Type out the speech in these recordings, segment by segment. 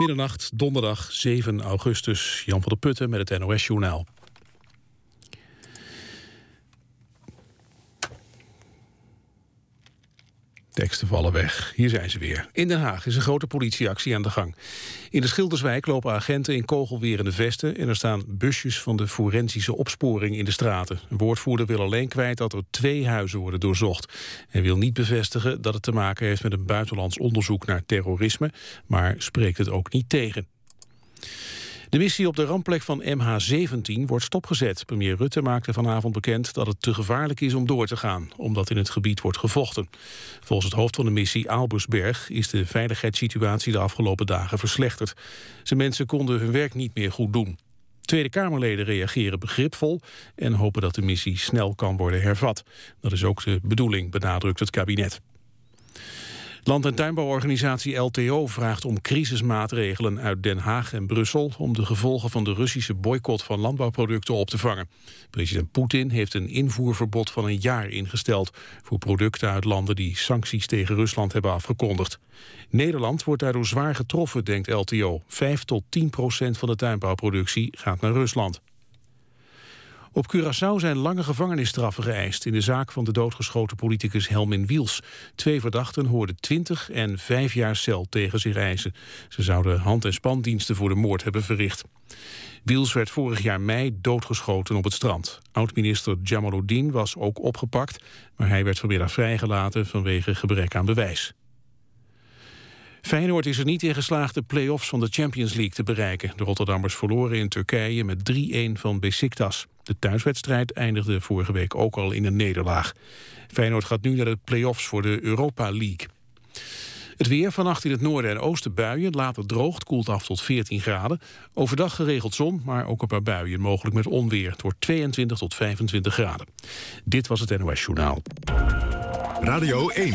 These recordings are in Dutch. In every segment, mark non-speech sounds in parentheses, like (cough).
Middernacht, donderdag 7 augustus. Jan van der Putten met het NOS-journaal. Teksten vallen weg. Hier zijn ze weer. In Den Haag is een grote politieactie aan de gang. In de Schilderswijk lopen agenten in kogelwerende vesten... en er staan busjes van de forensische opsporing in de straten. Een woordvoerder wil alleen kwijt dat er twee huizen worden doorzocht. Hij wil niet bevestigen dat het te maken heeft met een buitenlands onderzoek naar terrorisme... maar spreekt het ook niet tegen. De missie op de rampplek van MH17 wordt stopgezet. Premier Rutte maakte vanavond bekend dat het te gevaarlijk is om door te gaan, omdat in het gebied wordt gevochten. Volgens het hoofd van de missie Albersberg is de veiligheidssituatie de afgelopen dagen verslechterd. Zijn mensen konden hun werk niet meer goed doen. Tweede Kamerleden reageren begripvol en hopen dat de missie snel kan worden hervat. Dat is ook de bedoeling, benadrukt het kabinet. Land- en tuinbouworganisatie LTO vraagt om crisismaatregelen uit Den Haag en Brussel om de gevolgen van de Russische boycott van landbouwproducten op te vangen. President Poetin heeft een invoerverbod van een jaar ingesteld voor producten uit landen die sancties tegen Rusland hebben afgekondigd. Nederland wordt daardoor zwaar getroffen, denkt LTO. 5 tot 10 procent van de tuinbouwproductie gaat naar Rusland. Op Curaçao zijn lange gevangenisstraffen geëist... in de zaak van de doodgeschoten politicus Helmin Wiels. Twee verdachten hoorden 20 en 5 jaar cel tegen zich eisen. Ze zouden hand- en spandiensten voor de moord hebben verricht. Wiels werd vorig jaar mei doodgeschoten op het strand. Oud-minister Jamaluddin was ook opgepakt... maar hij werd vanmiddag vrijgelaten vanwege gebrek aan bewijs. Feyenoord is er niet in geslaagd de play-offs van de Champions League te bereiken. De Rotterdammers verloren in Turkije met 3-1 van Besiktas. De thuiswedstrijd eindigde vorige week ook al in een nederlaag. Feyenoord gaat nu naar de play-offs voor de Europa League. Het weer vannacht in het noorden en oosten buien. Later droogt, koelt af tot 14 graden. Overdag geregeld zon, maar ook een paar buien. Mogelijk met onweer. Het wordt 22 tot 25 graden. Dit was het NOS Journaal. Radio 1.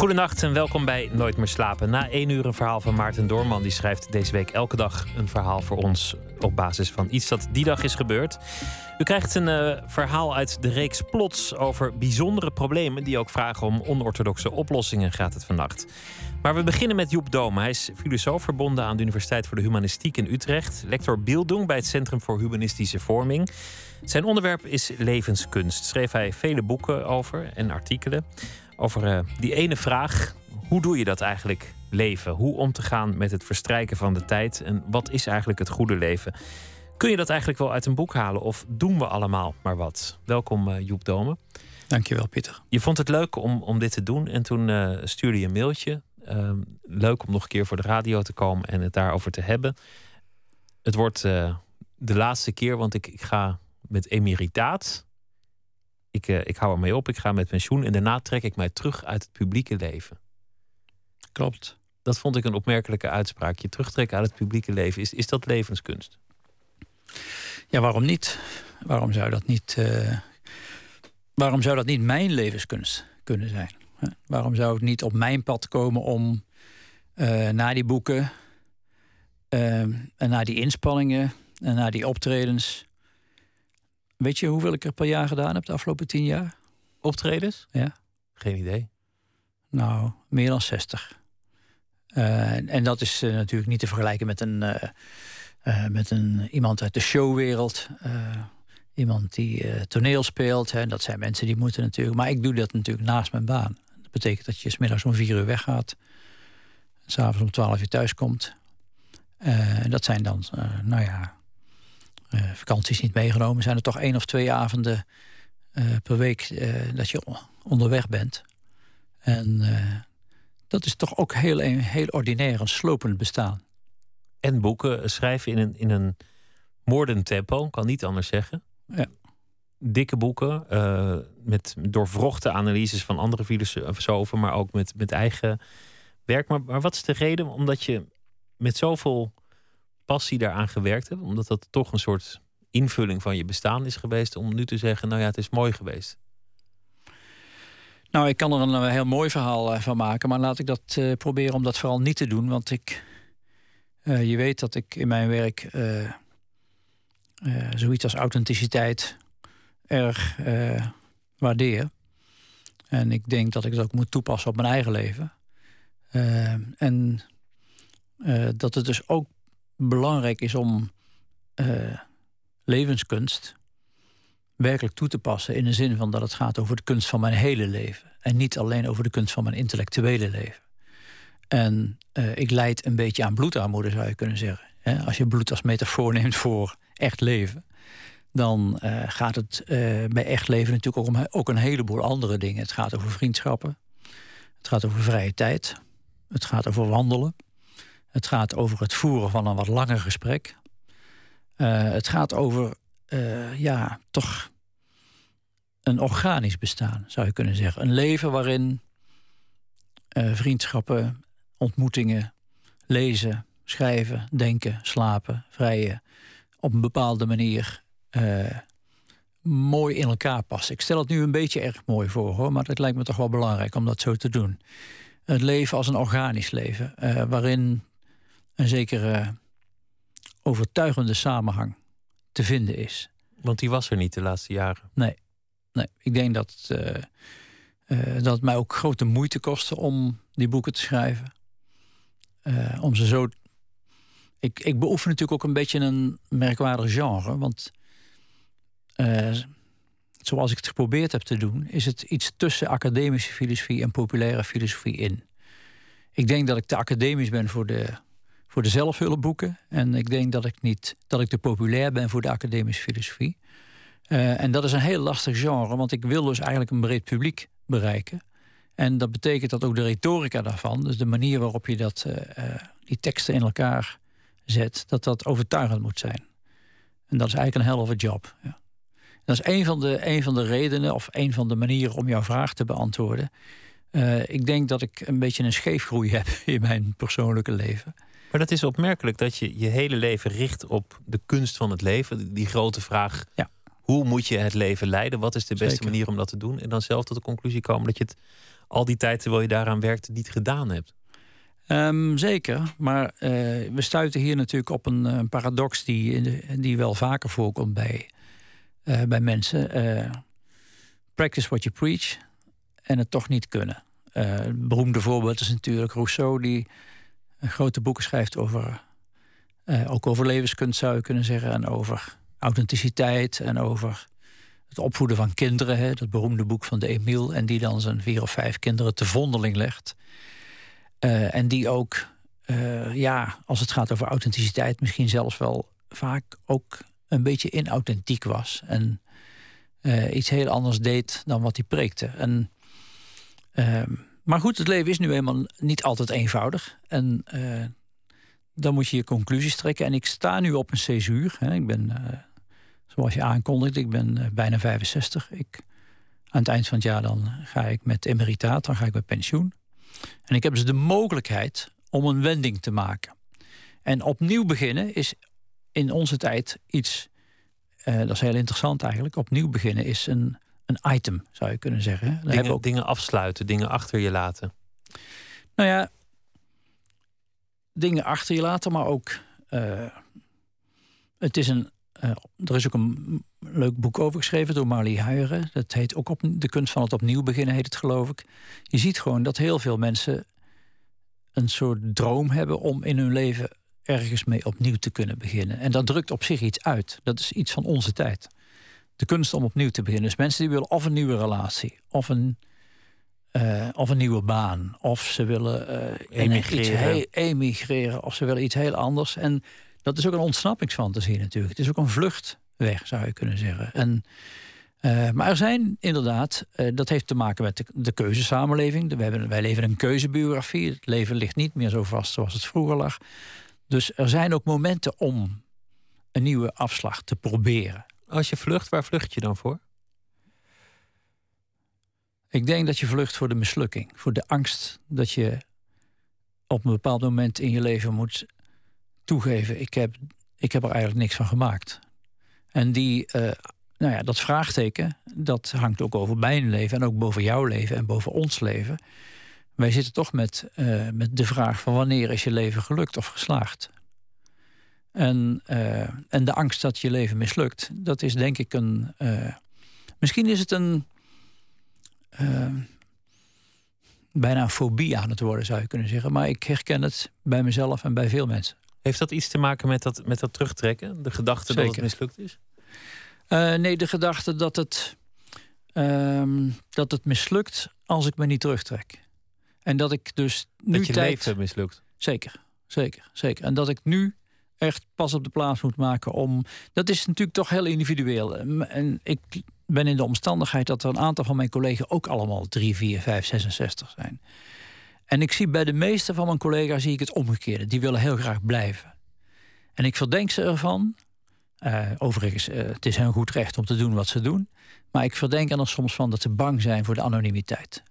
Goedenacht en welkom bij Nooit meer slapen. Na één uur een verhaal van Maarten Doorman. Die schrijft deze week elke dag een verhaal voor ons op basis van iets dat die dag is gebeurd. U krijgt een uh, verhaal uit de reeks Plots over bijzondere problemen die ook vragen om onorthodoxe oplossingen gaat het vannacht. Maar we beginnen met Joep Dome. Hij is filosoof verbonden aan de Universiteit voor de Humanistiek in Utrecht, lector Beeldung bij het Centrum voor Humanistische Vorming. Zijn onderwerp is levenskunst. Schreef hij vele boeken over en artikelen over uh, die ene vraag: hoe doe je dat eigenlijk leven? Hoe om te gaan met het verstrijken van de tijd en wat is eigenlijk het goede leven? Kun je dat eigenlijk wel uit een boek halen of doen we allemaal maar wat? Welkom uh, Joep Dome. Dankjewel Pieter. Je vond het leuk om, om dit te doen en toen uh, stuurde je een mailtje. Uh, leuk om nog een keer voor de radio te komen en het daarover te hebben. Het wordt de laatste keer, want ik, ik ga met emeritaat. Ik, ik hou ermee op, ik ga met pensioen en daarna trek ik mij terug uit het publieke leven. Klopt. Dat vond ik een opmerkelijke uitspraak. Je terugtrekken uit het publieke leven. Is, is dat levenskunst? Ja, waarom niet? Waarom zou dat niet, uh, waarom zou dat niet mijn levenskunst kunnen zijn? Hè? Waarom zou het niet op mijn pad komen om uh, naar die boeken en naar die inspanningen en naar die optredens. Weet je hoeveel ik er per jaar gedaan heb de afgelopen tien jaar? Optredens? Ja. Geen idee. Nou, meer dan 60. en dat is natuurlijk niet te vergelijken met een uh, met een, iemand uit de showwereld. Iemand die toneel speelt. Hè, dat zijn mensen die moeten natuurlijk... Maar ik doe dat natuurlijk naast mijn baan. Dat betekent dat je smiddags om vier uur weggaat. S'avonds om twaalf uur thuis komt. dat zijn dan, nou ja... vakanties niet meegenomen. Zijn er toch één of twee avonden per week dat je onderweg bent. En dat is toch ook heel, heel ordinair, een slopend bestaan en boeken schrijven in een, in een moordend tempo, kan niet anders zeggen. Ja. Dikke boeken, uh, met doorvrochte analyses van andere filosofen, maar ook met, met eigen werk. Maar, maar wat is de reden? Omdat je met zoveel passie daaraan gewerkt hebt, omdat dat toch een soort invulling van je bestaan is geweest, om nu te zeggen, nou ja, het is mooi geweest. Nou, ik kan er een heel mooi verhaal van maken, maar laat ik dat uh, proberen om dat vooral niet te doen, want ik je weet dat ik in mijn werk zoiets als authenticiteit erg waardeer. En ik denk dat ik het ook moet toepassen op mijn eigen leven. en dat het dus ook belangrijk is om levenskunst werkelijk toe te passen. In de zin van dat het gaat over de kunst van mijn hele leven. En niet alleen over de kunst van mijn intellectuele leven. En uh, ik leid een beetje aan bloedarmoede, zou je kunnen zeggen. als je bloed als metafoor (laughs) neemt voor echt leven, dan uh, gaat het bij echt leven natuurlijk ook om ook een heleboel andere dingen. Het gaat over vriendschappen, het gaat over vrije tijd, het gaat over wandelen, het gaat over het voeren van een wat langer gesprek. het gaat over uh, ja, toch een organisch bestaan, zou je kunnen zeggen. Een leven waarin uh, vriendschappen, ontmoetingen, lezen, schrijven, denken, slapen, vrijen, op een bepaalde manier mooi in elkaar passen. Ik stel het nu een beetje erg mooi voor, hoor, maar het lijkt me toch wel belangrijk om dat zo te doen. Het leven als een organisch leven, waarin een zekere overtuigende samenhang te vinden is. Want die was er niet de laatste jaren. Nee, nee. ik denk dat, uh, uh, dat het mij ook grote moeite kostte om die boeken te schrijven. Uh, om ze zo. Ik, ik beoefen natuurlijk ook een beetje een merkwaardig genre. Want zoals ik het geprobeerd heb te doen, is het iets tussen academische filosofie en populaire filosofie in. Ik denk dat ik te academisch ben voor de voor de zelfhulpboeken. En ik denk dat ik niet dat ik te populair ben voor de academische filosofie. Uh, en dat is een heel lastig genre, want ik wil dus eigenlijk een breed publiek bereiken. En dat betekent dat ook de retorica daarvan, dus de manier waarop je dat, uh, die teksten in elkaar zet, dat dat overtuigend moet zijn. En dat is eigenlijk een hell of a job. Ja. Dat is een van, de, een van de redenen of een van de manieren om jouw vraag te beantwoorden. Ik denk dat ik een beetje een scheefgroei (laughs) heb in mijn persoonlijke leven. Maar dat is opmerkelijk dat je je hele leven richt op de kunst van het leven. Die grote vraag: ja. hoe moet je het leven leiden? Wat is de beste manier om dat te doen? En dan zelf tot de conclusie komen dat je het al die tijd terwijl je daaraan werkt niet gedaan hebt. Um, zeker, maar uh, we stuiten hier natuurlijk op een, een paradox die, die wel vaker voorkomt bij, uh, bij mensen. Uh, practice what you preach en het toch niet kunnen. het beroemde voorbeeld is natuurlijk Rousseau, die grote boeken schrijft over, uh, ook over levenskunst zou je kunnen zeggen, en over authenticiteit en over het opvoeden van kinderen. Hè, dat beroemde boek van de Emile, en die dan zijn vier of vijf kinderen te vondeling legt. Uh, en die ook, uh, ja, als het gaat over authenticiteit, misschien zelfs wel vaak ook een beetje inauthentiek was. En iets heel anders deed dan wat hij preekte. En ehm, maar goed, het leven is nu eenmaal niet altijd eenvoudig. En uh, dan moet je je conclusies trekken. En ik sta nu op een césuur. Hè. Ik ben, uh, zoals je aankondigt, ik ben uh, bijna 65. Ik, aan het eind van het jaar dan ga ik met emeritaat, dan ga ik met pensioen. En ik heb dus de mogelijkheid om een wending te maken. En opnieuw beginnen is in onze tijd iets, dat is heel interessant eigenlijk. Opnieuw beginnen is een een item, zou je kunnen zeggen. Dingen, ook... dingen afsluiten, dingen achter je laten. Nou ja, dingen achter je laten, maar ook. Uh, het is een. Uh, er is ook een leuk boek over geschreven door Marlie Huijeren. Dat heet ook op, De kunst van het opnieuw beginnen, heet het geloof ik. Je ziet gewoon dat heel veel mensen een soort droom hebben om in hun leven ergens mee opnieuw te kunnen beginnen. En dat drukt op zich iets uit. Dat is iets van onze tijd de kunst om opnieuw te beginnen. Dus mensen die willen of een nieuwe relatie, of een, uh, of een nieuwe baan, of ze willen uh, emigreren. emigreren, of ze willen iets heel anders. En dat is ook een ontsnappingsfantasie natuurlijk. Het is ook een vluchtweg, zou je kunnen zeggen. En, uh, maar er zijn inderdaad, dat heeft te maken met de, de keuzesamenleving. We hebben, wij leven in een keuzebiografie. Het leven ligt niet meer zo vast zoals het vroeger lag. Dus er zijn ook momenten om een nieuwe afslag te proberen. Als je vlucht, waar vlucht je dan voor? Ik denk dat je vlucht voor de mislukking. Voor de angst dat je op een bepaald moment in je leven moet toegeven: ik heb, ik heb er eigenlijk niks van gemaakt. En die, uh, nou ja, dat vraagteken, dat hangt ook over mijn leven en ook boven jouw leven en boven ons leven. Wij zitten toch met, uh, met de vraag van wanneer is je leven gelukt of geslaagd? En, eh, en de angst dat je leven mislukt, dat is denk ik een. Uh, misschien is het een. Uh, bijna een fobie aan het worden, zou je kunnen zeggen. Maar ik herken het bij mezelf en bij veel mensen. Heeft dat iets te maken met dat, met dat terugtrekken? De gedachte dat het mislukt is? nee, de gedachte dat het, ehm, dat het mislukt als ik me niet terugtrek. En dat ik dus nu dat je tijd... leven mislukt. Zeker, zeker, zeker. En dat ik nu echt pas op de plaats moet maken om. Dat is natuurlijk toch heel individueel. En ik ben in de omstandigheid dat er een aantal van mijn collega's ook allemaal 3, 4, 5, 66 zijn. En ik zie bij de meeste van mijn collega's zie ik het omgekeerde. Die willen heel graag blijven. En ik verdenk ze ervan. Uh, overigens, uh, het is hun goed recht om te doen wat ze doen. Maar ik verdenk er soms van dat ze bang zijn voor de anonimiteit.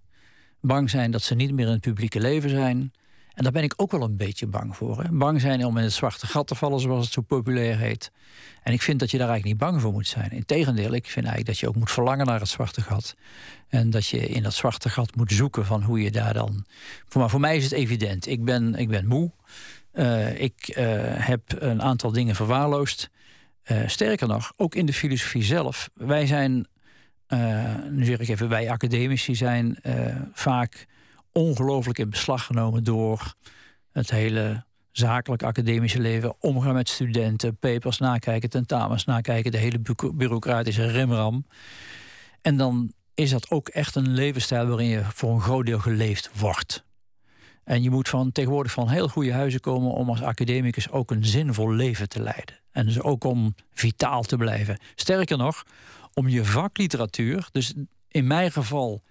Bang zijn dat ze niet meer in het publieke leven zijn. En daar ben ik ook wel een beetje bang voor. Hè? Bang zijn om in het zwarte gat te vallen, zoals het zo populair heet. En ik vind dat je daar eigenlijk niet bang voor moet zijn. Integendeel, ik vind eigenlijk dat je ook moet verlangen naar het zwarte gat. En dat je in dat zwarte gat moet zoeken van hoe je daar dan. Maar voor mij is het evident. Ik ben, ik ben moe. Uh, ik uh, heb een aantal dingen verwaarloosd. Uh, sterker nog, ook in de filosofie zelf. Wij zijn, nu zeg ik even, wij academici zijn vaak ongelooflijk in beslag genomen door het hele zakelijk academische leven. Omgaan met studenten, papers nakijken, tentamens nakijken, de hele bureaucratische rimram. En dan is dat ook echt een levensstijl waarin je voor een groot deel geleefd wordt. En je moet van, tegenwoordig van heel goede huizen komen om als academicus ook een zinvol leven te leiden. En dus ook om vitaal te blijven. Sterker nog, om je vakliteratuur, dus in mijn geval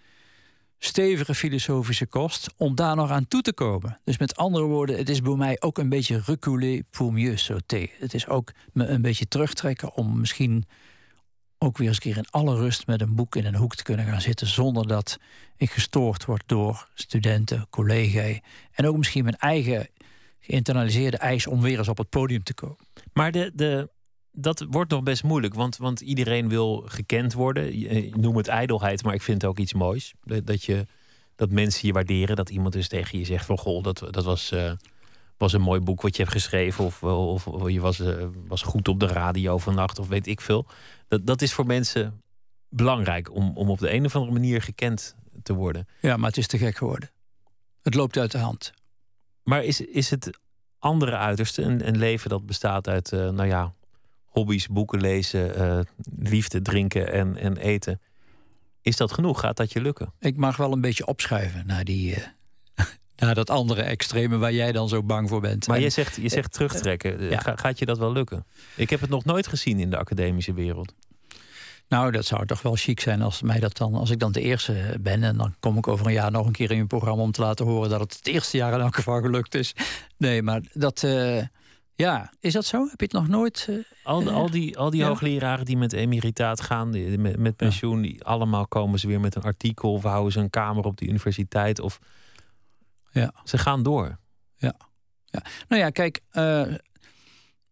stevige filosofische kost om daar nog aan toe te komen. Dus met andere woorden, het is bij mij ook een beetje reculer pour mieux sauter. Het is ook me een beetje terugtrekken om misschien ook weer eens een keer in alle rust met een boek in een hoek te kunnen gaan zitten zonder dat ik gestoord word door studenten, collega's en ook misschien mijn eigen geïnternaliseerde eis om weer eens op het podium te komen. Maar de, de, dat wordt nog best moeilijk, want, want iedereen wil gekend worden. Je, noem het ijdelheid, maar ik vind het ook iets moois. Dat, je, dat mensen je waarderen, dat iemand dus tegen je zegt van... goh, dat, dat was, uh, was een mooi boek wat je hebt geschreven... of, of, of je was, uh, was goed op de radio vannacht, of weet ik veel. Dat, dat is voor mensen belangrijk om, om op de een of andere manier gekend te worden. Ja, maar het is te gek geworden. Het loopt uit de hand. Maar is, is het andere uiterste, een, een leven dat bestaat uit, uh, nou ja, hobby's, boeken lezen, uh, liefde, drinken en, en eten. Is dat genoeg? Gaat dat je lukken? Ik mag wel een beetje opschuiven naar, die, uh, (laughs) naar dat andere extreme waar jij dan zo bang voor bent. Maar en, je zegt, je zegt terugtrekken. Ja. gaat je dat wel lukken? Ik heb het nog nooit gezien in de academische wereld. Nou, dat zou toch wel chic zijn als, mij dat dan, als ik dan de eerste ben. En dan kom ik over een jaar nog een keer in je programma om te laten horen dat het het eerste jaar in elk geval gelukt is. Nee, maar dat. Uh, ja, is dat zo? Heb je het nog nooit? Uh, al, al die, al die hoogleraren die met emeritaat gaan, die, met, met pensioen, die allemaal komen ze weer met een artikel of houden ze een kamer op de universiteit. Of ja. ze gaan door. Ja. ja. Nou ja, kijk, uh,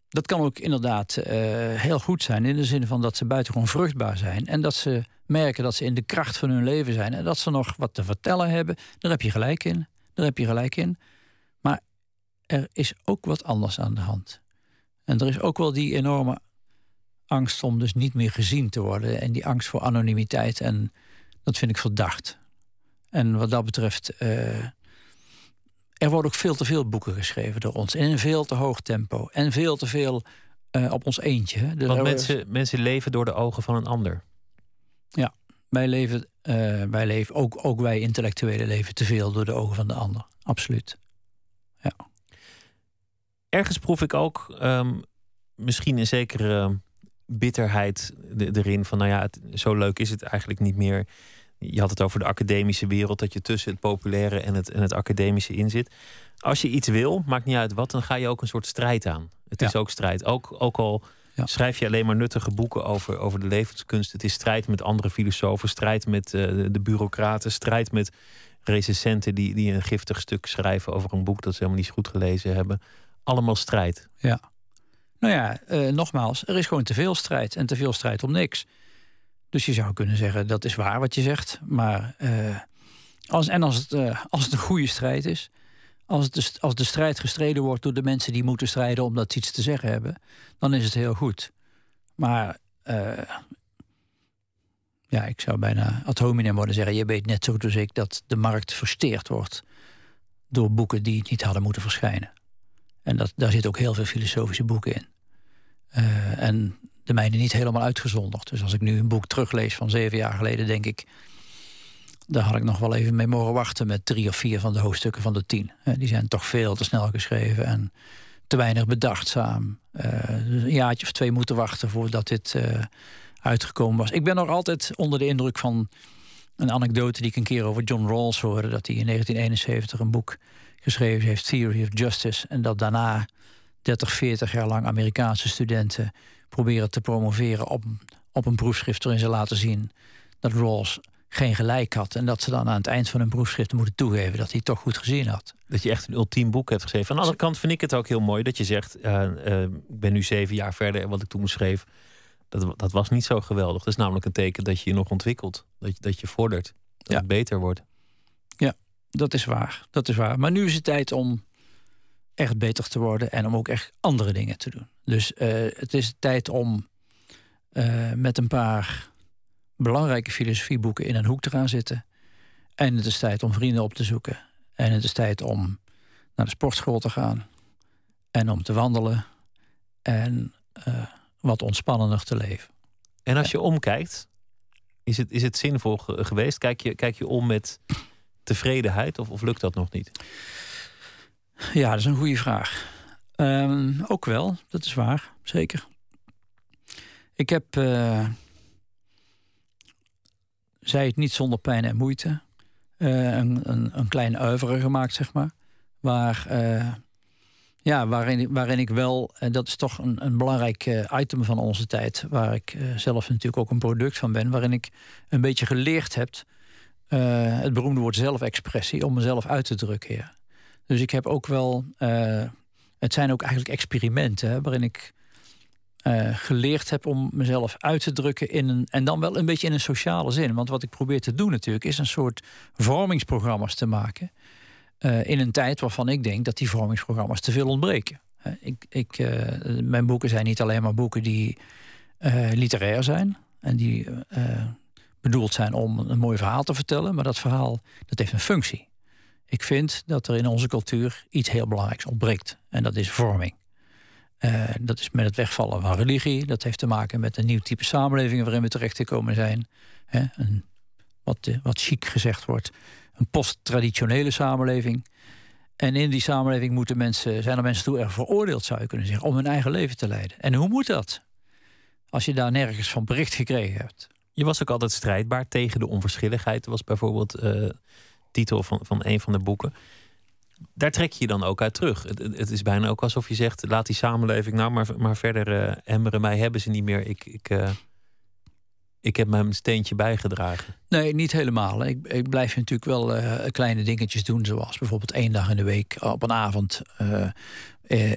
dat kan ook inderdaad uh, heel goed zijn. In de zin van dat ze buitengewoon vruchtbaar zijn. En dat ze merken dat ze in de kracht van hun leven zijn. En dat ze nog wat te vertellen hebben. Daar heb je gelijk in. Daar heb je gelijk in er is ook wat anders aan de hand. En er is ook wel die enorme angst om dus niet meer gezien te worden. En die angst voor anonimiteit. En dat vind ik verdacht. En wat dat betreft. Uh, er worden ook veel te veel boeken geschreven door ons. In een veel te hoog tempo. En veel te veel uh, op ons eentje. Dus Want mensen, mensen leven door de ogen van een ander. Ja, wij leven, uh, wij leven ook, ook wij intellectuelen leven te veel door de ogen van de ander. Absoluut. Ergens proef ik ook um, misschien een zekere bitterheid erin. Van nou ja, het, zo leuk is het eigenlijk niet meer. Je had het over de academische wereld, dat je tussen het populaire en het, en het academische in zit. Als je iets wil, maakt niet uit wat, dan ga je ook een soort strijd aan. Het is ook strijd. Ook, ook al ja. schrijf je alleen maar nuttige boeken over, over de levenskunst. Het is strijd met andere filosofen, strijd met uh, de bureaucraten, strijd met recensenten die, die een giftig stuk schrijven over een boek dat ze helemaal niet goed gelezen hebben allemaal strijd. Ja. Nou ja, uh, nogmaals, er is gewoon te veel strijd en te veel strijd om niks. Dus je zou kunnen zeggen, dat is waar wat je zegt. Maar uh, als, en als het, uh, als het een goede strijd is, Als de, als de strijd gestreden wordt door de mensen die moeten strijden omdat ze iets te zeggen hebben, dan is het heel goed. Maar ja, ik zou bijna ad hominem worden zeggen: je weet net zo als ik dat de markt versteerd wordt door boeken die niet hadden moeten verschijnen. En dat, daar zitten ook heel veel filosofische boeken in. Uh, en de mijne niet helemaal uitgezonderd. Dus als ik nu een boek teruglees van zeven jaar geleden, denk ik. Daar had ik nog wel even mee mogen wachten met drie of vier van de hoofdstukken van de tien. Die zijn toch veel te snel geschreven en te weinig bedachtzaam. Uh, een jaartje of twee moeten wachten voordat dit uitgekomen was. Ik ben nog altijd onder de indruk van een anekdote die ik een keer over John Rawls hoorde. Dat hij in 1971 een boek geschreven heeft, Theory of Justice. En dat daarna 30, 40 jaar lang Amerikaanse studenten proberen te promoveren op, op een proefschrift waarin ze laten zien dat Rawls geen gelijk had. En dat ze dan aan het eind van een proefschrift moeten toegeven dat hij toch goed gezien had. Dat je echt een ultiem boek hebt geschreven. Aan de andere kant vind ik het ook heel mooi dat je zegt: uh, uh, ik ben nu zeven jaar verder en wat ik toen schreef, dat, dat was niet zo geweldig. Dat is namelijk een teken dat je je nog ontwikkelt, dat je, dat je vordert, dat het beter wordt. Dat is waar. Dat is waar. Maar nu is het tijd om echt beter te worden en om ook echt andere dingen te doen. Dus uh, het is tijd om uh, met een paar belangrijke filosofieboeken in een hoek te gaan zitten. En het is tijd om vrienden op te zoeken. En het is tijd om naar de sportschool te gaan. En om te wandelen. En uh, wat ontspannender te leven. En als je omkijkt, is het, is het zinvol geweest? Kijk je, kijk je om met tevredenheid of, of lukt dat nog niet? Ja, dat is een goede vraag. Um, ook wel, dat is waar, zeker. Ik heb, uh, zei het niet zonder pijn en moeite, uh, een, een, een klein uiveren gemaakt, zeg maar. Waar, uh, ja, waarin, waarin ik wel, en dat is toch een, een belangrijk item van onze tijd, waar ik zelf natuurlijk ook een product van ben, waarin ik een beetje geleerd heb, het beroemde woord zelfexpressie, om mezelf uit te drukken. Dus ik heb ook wel. Uh, het zijn ook eigenlijk experimenten hè, waarin ik uh, geleerd heb om mezelf uit te drukken in een. En dan wel een beetje in een sociale zin. Want wat ik probeer te doen natuurlijk is een soort vormingsprogramma's te maken. In een tijd waarvan ik denk dat die vormingsprogramma's te veel ontbreken. ik, ik, mijn boeken zijn niet alleen maar boeken die literair zijn. En die bedoeld zijn om een mooi verhaal te vertellen. Maar dat verhaal dat heeft een functie. Ik vind dat er in onze cultuur iets heel belangrijks ontbreekt. En dat is vorming. Uh, dat is met het wegvallen van religie. Dat heeft te maken met een nieuw type samenleving waarin we terecht gekomen zijn. Een, wat, uh, wat chic gezegd wordt, een post-traditionele samenleving. En in die samenleving moeten mensen, zijn er mensen toe erg veroordeeld, zou je kunnen zeggen, om hun eigen leven te leiden. En hoe moet dat? Als je daar nergens van bericht gekregen hebt. Je was ook altijd strijdbaar tegen de onverschilligheid. Er was bijvoorbeeld uh, titel van, van een van de boeken. Daar trek je je dan ook uit terug. Het, het is bijna ook alsof je zegt: laat die samenleving nou maar, maar verder uh, emmeren. Mij hebben ze niet meer. Ik, ik, uh, ik heb mijn steentje bijgedragen. Nee, niet helemaal. Ik, ik blijf natuurlijk wel kleine dingetjes doen. Zoals bijvoorbeeld één dag in de week op een avond.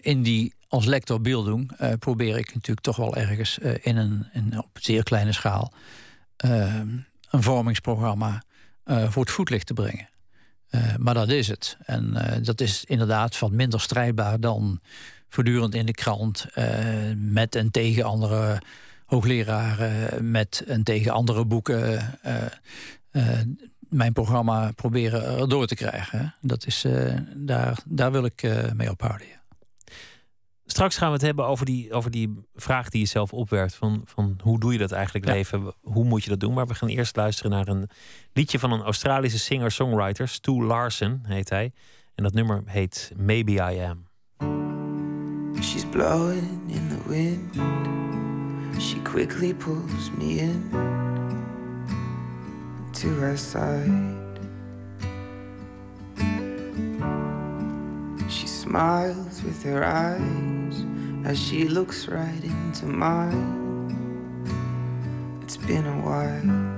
in die als lector beelddoen probeer ik natuurlijk toch wel ergens in een in, op zeer kleine schaal een vormingsprogramma uh, voor het voetlicht te brengen. Uh, maar dat is het. En dat is inderdaad wat minder strijdbaar dan voortdurend in de krant met en tegen andere hoogleraren, met en tegen andere boeken mijn programma proberen door te krijgen. Dat is, daar, daar wil ik mee ophouden. Ja. Straks gaan we het hebben over die, over die vraag die je zelf opwerpt. Van, van hoe doe je dat eigenlijk ja. leven? Hoe moet je dat doen? Maar we gaan eerst luisteren naar een liedje van een Australische singer-songwriter. Stu Larsen heet hij. En dat nummer heet Maybe I Am. She's blowing in the wind. She quickly pulls me in to her side. She smiles with her eyes as she looks right into mine. It's been a while.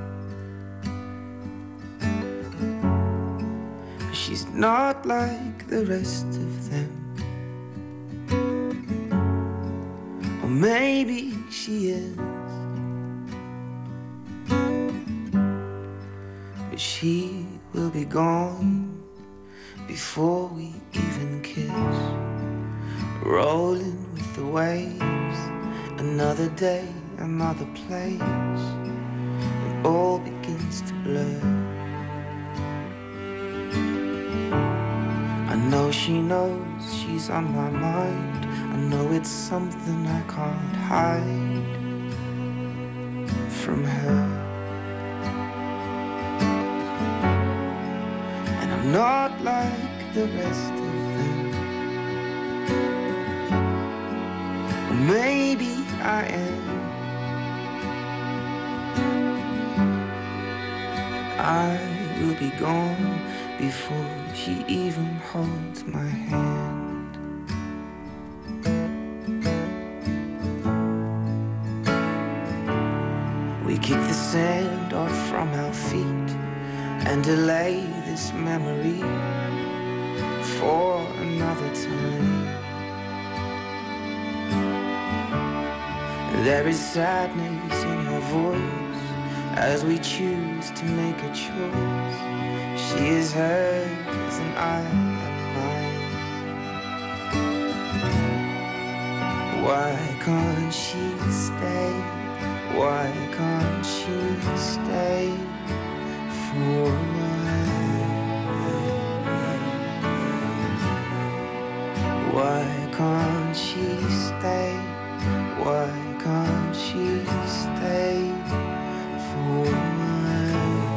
She's not like the rest of them. Or maybe she is. But she will be gone before we even kiss. rolling with the waves. Another day, another place. It all begins to blur. I know she knows she's on my mind. I know it's something I can't hide from her. Not like the rest of them. Maybe I am. I will be gone before she even holds my hand. We kick the sand off from our feet and delay this memory for another time. There is sadness in her voice as we choose to make a choice. She is hers and I am mine. Why can't she stay? Why can't she stay for a while? Why can't she stay? Why can't she stay for a while?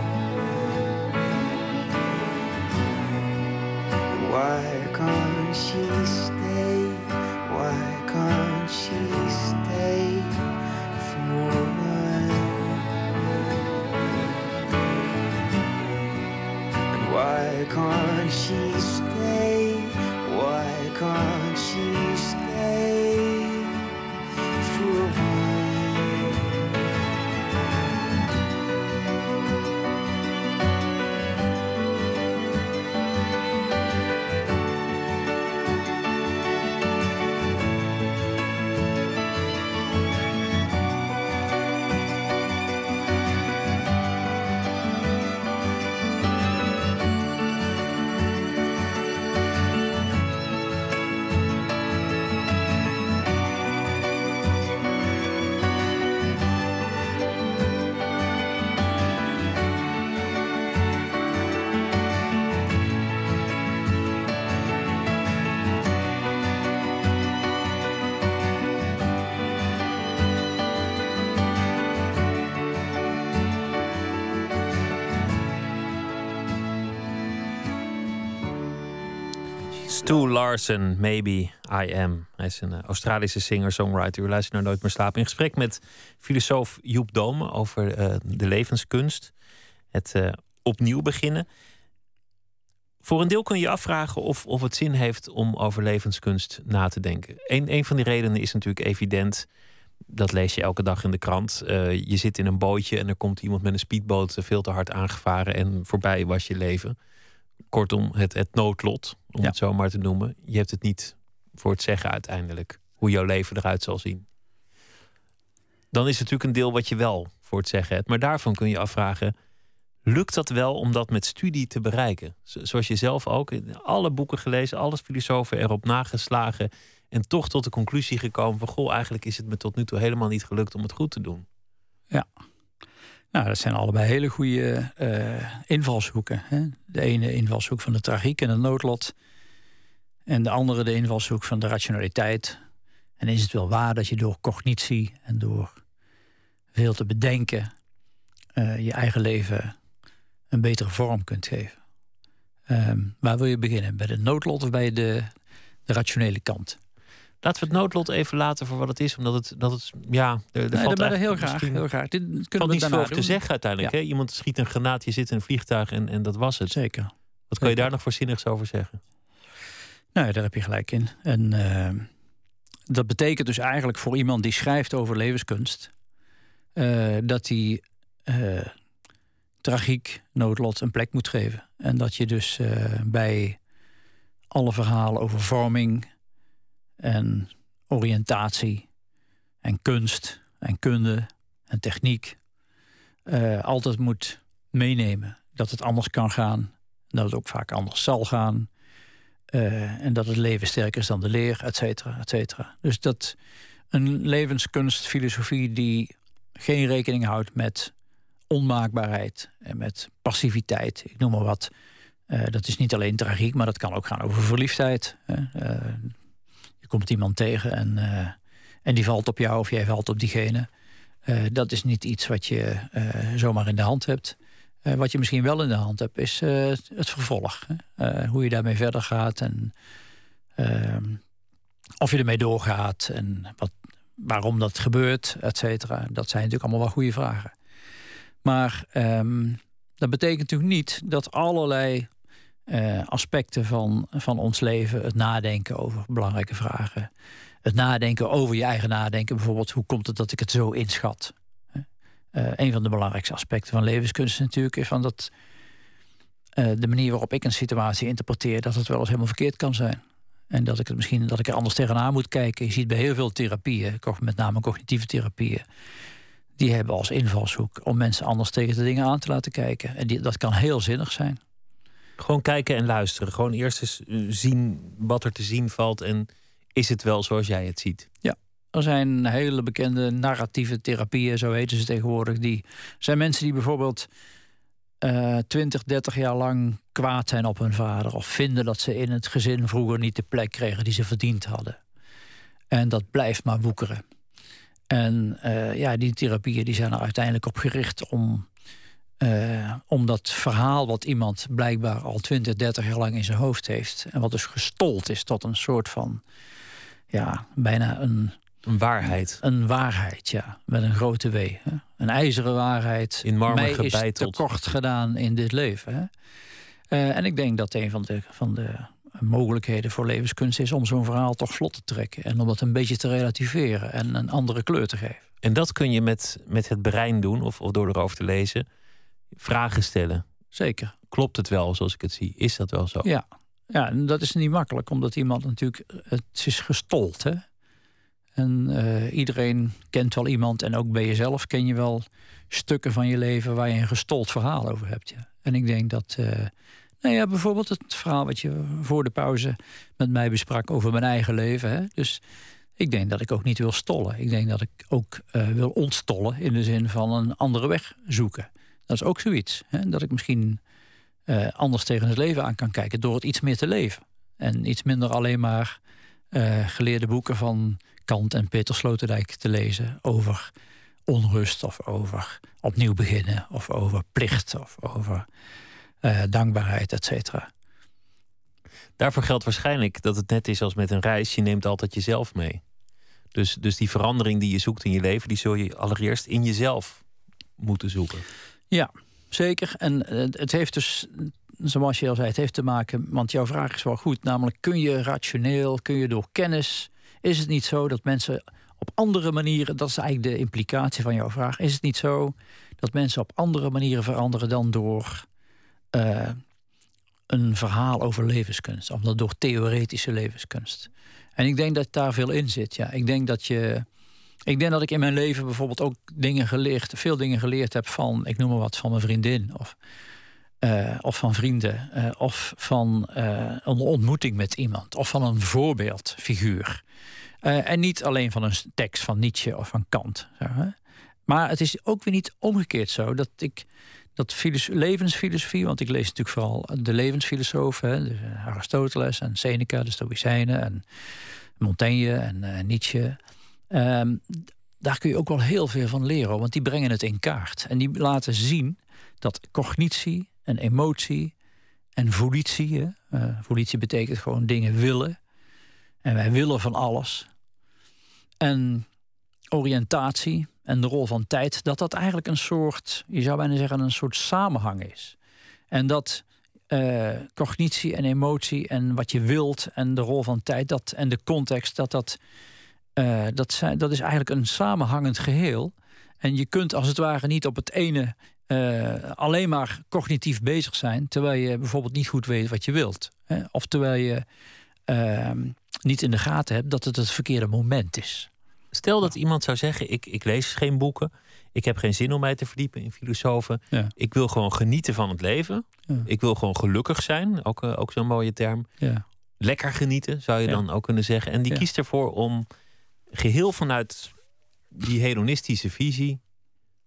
Why Stu Larsen, Maybe I Am. Hij is een eh, Australische singer-songwriter. U luistert naar Nooit meer slapen. In gesprek met filosoof Joep Dome over eh, de levenskunst. Het eh, opnieuw beginnen. Voor een deel kun je je afvragen of, of het zin heeft om over levenskunst na te denken. Een, een van die redenen is natuurlijk evident. Dat lees je elke dag in de krant. Je zit in een bootje en er komt iemand met een speedboot veel te hard aangevaren en voorbij was je leven. Kortom, het, het noodlot, om Ja. het zo maar te noemen. Je hebt het niet voor het zeggen uiteindelijk hoe jouw leven eruit zal zien. Dan is het natuurlijk een deel wat je wel voor het zeggen hebt. Maar daarvan kun je afvragen: lukt dat wel om dat met studie te bereiken? Zo- Zoals je zelf ook, in alle boeken gelezen, alles filosofen erop nageslagen. En toch tot de conclusie gekomen van... goh, eigenlijk is het me tot nu toe helemaal niet gelukt om het goed te doen. Nou, dat zijn allebei hele goede eh, invalshoeken. Hè? De ene invalshoek van de tragiek en het noodlot. En de andere de invalshoek van de rationaliteit. En is het wel waar dat je door cognitie en door veel te bedenken... eh, je eigen leven een betere vorm kunt geven? Ehm, waar wil je beginnen? Bij de noodlot of bij de, de rationele kant? Laten we het noodlot even laten voor wat het is. Omdat het, dat het ja, er, er valt heel graag. Heel graag. Dit kunnen valt we niet over te zeggen uiteindelijk. Ja. Hè? Iemand schiet een granaat, je zit in een vliegtuig en, en dat was het. Zeker. Wat kan je Zeker. daar nog voor zinnigs over zeggen? Nou, daar heb je gelijk in. En eh, dat betekent dus eigenlijk voor iemand die schrijft over levenskunst, eh, dat hij eh, tragiek, noodlot een plek moet geven. En dat je dus bij alle verhalen over vorming en oriëntatie en kunst en kunde en techniek eh, altijd moet meenemen dat het anders kan gaan, dat het ook vaak anders zal gaan. en dat het leven sterker is dan de leer, et cetera, et cetera. Dus dat een levenskunstfilosofie die geen rekening houdt met onmaakbaarheid en met passiviteit, ik noem maar wat. dat is niet alleen tragiek, maar dat kan ook gaan over verliefdheid. je komt iemand tegen en, en die valt op jou of jij valt op diegene. dat is niet iets wat je zomaar in de hand hebt. Wat je misschien wel in de hand hebt, is het vervolg. Uh, hoe je daarmee verder gaat en ehm, of je ermee doorgaat en wat, waarom dat gebeurt, et cetera. Dat zijn natuurlijk allemaal wel goede vragen. Maar um, dat betekent natuurlijk niet dat allerlei aspecten van, van ons leven, het nadenken over belangrijke vragen, het nadenken over je eigen nadenken, bijvoorbeeld hoe komt het dat ik het zo inschat? Uh, een van de belangrijkste aspecten van levenskunst natuurlijk is van dat uh, de manier waarop ik een situatie interpreteer, dat het wel eens helemaal verkeerd kan zijn. En dat ik het misschien dat ik er anders tegenaan moet kijken. Je ziet bij heel veel therapieën, met name cognitieve therapieën, die hebben als invalshoek om mensen anders tegen de dingen aan te laten kijken. En die, dat kan heel zinnig zijn. Gewoon kijken en luisteren. Gewoon eerst eens eh, zien wat er te zien valt en is het wel zoals jij het ziet? Ja. Er zijn hele bekende narratieve therapieën, zo heten ze tegenwoordig. Die zijn mensen die bijvoorbeeld uh, 20, 30 jaar lang kwaad zijn op hun vader. Of vinden dat ze in het gezin vroeger niet de plek kregen die ze verdiend hadden. En dat blijft maar woekeren. En uh, ja, die therapieën die zijn er uiteindelijk op gericht om, uh, om dat verhaal wat iemand blijkbaar al 20, 30 jaar lang in zijn hoofd heeft. En wat dus gestold is tot een soort van, ja, bijna een een waarheid. Een waarheid, ja. Met een grote W. Hè? Een ijzeren waarheid. In marmer Mij gebeiteld. is tekort gedaan in dit leven. Hè? Uh, en ik denk dat een van de, van de mogelijkheden voor levenskunst is... om zo'n verhaal toch vlot te trekken. En om dat een beetje te relativeren en een andere kleur te geven. En dat kun je met, met het brein doen, of, of door erover te lezen. Vragen stellen. Zeker. Klopt het wel zoals ik het zie? Is dat wel zo? Ja, ja en dat is niet makkelijk, omdat iemand natuurlijk... Het is gestold, hè? En uh, iedereen kent wel iemand, en ook bij jezelf ken je wel stukken van je leven waar je een gestold verhaal over hebt. Ja. En ik denk dat, uh, nou ja, bijvoorbeeld het verhaal wat je voor de pauze met mij besprak over mijn eigen leven. Hè. Dus ik denk dat ik ook niet wil stollen. Ik denk dat ik ook uh, wil ontstollen in de zin van een andere weg zoeken. Dat is ook zoiets. Hè, dat ik misschien anders tegen het leven aan kan kijken door het iets meer te leven. En iets minder alleen maar geleerde boeken van Kant en Peter Sloterdijk te lezen over onrust of over opnieuw beginnen of over plicht of over uh, dankbaarheid, et cetera. Daarvoor geldt waarschijnlijk dat het net is als met een reis. Je neemt altijd jezelf mee. Dus, dus die verandering die je zoekt in je leven, die zul je allereerst in jezelf moeten zoeken. Ja, zeker. En uh, het heeft dus, zoals je al zei, het heeft te maken, want jouw vraag is wel goed, namelijk kun je rationeel, kun je door kennis is het niet zo dat mensen op andere manieren, dat is eigenlijk de implicatie van jouw vraag, is het niet zo dat mensen op andere manieren veranderen dan door uh, een verhaal over levenskunst, of door theoretische levenskunst? En ik denk dat daar veel in zit. Ja. Ik denk dat je. Ik denk dat ik in mijn leven bijvoorbeeld ook dingen geleerd, veel dingen geleerd heb van, ik noem maar wat, van mijn vriendin. Of, uh, of van vrienden. Uh, of van uh, een ontmoeting met iemand. Of van een voorbeeldfiguur. En niet alleen van een tekst van Nietzsche of van Kant. Hè? Maar het is ook weer niet omgekeerd zo dat ik dat levensfilosofie, want ik lees natuurlijk vooral de levensfilosofen, dus Aristoteles en Seneca, de Stoïcijnen en Montaigne en Nietzsche. Um, daar kun je ook wel heel veel van leren, want die brengen het in kaart. En die laten zien dat cognitie en emotie en volitie, uh, volitie betekent gewoon dingen willen. En wij willen van alles en oriëntatie en de rol van tijd, dat dat eigenlijk een soort, je zou bijna zeggen, een soort samenhang is. En dat uh, cognitie en emotie en wat je wilt en de rol van tijd dat, en de context, dat, dat, uh, dat, zijn, dat is eigenlijk een samenhangend geheel. En je kunt als het ware niet op het ene uh, alleen maar cognitief bezig zijn, terwijl je bijvoorbeeld niet goed weet wat je wilt. Hè? Of terwijl je ehm, niet in de gaten hebt dat het het verkeerde moment is. Stel dat iemand zou zeggen: ik, ik lees geen boeken. Ik heb geen zin om mij te verdiepen in filosofen. Ja. Ik wil gewoon genieten van het leven. Ja. Ik wil gewoon gelukkig zijn. Ook, uh, ook zo'n mooie term. Ja. lekker genieten, zou je dan ook kunnen zeggen. En die kiest ervoor om geheel vanuit die hedonistische visie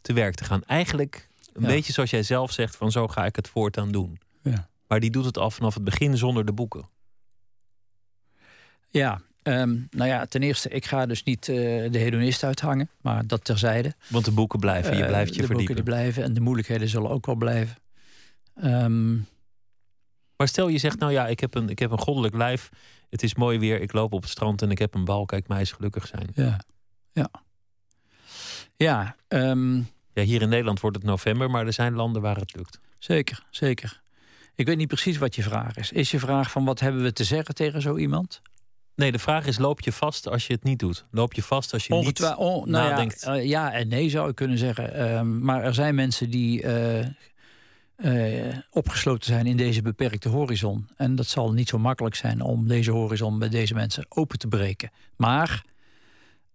te werk te gaan. Eigenlijk een Ja. beetje zoals jij zelf zegt: van zo ga ik het voortaan doen. Ja. Maar die doet het al vanaf het begin zonder de boeken. Ja, ehm, nou ja, ten eerste, ik ga dus niet eh, de hedonist uithangen, maar dat terzijde. Want de boeken blijven, je Eh, blijft je de verdiepen. boeken blijven en de moeilijkheden zullen ook wel blijven. Ehm, Maar stel je zegt, nou ja, ik heb, een, ik heb een goddelijk lijf. Het is mooi weer, ik loop op het strand en ik heb een bal. Kijk, mij is gelukkig zijn. ja, ja. Ja, ehm, Ja, hier in Nederland wordt het november, maar er zijn landen waar het lukt. zeker, zeker. Ik weet niet precies wat je vraag is. Is je vraag van wat hebben we te zeggen tegen zo iemand? Nee, de vraag is, loop je vast als je het niet doet? Loop je vast als je niet on- nou nadenkt? Ja, eh, ja en nee zou ik kunnen zeggen. Ehm, maar er zijn mensen die eh, eh, opgesloten zijn in deze beperkte horizon. En dat zal niet zo makkelijk zijn om deze horizon bij deze mensen open te breken. Maar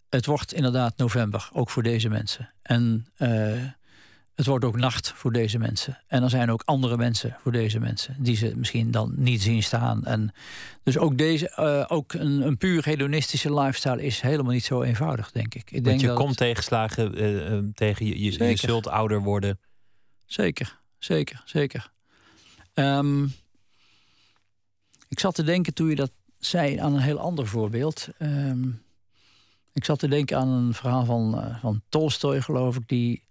het wordt inderdaad november, ook voor deze mensen. En eh, het wordt ook nacht voor deze mensen. En er zijn ook andere mensen voor deze mensen die ze misschien dan niet zien staan. En dus ook deze, eh, ook een, een puur hedonistische lifestyle is helemaal niet zo eenvoudig, denk ik. Ik denk Want je dat komt tegenslagen tegen, je, je, je zult ouder worden. Zeker, zeker, zeker. Ehm, ik zat te denken toen je dat zei aan een heel ander voorbeeld. Ehm, ik zat te denken aan een verhaal van, eh, van Tolstoy, geloof ik, die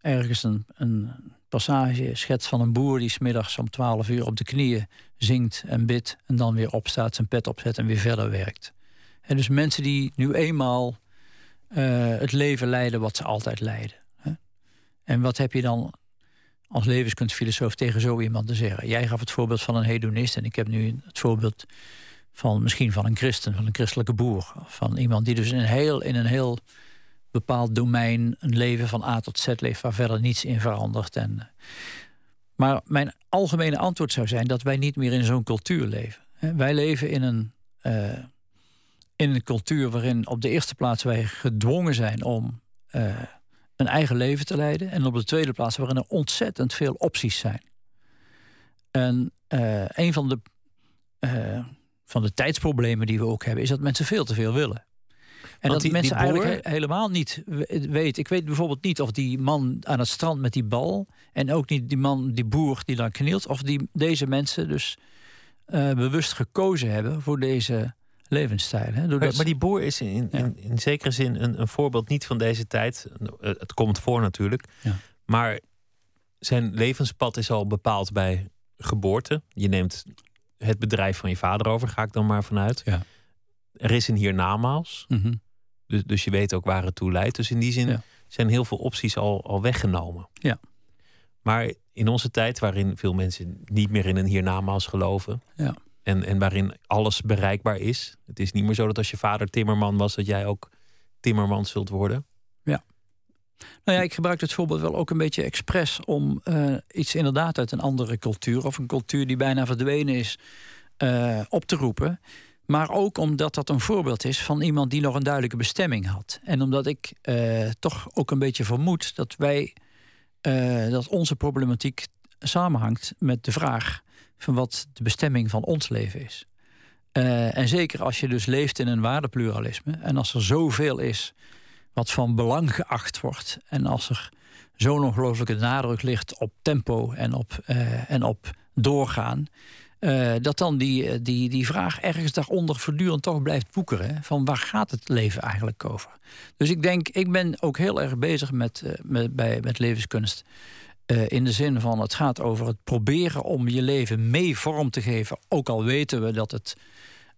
ergens een, een passage schetst van een boer die smiddags om 12 uur op de knieën zingt en bidt en dan weer opstaat, zijn pet opzet en weer verder werkt. En dus mensen die nu eenmaal eh, het leven leiden wat ze altijd leiden. Hè? En wat heb je dan als levenskunstfilosoof tegen zo iemand te zeggen? Jij gaf het voorbeeld van een hedonist en ik heb nu het voorbeeld van misschien van een christen, van een christelijke boer. Van iemand die dus in een heel, in een heel bepaald domein een leven van A tot Z leeft waar verder niets in verandert. En, maar mijn algemene antwoord zou zijn dat wij niet meer in zo'n cultuur leven. Wij leven in een, eh, in een cultuur waarin op de eerste plaats wij gedwongen zijn om eh, een eigen leven te leiden. En op de tweede plaats waarin er ontzettend veel opties zijn. En eh, een van de, eh, van de tijdsproblemen die we ook hebben, is dat mensen veel te veel willen. En Want dat die- mensen die boer- eigenlijk he- helemaal niet we- weten. Ik weet bijvoorbeeld niet of die man aan het strand met die bal. en ook niet die man, die boer die daar knielt. of die, deze mensen dus eh, bewust gekozen hebben voor deze levensstijl. Hè? Doordat Maar, die boer is in, in, in zekere zin een, een voorbeeld niet van deze tijd. Eh, Het komt voor natuurlijk. Ja. Maar zijn levenspad is al bepaald bij geboorte. Je neemt het bedrijf van je vader over, ga ik dan maar vanuit. Ja. Er is een hiernamaals. Mhm. Dus, dus je weet ook waar het toe leidt. Dus in die zin Ja. zijn heel veel opties al, al weggenomen. Ja. Maar in onze tijd, waarin veel mensen niet meer in een hiernamaals geloven. Ja. En, en waarin alles bereikbaar is. Het is niet meer zo dat als je vader timmerman was, dat jij ook timmerman zult worden. Nou ja, ik gebruik het voorbeeld wel ook een beetje expres om eh, iets inderdaad uit een andere cultuur of een cultuur die bijna verdwenen is eh, op te roepen. Maar ook omdat dat een voorbeeld is van iemand die nog een duidelijke bestemming had. En omdat ik eh, toch ook een beetje vermoed dat wij dat onze problematiek samenhangt met de vraag van wat de bestemming van ons leven is. Eh, en zeker als je dus leeft in een waardepluralisme en als er zoveel is wat van belang geacht wordt. En als er zo'n ongelooflijke nadruk ligt op tempo en op, eh, en op doorgaan. eh, dat dan die, die, die vraag ergens daaronder voortdurend toch blijft boekeren. Van waar gaat het leven eigenlijk over? Dus ik denk, ik ben ook heel erg bezig met, met, bij, met levenskunst. Eh, in de zin van het gaat over het proberen om je leven mee vorm te geven. Ook al weten we dat het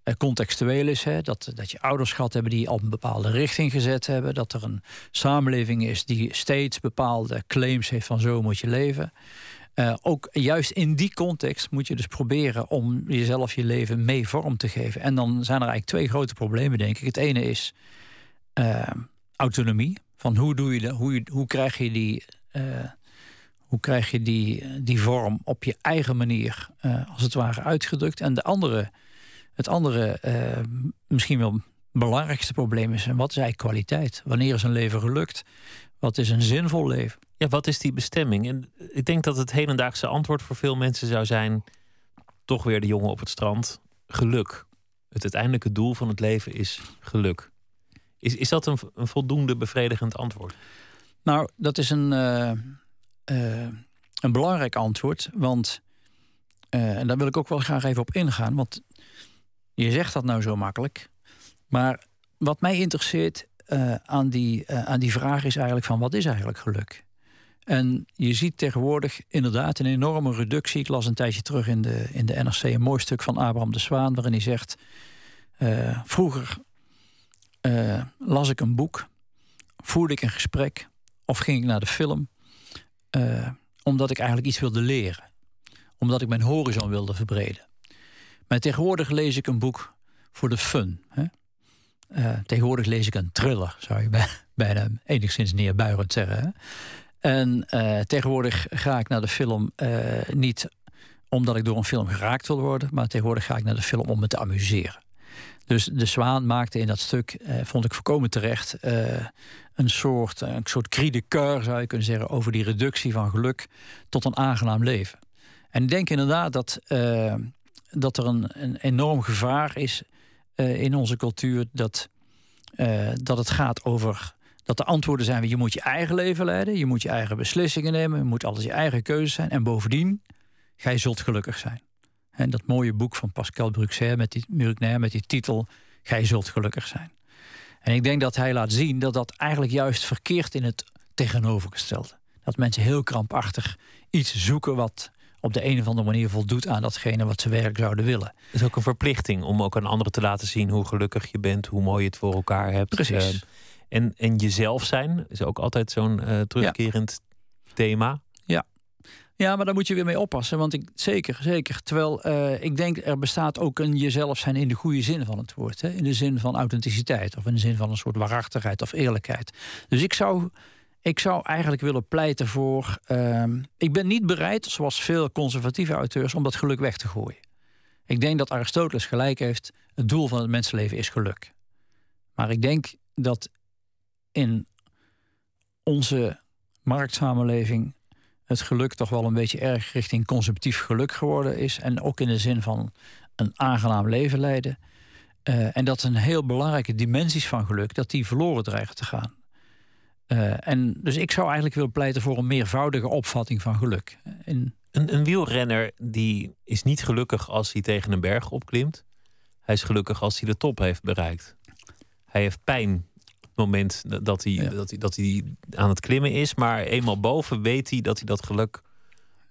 eh, contextueel is. Hè? Dat, dat je ouders gehad hebben die al een bepaalde richting gezet hebben. Dat er een samenleving is die steeds bepaalde claims heeft van zo moet je leven. Eh, ook juist in die context moet je dus proberen om jezelf je leven mee vorm te geven. En dan zijn er eigenlijk twee grote problemen, denk ik. Het ene is autonomie. Van hoe, doe je de, hoe, hoe krijg je die. Hoe krijg je die, die vorm op je eigen manier, eh, als het ware, uitgedrukt? En de andere, het andere, eh, misschien wel belangrijkste probleem is: en wat is eigenlijk kwaliteit? Wanneer is een leven gelukt? Wat is een zinvol leven? Ja, wat is die bestemming? En ik denk dat het hedendaagse antwoord voor veel mensen zou zijn: toch weer de jongen op het strand. geluk. Het uiteindelijke doel van het leven is geluk. Is, is dat een, een voldoende bevredigend antwoord? Nou, dat is een, uh, uh, een belangrijk antwoord. Want, uh, en daar wil ik ook wel graag even op ingaan. Want je zegt dat nou zo makkelijk. Maar wat mij interesseert aan, die, aan die vraag is eigenlijk van wat is eigenlijk geluk? En je ziet tegenwoordig inderdaad een enorme reductie. Ik las een tijdje terug in de, in de NRC een mooi stuk van Abraham de Zwaan, waarin hij zegt: Vroeger las ik een boek, voerde ik een gesprek of ging ik naar de film, uh, omdat ik eigenlijk iets wilde leren, omdat ik mijn horizon wilde verbreden. Maar tegenwoordig lees ik een boek voor de fun. Hè? tegenwoordig lees ik een thriller, zou je (laughs) bijna enigszins neerbuigend zeggen. Hè? En uh, tegenwoordig ga ik naar de film niet omdat ik door een film geraakt wil worden, maar tegenwoordig ga ik naar de film om me te amuseren. Dus de Zwaan maakte in dat stuk, uh, vond ik voorkomen terecht, een soort, een soort cri de zou je kunnen zeggen, over die reductie van geluk tot een aangenaam leven. En ik denk inderdaad dat, dat er een, een enorm gevaar is in onze cultuur dat, dat het gaat over dat de antwoorden zijn: je moet je eigen leven leiden, je moet je eigen beslissingen nemen, je moet alles je eigen keuze zijn. En bovendien, gij zult gelukkig zijn. En dat mooie boek van Pascal Bruxer met die, met die titel: Gij zult gelukkig zijn. En ik denk dat hij laat zien dat dat eigenlijk juist verkeerd in het tegenovergestelde. Dat mensen heel krampachtig iets zoeken wat op de een of andere manier voldoet aan datgene wat ze werkelijk zouden willen. Het is ook een verplichting om ook aan anderen te laten zien hoe gelukkig je bent, hoe mooi je het voor elkaar hebt. Precies. Uh, en, en jezelf zijn is ook altijd zo'n uh, terugkerend thema. Ja. maar daar moet je weer mee oppassen. Want ik, zeker, zeker. Terwijl uh, ik denk er bestaat ook een jezelf zijn in de goede zin van het woord. Hè? In de zin van authenticiteit of in de zin van een soort waarachtigheid of eerlijkheid. Dus ik zou, ik zou eigenlijk willen pleiten voor. Uh, ik ben niet bereid, zoals veel conservatieve auteurs, om dat geluk weg te gooien. Ik denk dat Aristoteles gelijk heeft. Het doel van het mensenleven is geluk. Maar ik denk dat in onze marktsamenleving het geluk toch wel een beetje erg richting consumptief geluk geworden is. En ook in de zin van een aangenaam leven leiden. Uh, en dat een heel belangrijke dimensies van geluk, dat die verloren dreigen te gaan. Uh, en dus ik zou eigenlijk willen pleiten voor een meervoudige opvatting van geluk. Een, een wielrenner die is niet gelukkig als hij tegen een berg opklimt. Hij is gelukkig als hij de top heeft bereikt. Hij heeft pijn moment dat hij, dat, hij, dat hij aan het klimmen is. Maar eenmaal boven weet hij dat hij dat geluk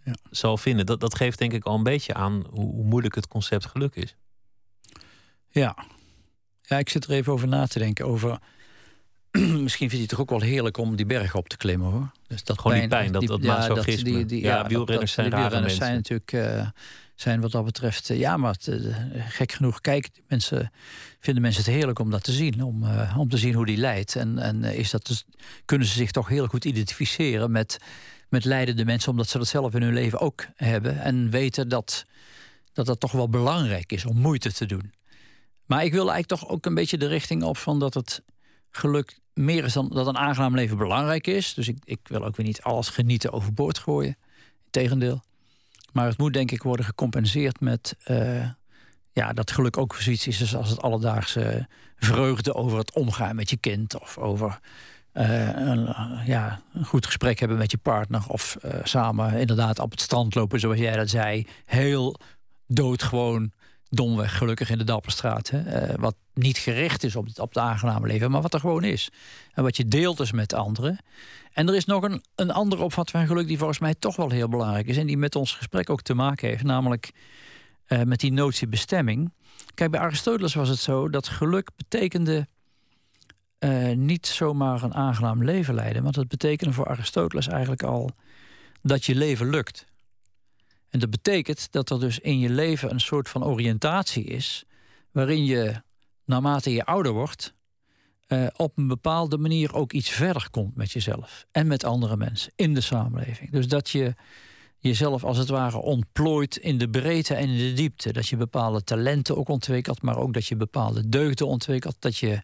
ja. zal vinden. Dat, dat geeft denk ik al een beetje aan hoe, hoe moeilijk het concept geluk is. Ja. ja, ik zit er even over na te denken. Over (clears throat) misschien vindt hij het toch ook wel heerlijk om die berg op te klimmen hoor. Dus dat Gewoon pijn, die pijn, dat, dat ja, zo die, die, ja, wielrenners zijn wielrenners zijn natuurlijk uh, zijn wat dat betreft, uh, ja, maar uh, gek genoeg kijken mensen, vinden mensen het heerlijk om dat te zien, om, om te zien hoe die leidt. En, en is dat dus, kunnen ze zich toch heel goed identificeren met, met leidende mensen, omdat ze dat zelf in hun leven ook hebben en weten dat dat, dat toch wel belangrijk is om moeite te doen. Maar ik wil eigenlijk toch ook een beetje de richting op van dat het geluk meer is dan dat een aangenaam leven belangrijk is. Dus ik, ik wil ook weer niet alles genieten overboord gooien. Integendeel. Maar het moet denk ik worden gecompenseerd met uh, ja, dat geluk ook zoiets is als het alledaagse vreugde over het omgaan met je kind. Of over uh, een, ja, een goed gesprek hebben met je partner. Of samen inderdaad op het strand lopen zoals jij dat zei. Heel doodgewoon domweg gelukkig in de Dapperstraat. Hè? Uh, wat niet gericht is op het, aangename leven, maar wat er gewoon is. En wat je deelt dus met anderen. En er is nog een, een andere opvatting van geluk die volgens mij toch wel heel belangrijk is. En die met ons gesprek ook te maken heeft. Namelijk uh, met die notie bestemming. Kijk, bij Aristoteles was het zo dat geluk betekende uh, niet zomaar een aangenaam leven leiden. Want het betekende voor Aristoteles eigenlijk al dat je leven lukt. En dat betekent dat er dus in je leven een soort van oriëntatie is, waarin je naarmate je ouder wordt, uh, op een bepaalde manier ook iets verder komt met jezelf en met andere mensen in de samenleving. Dus dat je jezelf als het ware ontplooit in de breedte en in de diepte. Dat je bepaalde talenten ook ontwikkelt, maar ook dat je bepaalde deugden ontwikkelt. Dat je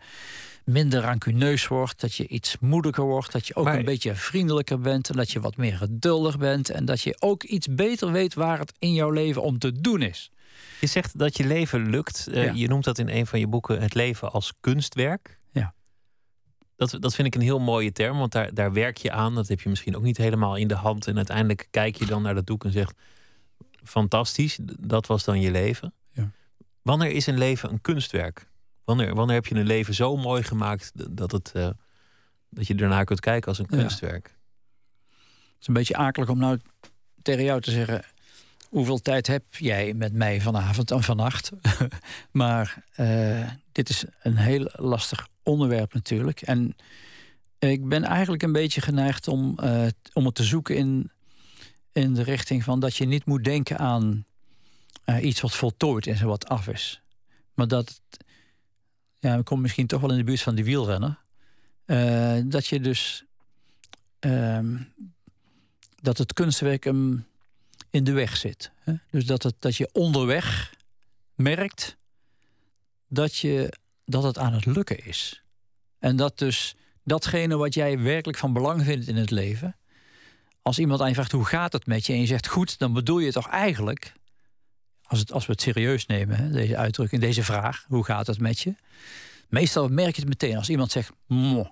minder rancuneus wordt, dat je iets moediger wordt, dat je ook een beetje vriendelijker bent en dat je wat meer geduldig bent en dat je ook iets beter weet waar het in jouw leven om te doen is. Je zegt dat je leven lukt. Uh, Ja. Je noemt dat in een van je boeken het leven als kunstwerk. Ja. Dat, dat vind ik een heel mooie term, want daar, daar werk je aan. Dat heb je misschien ook niet helemaal in de hand. En uiteindelijk kijk je dan naar dat doek en zegt: Fantastisch, dat was dan je leven. Ja. Wanneer is een leven een kunstwerk? Wanneer, wanneer heb je een leven zo mooi gemaakt dat, het, eh, dat je ernaar kunt kijken als een Ja. kunstwerk? Het is een beetje akelig om nou tegen jou te zeggen... hoeveel tijd heb jij met mij vanavond en vannacht? (laughs) maar eh, dit is een heel lastig onderwerp natuurlijk. En ik ben eigenlijk een beetje geneigd om, eh, om het te zoeken in, in de richting van... dat je niet moet denken aan iets wat voltooid is en wat af is. Maar dat... het- Ja, we komen misschien toch wel in de buurt van die wielrenner. Eh, dat je dus... ehm, dat het kunstwerk hem in de weg zit. Hè? Dus dat, het, dat je onderweg merkt dat, je, dat het aan het lukken is. En dat dus datgene wat jij werkelijk van belang vindt in het leven. Als iemand aan je vraagt hoe gaat het met je en je zegt goed, dan bedoel je toch eigenlijk, als, het, als we het serieus nemen, hè, deze uitdrukking, deze vraag, hoe gaat het met je? Meestal merk je het meteen als iemand zegt, "Mwah."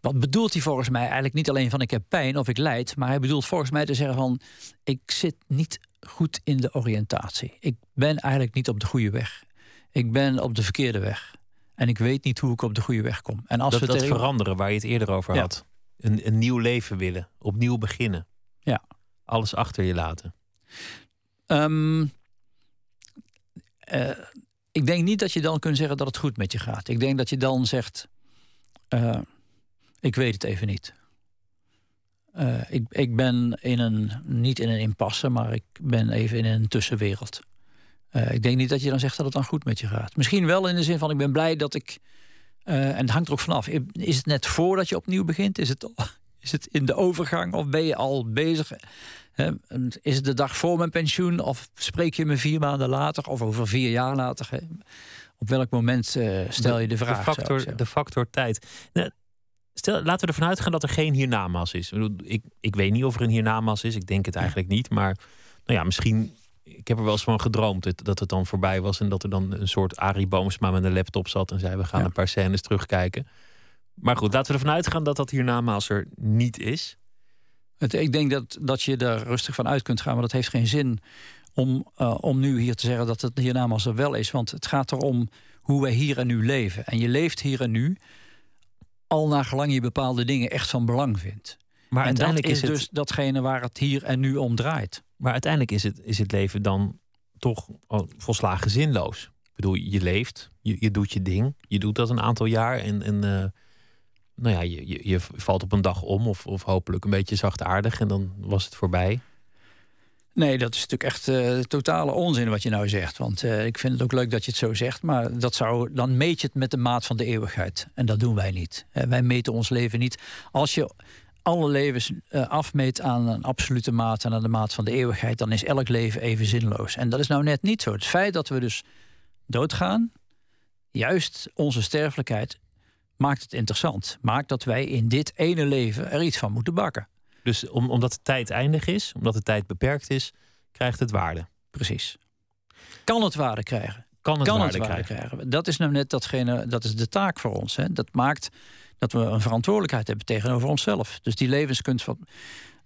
Wat bedoelt hij volgens mij eigenlijk niet alleen van ik heb pijn of ik lijd, maar hij bedoelt volgens mij te zeggen van ik zit niet goed in de oriëntatie. Ik ben eigenlijk niet op de goede weg. Ik ben op de verkeerde weg. En ik weet niet hoe ik op de goede weg kom. En als dat we dat tegen- veranderen waar je het eerder over Ja. had. Een, een nieuw leven willen, opnieuw beginnen. Ja. Alles achter je laten. Ehm, eh, ik denk niet dat je dan kunt zeggen dat het goed met je gaat. Ik denk dat je dan zegt: eh, Ik weet het even niet. Eh, ik, ik ben in een, niet in een impasse, maar ik ben even in een tussenwereld. Eh, ik denk niet dat je dan zegt dat het dan goed met je gaat. Misschien wel in de zin van: Ik ben blij dat ik. en het hangt er ook vanaf. Is het net voordat je opnieuw begint? Is het, is het in de overgang of ben je al bezig? Hè, is het de dag voor mijn pensioen of spreek je me vier maanden later of over vier jaar later? Hè? Op welk moment eh, stel je de vraag? De factor, de factor tijd. Nou, Stel, laten we ervan uitgaan dat er geen hiernamaals is. Ik, ik, weet niet of er een hiernamaals is. Ik denk het eigenlijk niet. Maar nou ja, misschien. Ik heb er wel eens van gedroomd dat, dat het dan voorbij was. En dat er dan een soort Arie Boomsma met een laptop zat. En zei: We gaan Ja. een paar scènes terugkijken. Maar goed, laten we ervan uitgaan dat dat hiernamaals er niet is. Het, ik denk dat, dat je daar rustig van uit kunt gaan, maar dat heeft geen zin om, eh, om nu hier te zeggen dat het hiernamaals er wel is. Want het gaat erom hoe wij hier en nu leven. En je leeft hier en nu al naar gelang je bepaalde dingen echt van belang vindt. Maar en dat uiteindelijk is, is, het, dus datgene waar het hier en nu om draait. maar uiteindelijk is het, is het leven dan toch oh, volslagen zinloos. Ik bedoel, je leeft, je, je doet je ding, je doet dat een aantal jaar en, en eh, nou ja, je, je, valt op een dag om of, of hopelijk een beetje zachtaardig en dan was het voorbij. Nee, dat is natuurlijk echt eh, totale onzin wat je nou zegt. Want eh, ik vind het ook leuk dat je het zo zegt. Maar dat zou, dan meet je het met de maat van de eeuwigheid. En dat doen wij niet. Eh, wij meten ons leven niet. Als je alle levens afmeet aan een absolute maat en aan de maat van de eeuwigheid, dan is elk leven even zinloos. En dat is nou net niet zo. Het feit dat we dus doodgaan, juist onze sterfelijkheid, maakt het interessant. Maakt dat wij in dit ene leven er iets van moeten bakken. Dus om, omdat de tijd eindig is, omdat de tijd beperkt is, krijgt het waarde. Precies. Kan het waarde krijgen? Kan het kan waarde het waarde krijgen. krijgen. Dat is nou net datgene, dat is de taak voor ons. Hè. Dat maakt dat we een verantwoordelijkheid hebben tegenover onszelf. Dus die levenskunst van,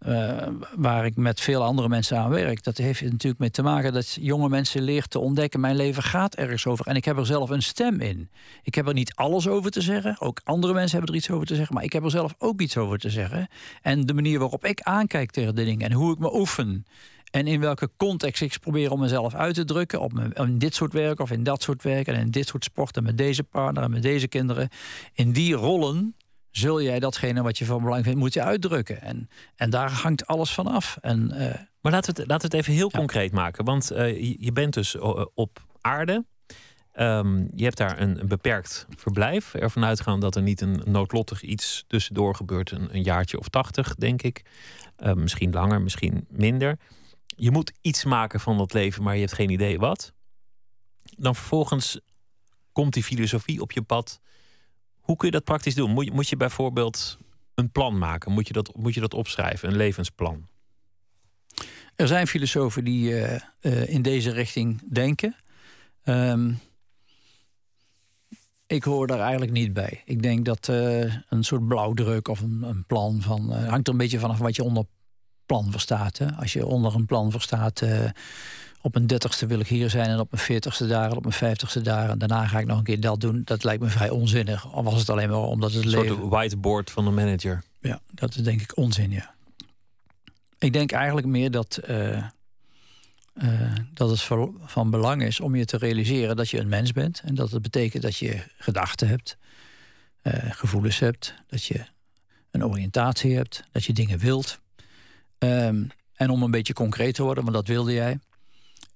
eh, waar ik met veel andere mensen aan werk, dat heeft natuurlijk mee te maken dat jonge mensen leert te ontdekken: mijn leven gaat ergens over. En ik heb er zelf een stem in. Ik heb er niet alles over te zeggen. Ook andere mensen hebben er iets over te zeggen. Maar ik heb er zelf ook iets over te zeggen. En de manier waarop ik aankijk tegen de dingen en hoe ik me oefen. En in welke context ik probeer om mezelf uit te drukken. Op in dit soort werk of in dat soort werk. En in dit soort sporten met deze partner en met deze kinderen. In die rollen zul jij datgene wat je van belang vindt, moet je uitdrukken. En, en daar hangt alles van af. En, eh, Maar laten we het, laten we het even heel Ja. concreet maken. Want eh, je, bent dus eh, op aarde. Ehm, je hebt daar een, een beperkt verblijf. Ervan uitgaan dat er niet een noodlottig iets tussendoor gebeurt. Een, een jaartje of tachtig, denk ik. Eh, misschien langer, misschien minder. Je moet iets maken van dat leven, maar je hebt geen idee wat. Dan vervolgens komt die filosofie op je pad. Hoe kun je dat praktisch doen? Moet je, moet je bijvoorbeeld een plan maken? Moet je, dat, moet je dat opschrijven, een levensplan? er zijn filosofen die in deze richting denken. Um, ik hoor daar eigenlijk niet bij. Ik denk dat uh, een soort blauwdruk of een, een plan van. Hangt er een beetje vanaf wat je onder plan verstaat. Hè? Als je onder een plan verstaat. Op mijn dertigste wil ik hier zijn en op mijn veertigste daar en op mijn vijftigste daar. En daarna ga ik nog een keer dat doen. Dat lijkt me vrij onzinnig. Of was het alleen maar omdat het leven... Een soort whiteboard van de manager. Ja, dat is denk ik onzin, ja. Ik denk eigenlijk meer dat uh, dat het van belang is om je te realiseren dat je een mens bent. En dat het betekent dat je gedachten hebt, uh, gevoelens hebt, dat je een oriëntatie hebt, dat je dingen wilt. Um, en om een beetje concreet te worden, want dat wilde jij.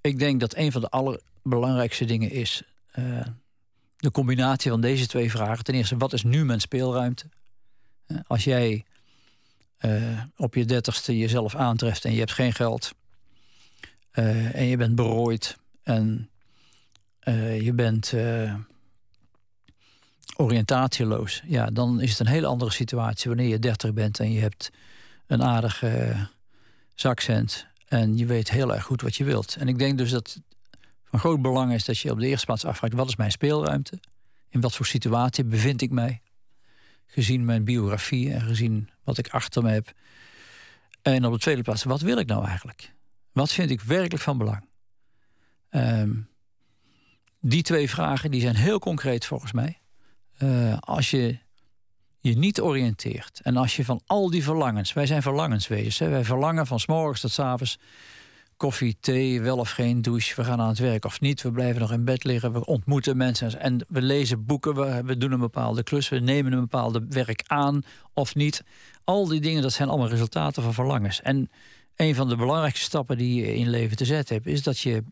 Ik denk dat een van de allerbelangrijkste dingen is uh, de combinatie van deze twee vragen. Ten eerste, wat is nu mijn speelruimte? als jij op je dertigste jezelf aantreft en je hebt geen geld en je bent berooid en je bent oriëntatieloos. Ja, dan is het een hele andere situatie wanneer je 30 bent en je hebt een aardige zakcent en je weet heel erg goed wat je wilt. En ik denk dus dat van groot belang is dat je op de eerste plaats afvraagt: wat is mijn speelruimte? In wat voor situatie bevind ik mij? Gezien mijn biografie en gezien wat ik achter me heb. En op de tweede plaats, wat wil ik nou eigenlijk? Wat vind ik werkelijk van belang? Um, die twee vragen die zijn heel concreet volgens mij. Uh, als je je niet oriënteert en als je van al die verlangens, wij zijn verlangenswezens, hè, wij verlangen van s morgens tot s koffie, thee, wel of geen douche, we gaan aan het werk of niet, we blijven nog in bed liggen, we ontmoeten mensen en we lezen boeken, we, we doen een bepaalde klus, we nemen een bepaalde werk aan of niet. Al die dingen, dat zijn allemaal resultaten van verlangens. En een van de belangrijkste stappen die je in leven te zetten hebt, is dat je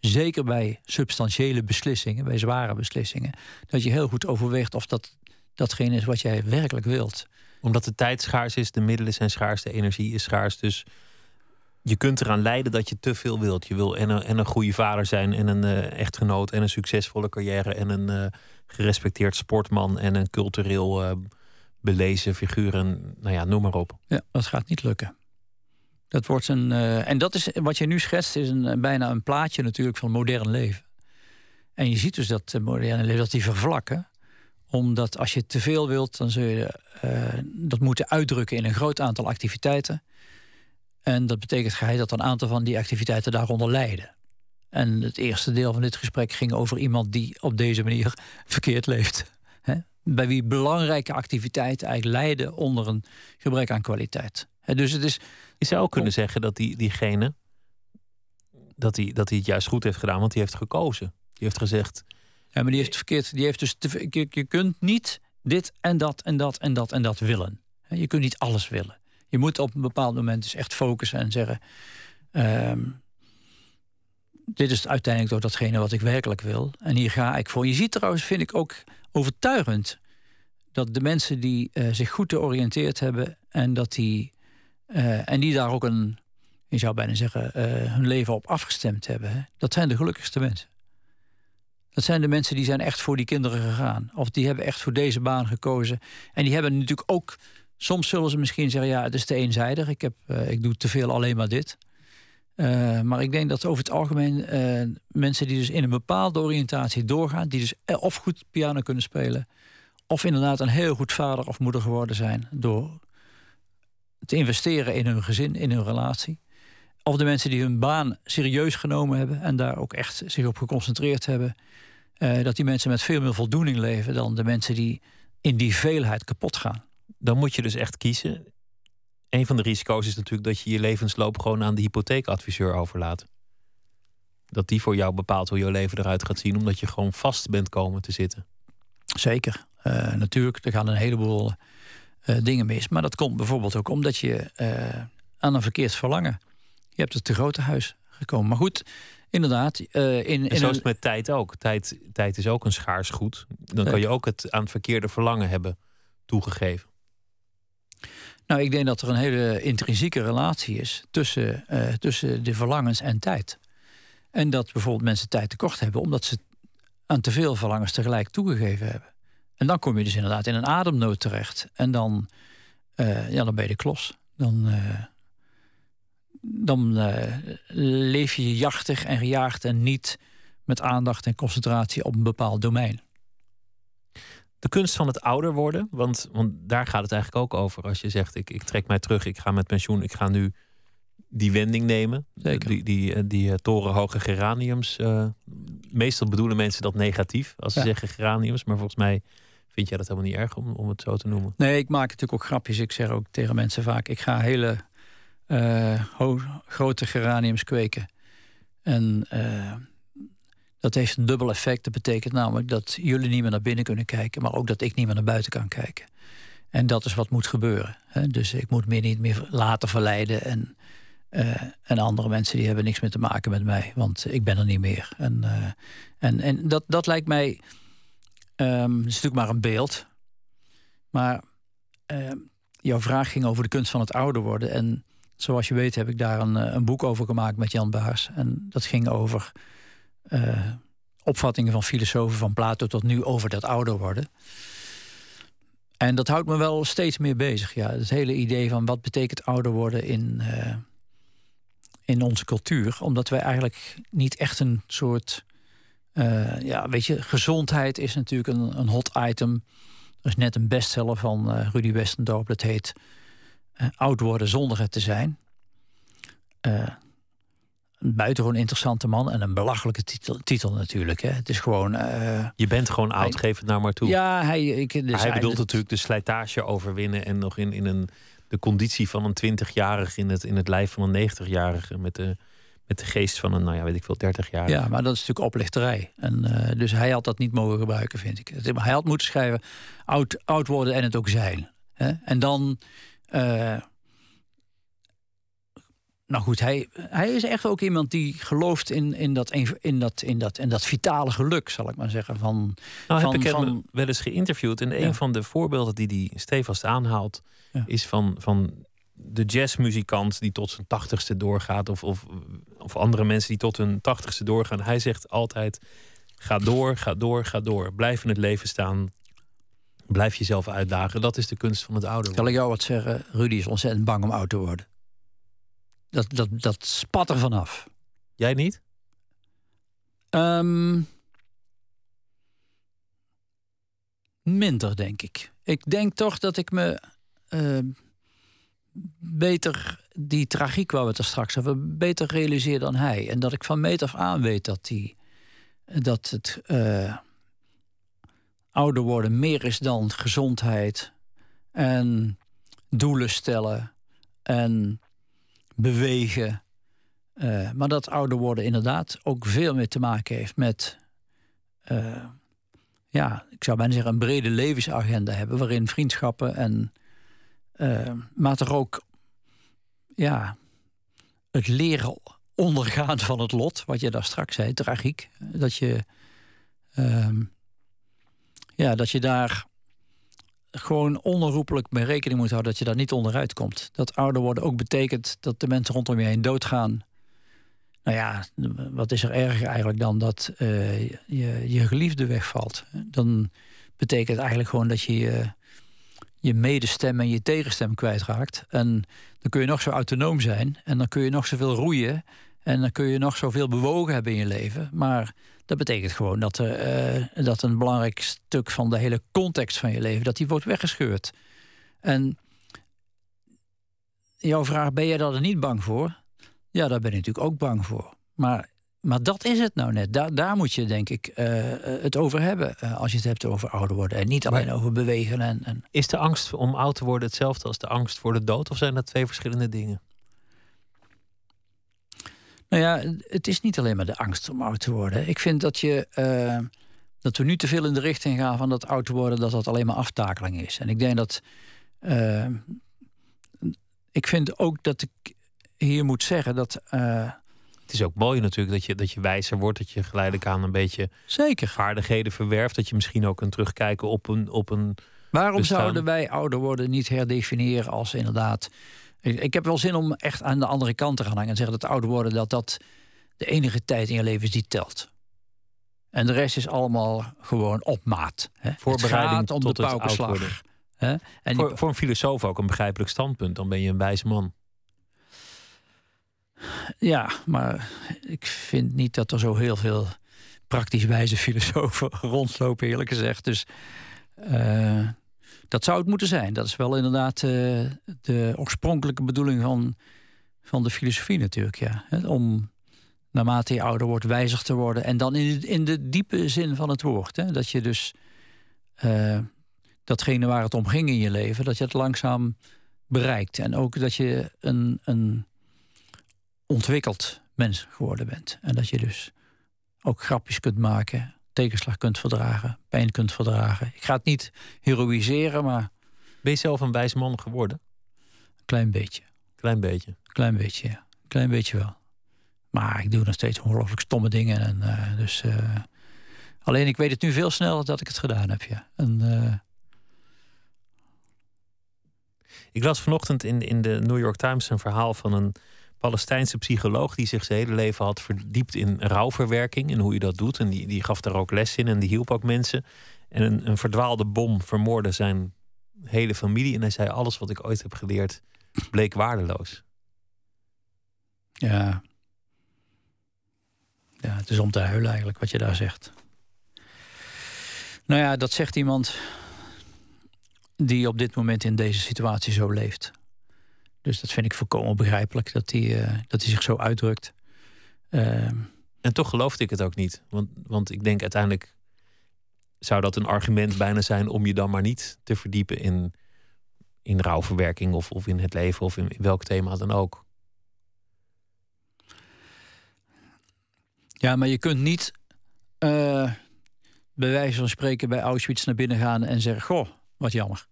zeker bij substantiële beslissingen, bij zware beslissingen, dat je heel goed overweegt of dat datgene is wat jij werkelijk wilt. Omdat de tijd schaars is, de middelen zijn schaars, de energie is schaars. Dus je kunt eraan leiden dat je te veel wilt. Je wil en een, en een goede vader zijn, en een uh, echtgenoot, en een succesvolle carrière, en een uh, gerespecteerd sportman, en een cultureel uh, belezen figuur. En, nou ja, noem maar op. Ja, dat gaat niet lukken. Dat wordt een, en dat is wat je nu schetst, is een, bijna een plaatje natuurlijk van modern leven. En je ziet dus dat moderne leven, dat die vervlakken. Omdat als je te veel wilt, dan zul je uh, dat moeten uitdrukken in een groot aantal activiteiten. En dat betekent dat een aantal van die activiteiten daaronder lijden. En het eerste deel van dit gesprek ging over iemand die op deze manier (laughs) verkeerd leeft. Bij wie belangrijke activiteiten eigenlijk lijden onder een gebrek aan kwaliteit. Dus het is je zou kunnen zeggen dat die, diegene dat hij, dat hij het juist goed heeft gedaan, want die heeft gekozen. Die heeft gezegd. Ja, maar die heeft verkeerd. Die heeft dus je, je kunt niet dit en dat en dat en dat en dat willen. Je kunt niet alles willen. Je moet op een bepaald moment dus echt focussen en zeggen. Um, dit is uiteindelijk toch datgene wat ik werkelijk wil. En hier ga ik voor. Je ziet trouwens, vind ik ook overtuigend, dat de mensen die uh, zich goed georiënteerd hebben en dat die uh, en die daar ook een, je zou bijna zeggen, uh, hun leven op afgestemd hebben. Dat zijn de gelukkigste mensen. Dat zijn de mensen die zijn echt voor die kinderen gegaan. Of die hebben echt voor deze baan gekozen. En die hebben natuurlijk ook... Soms zullen ze misschien zeggen, ja, het is te eenzijdig. Ik, heb, uh, ik doe te veel alleen maar dit. maar ik denk dat over het algemeen mensen die dus in een bepaalde oriëntatie doorgaan... die dus of goed piano kunnen spelen... of inderdaad een heel goed vader of moeder geworden zijn... door te investeren in hun gezin, in hun relatie. Of de mensen die hun baan serieus genomen hebben en daar ook echt zich op geconcentreerd hebben. Uh, dat die mensen met veel meer voldoening leven dan de mensen die in die veelheid kapot gaan. Dan moet je dus echt kiezen. Een van de risico's is natuurlijk dat je je levensloop gewoon aan de hypotheekadviseur overlaat. Dat die voor jou bepaalt hoe je leven eruit gaat zien, omdat je gewoon vast bent komen te zitten. Zeker. Uh, natuurlijk, er gaan een heleboel uh, dingen mis. Maar dat komt bijvoorbeeld ook omdat je aan een verkeerd verlangen. Je hebt het te grote huis gekomen. Maar goed, inderdaad. Uh, in, en zo is het met tijd ook. Tijd, tijd is ook een schaars goed. Dan kan je ook het aan het verkeerde verlangen hebben toegegeven. Nou, ik denk dat er een hele intrinsieke relatie is tussen, uh, tussen de verlangens en tijd. En dat bijvoorbeeld mensen tijd tekort hebben omdat ze aan te veel verlangens tegelijk toegegeven hebben. En dan kom je dus inderdaad in een ademnood terecht. En dan, uh, ja, dan ben je de klos. Dan, uh, dan eh, leef je jachtig en gejaagd en niet met aandacht en concentratie op een bepaald domein. De kunst van het ouder worden, want, want daar gaat het eigenlijk ook over. Als je zegt, ik, ik trek mij terug, ik ga met pensioen, ik ga nu die wending nemen. Zeker. Die, die, eh, die, eh, torenhoge geraniums. meestal bedoelen mensen dat negatief als ze Ja. zeggen geraniums. Maar volgens mij vind jij dat helemaal niet erg om, om het zo te noemen. Nee, ik maak natuurlijk ook grapjes. Ik zeg ook tegen mensen vaak: ik ga hele grote geraniums kweken. En eh, dat heeft een dubbel effect. Dat betekent namelijk dat jullie niet meer naar binnen kunnen kijken, maar ook dat ik niet meer naar buiten kan kijken. En dat is wat moet gebeuren. Hè? Dus ik moet me niet meer laten verleiden. En, eh, en andere mensen die hebben niks meer te maken met mij, want ik ben er niet meer. En, eh, en, en dat, dat lijkt mij. ehm, het is natuurlijk maar een beeld. Maar eh, jouw vraag ging over de kunst van het ouder worden. En zoals je weet heb ik daar een, eh, een boek over gemaakt met Jan Baars. En dat ging over eh, opvattingen van filosofen van Plato tot nu over dat ouder worden. En dat houdt me wel steeds meer bezig. Ja. Het hele idee van wat betekent ouder worden in, eh, in onze cultuur. Omdat wij eigenlijk niet echt een soort... ja, weet je, gezondheid is natuurlijk een, een hot item. Er is net een bestseller van Rudy Westendorp. Dat heet eh, Oud worden zonder het te zijn. Eh, een buitengewoon interessante man en een belachelijke titel, titel natuurlijk. Hè. Het is gewoon... eh, Je bent gewoon oud, Hij- geef het nou maar toe. ja, hij... Ik, dus Maar hij bedoelt het- natuurlijk de slijtage overwinnen en nog in, in een, de conditie van een 20-jarige in het, in het lijf van een 90-jarige. Met de, met de geest van een, nou ja, weet ik veel, 30-jarige. Ja, maar dat is natuurlijk oplichterij. En, dus hij had dat niet mogen gebruiken, vind ik. Hij had moeten schrijven oud, oud worden en het ook zijn. Hè? En dan... eh, nou goed, hij, hij is echt ook iemand die gelooft in, in, dat, in, dat, in, dat, in dat vitale geluk, zal ik maar zeggen. Van, Nou heb van- ik hem van- wel eens geïnterviewd. En een van de voorbeelden die hij stevast aanhaalt... Ja. is van, van de jazzmuzikant die tot zijn tachtigste doorgaat... Of, of, of andere mensen die tot hun tachtigste doorgaan. Hij zegt altijd, ga door, ga door, ga door. Blijf in het leven staan. Blijf jezelf uitdagen. Dat is de kunst van het ouder Zal worden. ik jou wat zeggen? Rudy is ontzettend bang om oud te worden. Dat, dat, dat spat er vanaf. Jij niet? Ehm, minder, denk ik. Ik denk toch dat ik me ehm, beter die tragiek waar we het er straks over beter realiseer dan hij. En dat ik van meet af aan weet dat, die, dat het eh, ouder worden meer is dan gezondheid en doelen stellen en bewegen. Eh, maar dat ouder worden inderdaad ook veel meer te maken heeft met, eh, ja, ik zou bijna zeggen, een brede levensagenda hebben, waarin vriendschappen en, eh, maar toch ook, ja, het leren ondergaan van het lot, wat je daar straks zei, tragiek, dat je, ehm, ja, dat je daar gewoon onherroepelijk mee rekening moet houden dat je daar niet onderuit komt. Dat ouder worden ook betekent dat de mensen rondom je heen doodgaan. Nou ja, wat is er erger eigenlijk dan dat eh, je, je geliefde wegvalt? Dan betekent het eigenlijk gewoon dat je je, je medestem en je tegenstem kwijtraakt. En dan kun je nog zo autonoom zijn en dan kun je nog zoveel roeien en dan kun je nog zoveel bewogen hebben in je leven. Maar dat betekent gewoon dat, er, eh, dat een belangrijk stuk van de hele context van je leven, dat die wordt weggescheurd. En jouw vraag, ben jij daar er niet bang voor? Ja, daar ben ik natuurlijk ook bang voor. Maar, maar dat is het nou net. Daar, daar moet je denk ik eh, het over hebben eh, als je het hebt over ouder worden. En niet alleen Maar- over bewegen. En, en... Is de angst om oud te worden hetzelfde als de angst voor de dood? Of zijn dat twee verschillende dingen? Nou ja, het is niet alleen maar de angst om oud te worden. Ik vind dat, je, eh, dat we nu te veel in de richting gaan van dat oud te worden, dat dat alleen maar aftakeling is. En ik denk dat. eh, ik vind ook dat ik hier moet zeggen dat. eh, Het is ook mooi natuurlijk dat je, dat je wijzer wordt. Dat je geleidelijk aan een beetje zeker. vaardigheden verwerft. Dat je misschien ook kunt terugkijken op een... Op een Waarom bestaan. zouden wij ouder worden niet herdefiniëren als inderdaad. Ik, ik heb wel zin om echt aan de andere kant te gaan hangen en zeggen dat ouder worden dat dat de enige tijd in je leven is die telt. En de rest is allemaal gewoon op maat. Hè. Voorbereiding het gaat om tot de paukenslag. Hè. En die- voor, voor een filosoof ook een begrijpelijk standpunt. Dan ben je een wijs man. Ja, maar ik vind niet dat er zo heel veel praktisch wijze filosofen (laughs) rondlopen, eerlijk gezegd. Dus uh, dat zou het moeten zijn. Dat is wel inderdaad uh, de oorspronkelijke bedoeling van, van de filosofie natuurlijk. Ja. Om naarmate je ouder wordt wijzig te worden. En dan in de, in de diepe zin van het woord. Hè. Dat je dus uh, datgene waar het om ging in je leven, dat je het langzaam bereikt. En ook dat je een, een ontwikkeld mens geworden bent. En dat je dus ook grapjes kunt maken, tegenslag kunt verdragen, pijn kunt verdragen. Ik ga het niet heroïseren, maar. Ben je zelf een wijs man geworden? Een klein beetje. Klein beetje. Klein beetje, ja. Klein beetje wel. Maar ik doe nog steeds ongelooflijk stomme dingen. En, uh, dus, uh, alleen ik weet het nu veel sneller dat ik het gedaan heb. Ja. En, uh... Ik las vanochtend in, in de New York Times een verhaal van een Palestijnse psycholoog die zich zijn hele leven had verdiept in rouwverwerking en hoe je dat doet. En die, die gaf daar ook les in en die hielp ook mensen. En een, een verdwaalde bom vermoordde zijn hele familie. En hij zei: Alles wat ik ooit heb geleerd bleek waardeloos. Ja. Ja, het is om te huilen eigenlijk wat je daar zegt. Nou ja, dat zegt iemand die op dit moment in deze situatie zo leeft. Dus dat vind ik volkomen begrijpelijk dat hij, uh, dat hij zich zo uitdrukt. Uh, en toch geloofde ik het ook niet. Want, want ik denk uiteindelijk zou dat een argument bijna zijn om je dan maar niet te verdiepen in, in rouwverwerking of, of in het leven of in, welk thema dan ook. Ja, maar je kunt niet uh, bij wijze van spreken bij Auschwitz naar binnen gaan en zeggen: Goh, wat jammer.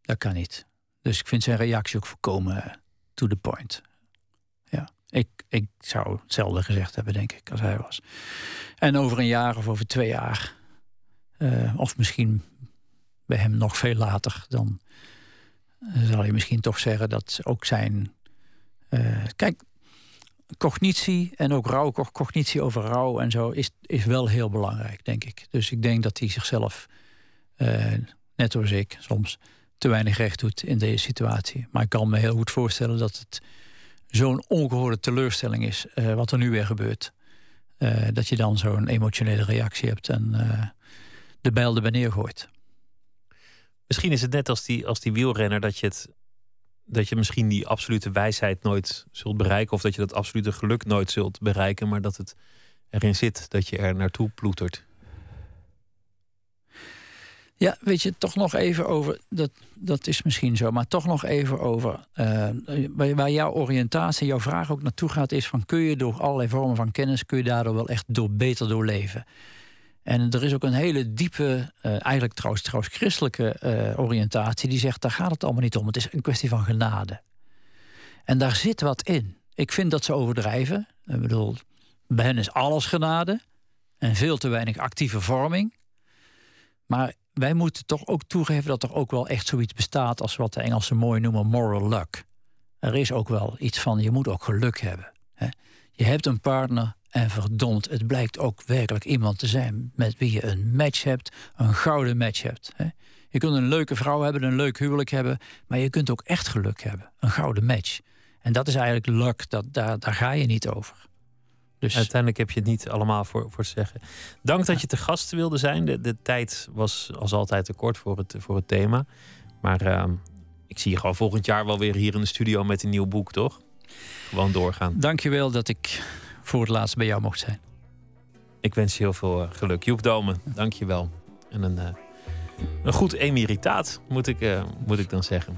Dat kan niet. Dus ik vind zijn reactie ook voorkomen to the point. Ja, ik, ik zou hetzelfde gezegd hebben, denk ik, als hij was. En over een jaar of over twee jaar, uh, of misschien bij hem nog veel later, dan uh, zal je misschien toch zeggen dat ook zijn. Kijk, cognitie en ook rouw, cognitie over rouw en zo is, is wel heel belangrijk, denk ik. Dus ik denk dat hij zichzelf, net zoals ik soms, te weinig recht doet in deze situatie. Maar ik kan me heel goed voorstellen dat het zo'n ongehoorde teleurstelling is uh, wat er nu weer gebeurt. Uh, dat je dan zo'n emotionele reactie hebt en uh, de bijl erbij neergooit. Misschien is het net als die, als die wielrenner dat je, het, dat je misschien die absolute wijsheid nooit zult bereiken. Of dat je dat absolute geluk nooit zult bereiken. Maar dat het erin zit dat je er naartoe ploetert. Ja, weet je, toch nog even over, dat, dat is misschien zo, maar toch nog even over uh, waar jouw oriëntatie, jouw vraag ook naartoe gaat, is van kun je door allerlei vormen van kennis, kun je daardoor wel echt door, beter doorleven. En er is ook een hele diepe, uh, eigenlijk trouwens, trouwens christelijke uh, oriëntatie, die zegt, daar gaat het allemaal niet om. Het is een kwestie van genade. En daar zit wat in. Ik vind dat ze overdrijven. Ik bedoel, bij hen is alles genade en veel te weinig actieve vorming. Maar wij moeten toch ook toegeven dat er ook wel echt zoiets bestaat als wat de Engelsen mooi noemen moral luck. Er is ook wel iets van, je moet ook geluk hebben. Hè? Je hebt een partner en verdomd, het blijkt ook werkelijk iemand te zijn met wie je een match hebt, een gouden match hebt. Hè? Je kunt een leuke vrouw hebben, een leuk huwelijk hebben, maar je kunt ook echt geluk hebben, een gouden match. En dat is eigenlijk luck, dat, daar, daar ga je niet over. Dus... Uiteindelijk heb je het niet allemaal voor, voor te zeggen. Dank dat je te gast wilde zijn. De, de tijd was als altijd te kort voor het, voor het thema. Maar uh, ik zie je gewoon volgend jaar wel weer hier in de studio met een nieuw boek, toch? Gewoon doorgaan. Dankjewel dat ik voor het laatst bij jou mocht zijn. Ik wens je heel veel eh, geluk. Joep Domen, dankjewel. En een, uh, een goed emeritaat, moet ik, uh, moet ik dan zeggen.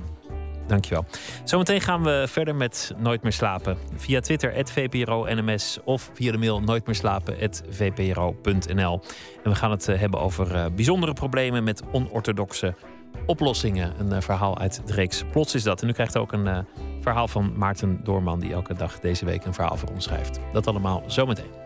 Dankjewel. Zometeen gaan we verder met Nooit meer slapen. Via Twitter, @vpro_nms of via de mail nooitmeerslapen.vpro.nl. En we gaan het eh, hebben over uh, bijzondere problemen met onorthodoxe oplossingen. Een uh, verhaal uit de reeks Plots is dat. En u krijgt ook een verhaal van Maarten Doorman... die elke dag deze week een verhaal voor ons schrijft. Dat allemaal zometeen.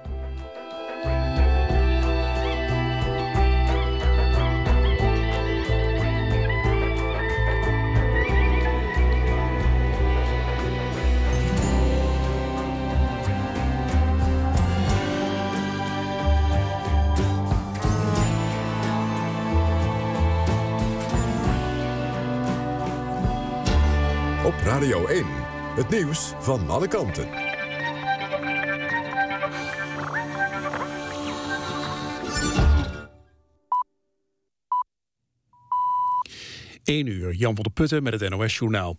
Nieuws van alle kanten. 1 uur, Jan van der Putten met het NOS-journaal.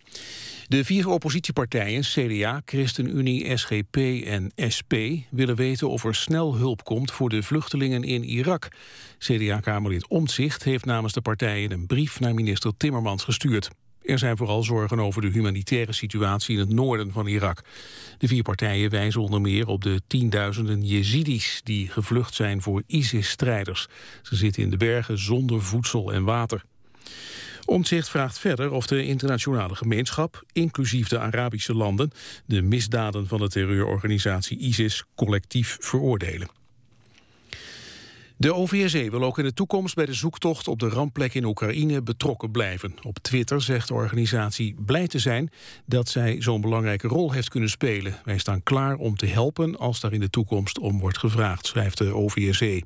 De vier oppositiepartijen, CDA, ChristenUnie, SGP en SP... willen weten of er snel hulp komt voor de vluchtelingen in Irak. CDA-kamerlid Omtzigt heeft namens de partijen een brief... naar minister Timmermans gestuurd. Er zijn vooral zorgen over de humanitaire situatie in het noorden van Irak. De vier partijen wijzen onder meer op de tienduizenden Jezidis... die gevlucht zijn voor ISIS-strijders. Ze zitten in de bergen zonder voedsel en water. Omtzigt vraagt verder of de internationale gemeenschap, inclusief de Arabische landen, de misdaden van de terreurorganisatie ISIS collectief veroordelen. De OVSE wil ook in de toekomst bij de zoektocht op de rampplek in Oekraïne betrokken blijven. Op Twitter zegt de organisatie blij te zijn dat zij zo'n belangrijke rol heeft kunnen spelen. Wij staan klaar om te helpen als daar in de toekomst om wordt gevraagd, schrijft de OVSE.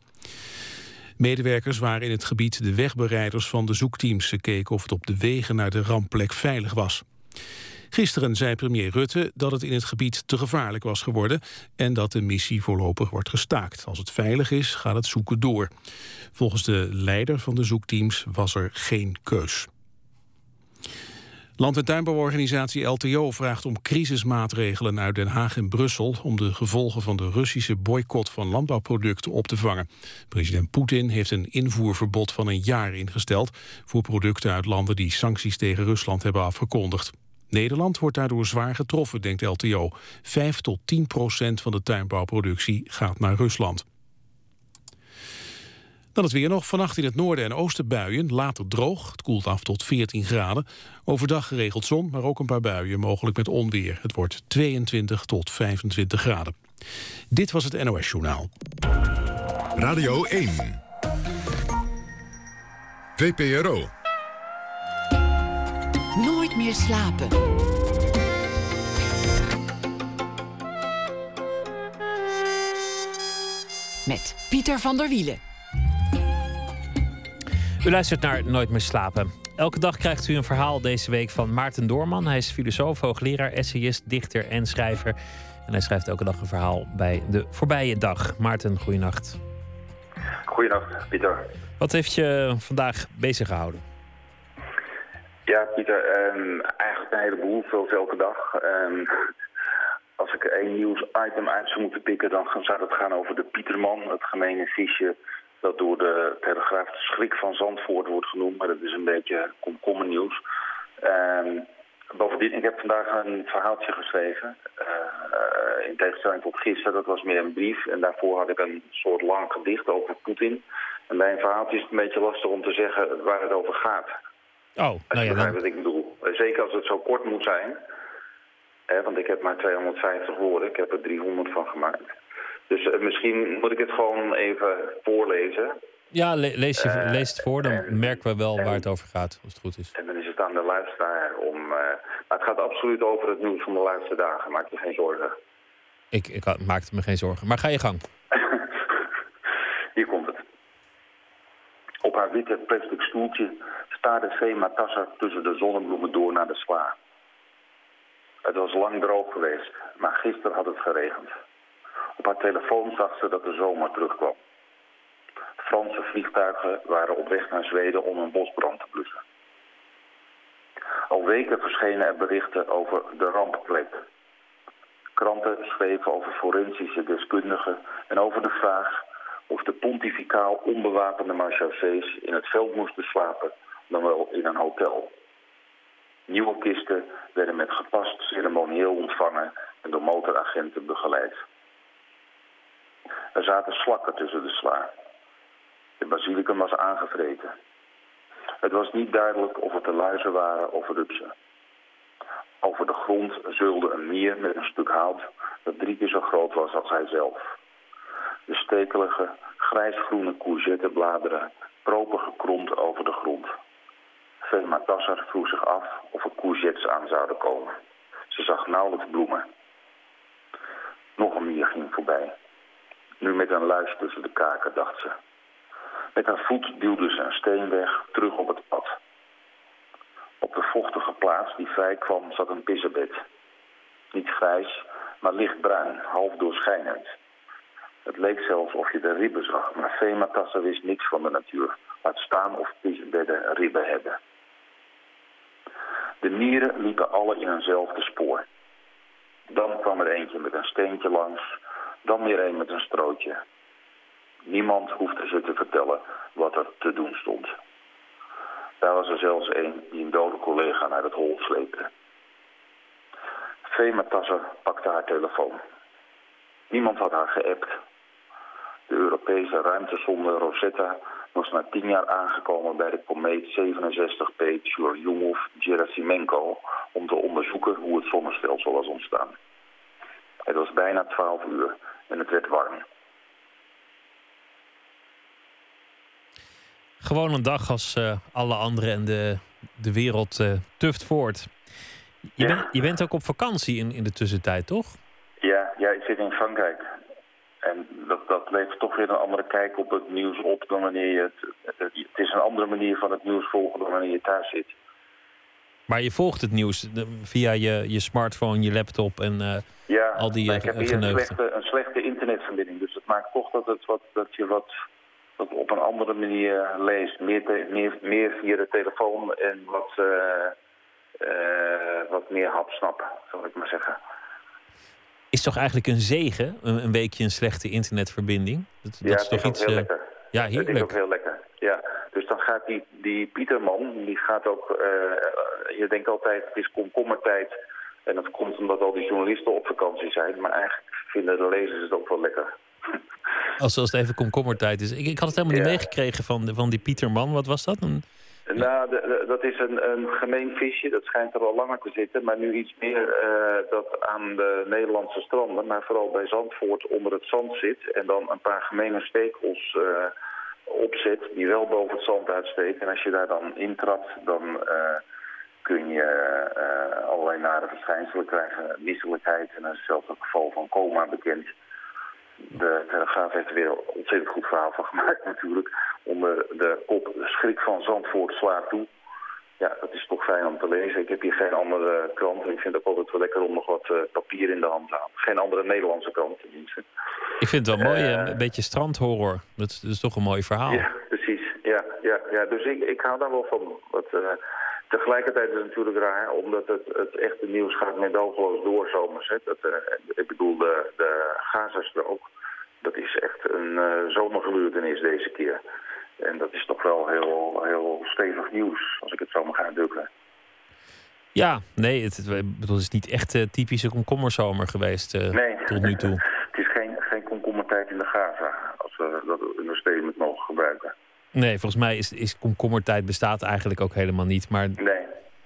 Medewerkers waren in het gebied de wegbereiders van de zoekteams. Ze keken of het op de wegen naar de rampplek veilig was. Gisteren zei premier Rutte dat het in het gebied te gevaarlijk was geworden... en dat de missie voorlopig wordt gestaakt. Als het veilig is, gaat het zoeken door. Volgens de leider van de zoekteams was er geen keus. Land- en tuinbouworganisatie LTO vraagt om crisismaatregelen uit Den Haag en Brussel om de gevolgen van de Russische boycott van landbouwproducten op te vangen. President Poetin heeft een invoerverbod van een jaar ingesteld voor producten uit landen die sancties tegen Rusland hebben afgekondigd. Nederland wordt daardoor zwaar getroffen, denkt LTO. 5 tot 10 procent van de tuinbouwproductie gaat naar Rusland. Dan het weer nog. Vannacht in het noorden en oosten buien. Later droog. Het koelt af tot 14 graden. Overdag geregeld zon, maar ook een paar buien. Mogelijk met onweer. Het wordt 22 tot 25 graden. Dit was het NOS Journaal. Radio 1. VPRO. Nooit meer slapen. Met Pieter van der Wielen. U luistert naar Nooit meer slapen. Elke dag krijgt u een verhaal deze week van Maarten Doorman. Hij is filosoof, hoogleraar, essayist, dichter en schrijver. En hij schrijft elke dag een verhaal bij de voorbije dag. Maarten, goeienacht. Goeienacht, Pieter. Wat heeft je vandaag bezig gehouden? Ja, Pieter, um, eigenlijk een heleboel, veel elke dag. Um, als ik één nieuwsitem uit zou moeten pikken, dan zou het gaan over de Pieterman, het gemene visje dat door de Telegraaf de schrik van Zandvoort wordt genoemd, maar dat is een beetje komkommernieuws. Um, bovendien, ik heb vandaag een verhaaltje geschreven, uh, in tegenstelling tot gisteren, dat was meer een brief. En daarvoor had ik een soort lang gedicht over Poetin. En bij een verhaaltje is het een beetje lastig om te zeggen waar het over gaat. Oh, nou ja, dan... wat ik bedoel. Zeker als het zo kort moet zijn. Hè, want ik heb maar 250 woorden, ik heb er 300 van gemaakt. Dus uh, misschien moet ik het gewoon even voorlezen. Ja, le lees, je, uh, lees het voor, dan en, merken we wel en, waar het over gaat, als het goed is. En dan is het aan de luisteraar om... Uh, maar het gaat absoluut over het nieuws van de laatste dagen, maak je geen zorgen. Ik, ik maakte me geen zorgen, maar ga je gang. (laughs) Hier komt het. Op haar witte plastic stoeltje staarde Fema Tassa tussen de zonnebloemen door naar de sla. Het was lang droog geweest, maar gisteren had het geregend. Op haar telefoon zag ze dat de zomer terugkwam. Franse vliegtuigen waren op weg naar Zweden om een bosbrand te blussen. Al weken verschenen er berichten over de rampplek. Kranten schreven over forensische deskundigen en over de vraag of de pontificaal onbewapende marchaussées in het veld moesten slapen dan wel in een hotel. Nieuwe kisten werden met gepast ceremonieel ontvangen en door motoragenten begeleid. Er zaten slakken tussen de sla. De basilicum was aangevreten. Het was niet duidelijk of het de luizen waren of rupsen. Over de grond zeulde een mier met een stuk hout dat drie keer zo groot was als hij zelf. De stekelige, grijsgroene courgettebladeren propen gekromd over de grond. Velma Tasser vroeg zich af of er courgettes aan zouden komen. Ze zag nauwelijks bloemen. Nog een mier ging voorbij. Nu met een luis tussen de kaken, dacht ze. Met haar voet duwde ze een steen weg, terug op het pad. Op de vochtige plaats die vrij kwam zat een pissebed. Niet grijs, maar lichtbruin, half doorschijnend. Het leek zelfs of je de ribben zag, maar Vematassa wist niks van de natuur. Laat staan of visbedden ribben hebben. De nieren liepen alle in eenzelfde spoor. Dan kwam er eentje met een steentje langs, dan weer een met een strootje. Niemand hoefde ze te vertellen wat er te doen stond. Daar was er zelfs een die een dode collega naar het hol sleepte. Vee pakte haar telefoon. Niemand had haar geappt. De Europese ruimtesonde Rosetta was na tien jaar aangekomen bij de komeet 67P Churyumov-Gerasimenko om te onderzoeken hoe het zonnestelsel was ontstaan. Het was bijna 12 uur en het werd warm. Gewoon een dag als uh, alle anderen en de, de wereld uh, tuft voort. Je, Ja. je bent ook op vakantie in, in de tussentijd, toch? Ja, ja, ik zit in Frankrijk. En dat, dat levert toch weer een andere kijk op het nieuws op dan wanneer je het, het... Is een andere manier van het nieuws volgen dan wanneer je thuis zit. Maar je volgt het nieuws via je, je smartphone, je laptop en eh, Ja, al die eh, ik heb hier een slechte, een slechte internetverbinding. Dus dat maakt toch dat, het wat, dat je wat, wat op een andere manier leest. Meer, te- meer, meer via de telefoon en wat, eh, eh, wat meer hapsnap, zal ik maar zeggen. Is toch eigenlijk een zegen, een, een weekje een slechte internetverbinding? Dat, is het toch is iets. heel eh, lekker. ja, Het is ook heerlijk. heel lekker. Ja, dus dan gaat die, die Pieterman, die gaat ook, eh, je denkt altijd het is komkommertijd. En dat komt omdat al die journalisten op vakantie zijn. Maar eigenlijk vinden de lezers het ook wel lekker. Als, als het even komkommertijd is. Ik, ik had het helemaal niet meegekregen van, de- van die Pieterman. Wat was dat? Een, Nou, dat is een, een gemeen visje. Dat schijnt er al langer te zitten. Maar nu iets meer eh, dat aan de Nederlandse stranden, maar vooral bij Zandvoort onder het zand zit. En dan een paar gemene stekels eh opzet die wel boven het zand uitsteken. En als je daar dan intrapt, dan eh, kun je allerlei nare verschijnselen krijgen. Misselijkheid en er is zelfs een geval van coma bekend. De Telegraaf heeft er weer een ontzettend goed verhaal van gemaakt natuurlijk. Onder de kop schrik van Zandvoort slaat toe. Ja, dat is toch fijn om te lezen. Ik heb hier geen andere krant en ik vind het ook altijd wel lekker om nog wat eh, papier in de hand te houden. Geen andere Nederlandse krant tenminste. ik vind het wel mooi, Eh. een beetje strandhorror. Dat is, dat is toch een mooi verhaal. Ja. Ja, ja, ja. dus ik, ik hou daar wel van. Eh, tegelijkertijd is het natuurlijk raar, omdat het, het echte nieuws gaat medogeloos door zomers. Hè. Dat, eh, ik bedoel, de, de Gazastrook, dat is echt een eh zomergebeurtenis deze keer. En dat is toch wel heel, heel stevig nieuws, als ik het zo mag uitdrukken. Ja, nee, het, het, ik bedoel, het is niet echt eh, typische komkommerzomer geweest Nee. tot nu toe. (laughs) het is geen, geen komkommertijd in de Gaza, als we dat understatement mogen gebruiken. Nee, volgens mij is, is komkommertijd bestaat eigenlijk ook helemaal niet. Maar Nee.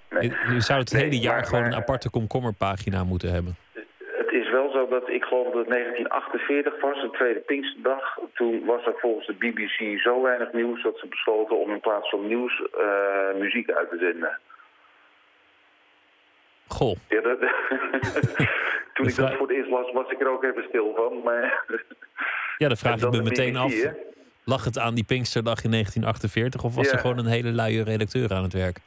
nee. je, zou het Nee, hele jaar maar- gewoon maar- een aparte komkommerpagina moeten hebben. Het is wel zo dat ik geloof dat het 1948 was, de tweede Pinksterdag. Toen was er volgens de BBC zo weinig nieuws dat ze besloten om in plaats van nieuws eh, muziek uit te zenden. Goh, Ja, dat- (laughs) Toen ik dat voor het eerst las, was ik er ook even stil van. Maar ja, dan vraag ik me meteen af. Lag het aan die Pinksterdag in 1948 of was Ja. er gewoon een hele luie redacteur aan het werk?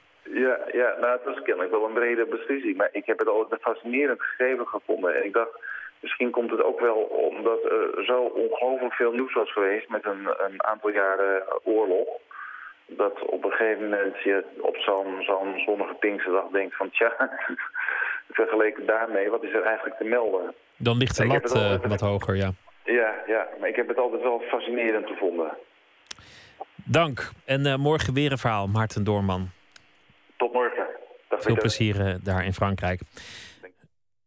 ja, ja, nou, het was kennelijk wel een brede beslissing. Maar ik heb het altijd een fascinerend gegeven gevonden. En ik dacht, misschien komt het ook wel omdat er zo ongelooflijk veel nieuws was geweest met een, een aantal jaren oorlog. Dat op een gegeven moment je op zo'n zo'n zonnige Pinksterdag denkt van tja, (laughs) vergeleken daarmee, wat is er eigenlijk te melden? Dan ligt de lat eh, wat hoger, ja. Ja, ja, maar ik heb het altijd wel fascinerend gevonden. Dank. En eh, morgen weer een verhaal, Maarten Doorman. Tot morgen. Dag Veel plezier eh, daar in Frankrijk.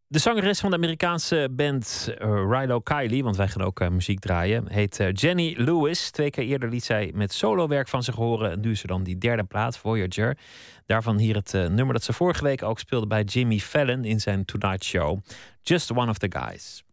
De zangeres van de Amerikaanse band eh, Rilo Kiley, want wij gaan ook muziek draaien, heet Jenny Lewis. Twee keer eerder liet zij met solowerk van zich horen. En nu is er dan die derde plaat, Voyager. Daarvan hier het nummer dat ze vorige week ook speelde bij Jimmy Fallon in zijn Tonight Show. Just One of the Guys.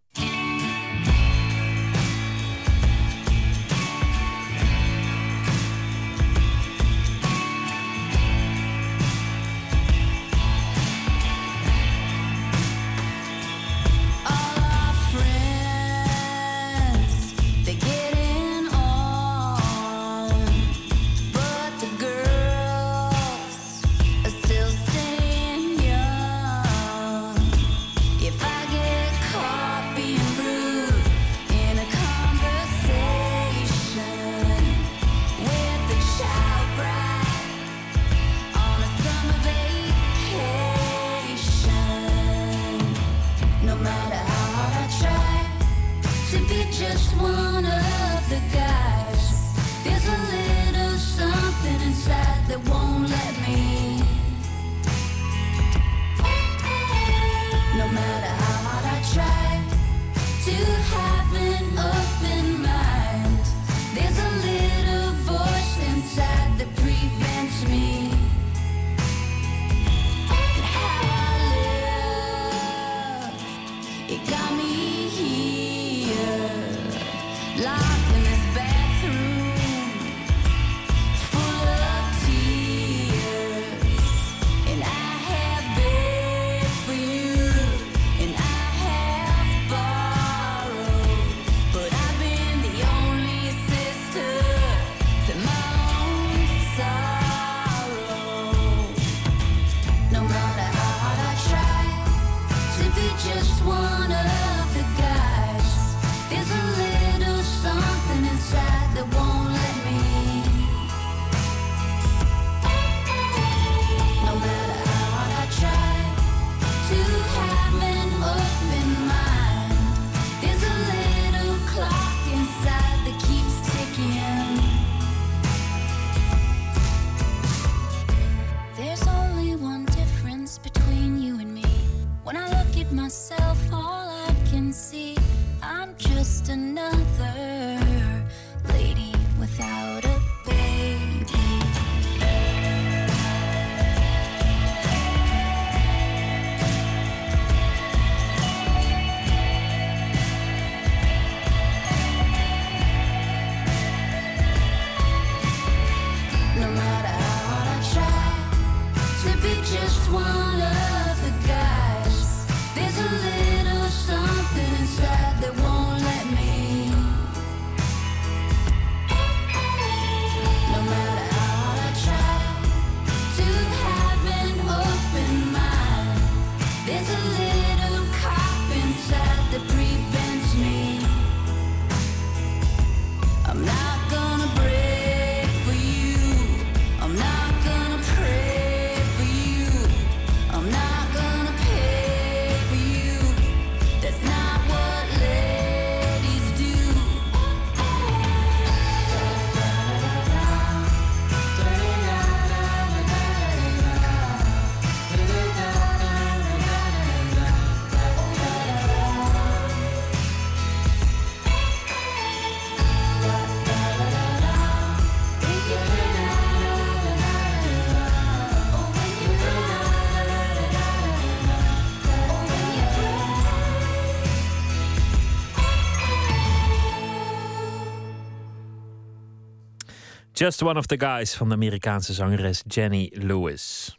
Just One of the Guys van de Amerikaanse zangeres Jenny Lewis.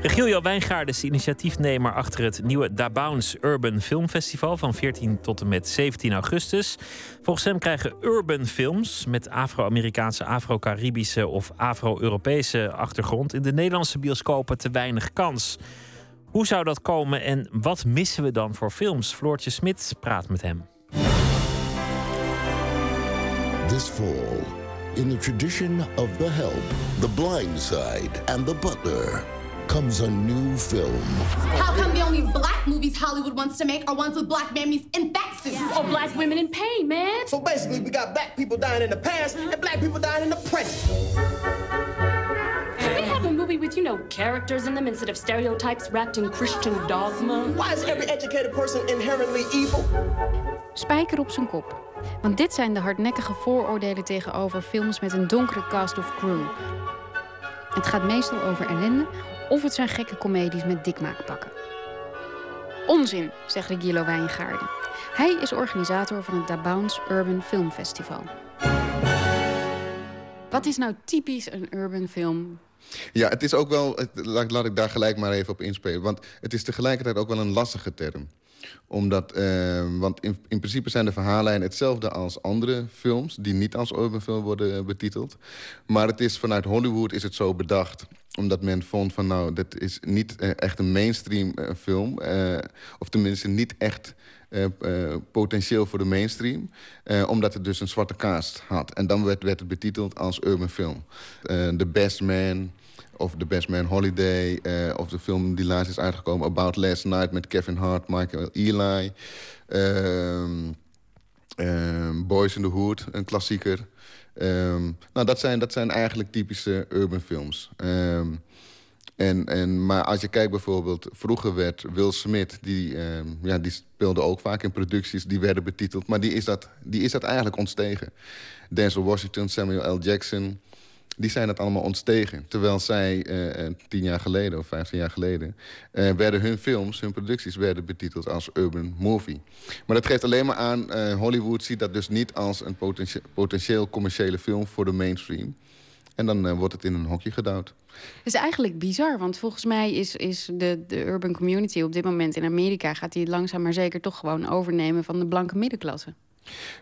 Regilio Wijngaard is de initiatiefnemer achter het nieuwe Da Bounce Urban Film Festival van 14 tot en met 17 augustus. Volgens hem krijgen urban films met Afro-Amerikaanse, Afro-Caribische of Afro-Europese achtergrond in de Nederlandse bioscopen te weinig kans. Hoe zou dat komen en wat missen we dan voor films? Floortje Smit praat met hem. This fall, in the tradition of The Help, The Blind Side, and The Butler, comes a new film. How come the only black movies Hollywood wants to make are ones with black mammies in fat suits? Or black women in pain, man. So basically, we got black people dying in the past and black people dying in the present. Can we have a movie with, you know, characters in them instead of stereotypes wrapped in Christian dogma? Why is every educated person inherently evil? Spijker op zijn kop. Want dit zijn de hardnekkige vooroordelen tegenover films met een donkere cast of crew. Het gaat meestal over ellende of het zijn gekke comedies met dikmaakpakken. Onzin, zegt Regilo Wijngaarden. Hij is organisator van het Da Bounce Urban Film Festival. Wat is nou typisch een urban film? Ja, het is ook wel. Laat, laat ik daar gelijk maar even op inspelen. Want het is tegelijkertijd ook wel een lastige term. Omdat, eh, want in, in principe zijn de verhaallijnen hetzelfde als andere films... die niet als urban film worden eh, betiteld. Maar het is vanuit Hollywood is het zo bedacht omdat men vond van nou, dit is niet eh, echt een mainstream eh, film. of tenminste niet echt eh, eh, potentieel voor de mainstream. eh, omdat het dus een zwarte cast had. En dan werd, werd het betiteld als urban film. The Best Man of The Best Man Holiday... of de film die laatst is uitgekomen... About Last Night met Kevin Hart, Michael Eli... Ehm, ehm, Boys in the Hood, een klassieker. Ehm, nou, dat zijn, dat zijn eigenlijk typische urban films. En, en, maar als je kijkt bijvoorbeeld, vroeger werd Will Smith... Die, ehm, ja, die speelde ook vaak in producties, die werden betiteld... maar die is dat, die is dat eigenlijk ontstegen. Denzel Washington, Samuel L. Jackson... die zijn het allemaal ontstegen. Terwijl zij eh, eh, tien jaar geleden of vijftien jaar geleden... eh, werden hun films, hun producties werden betiteld als urban movie. Maar dat geeft alleen maar aan... Hollywood ziet dat dus niet als een potentie- potentieel commerciële film voor de mainstream... En dan wordt het in een hokje gedouwd. Het is eigenlijk bizar, want volgens mij is, is de, de urban community op dit moment in Amerika... gaat die langzaam maar zeker toch gewoon overnemen van de blanke middenklasse.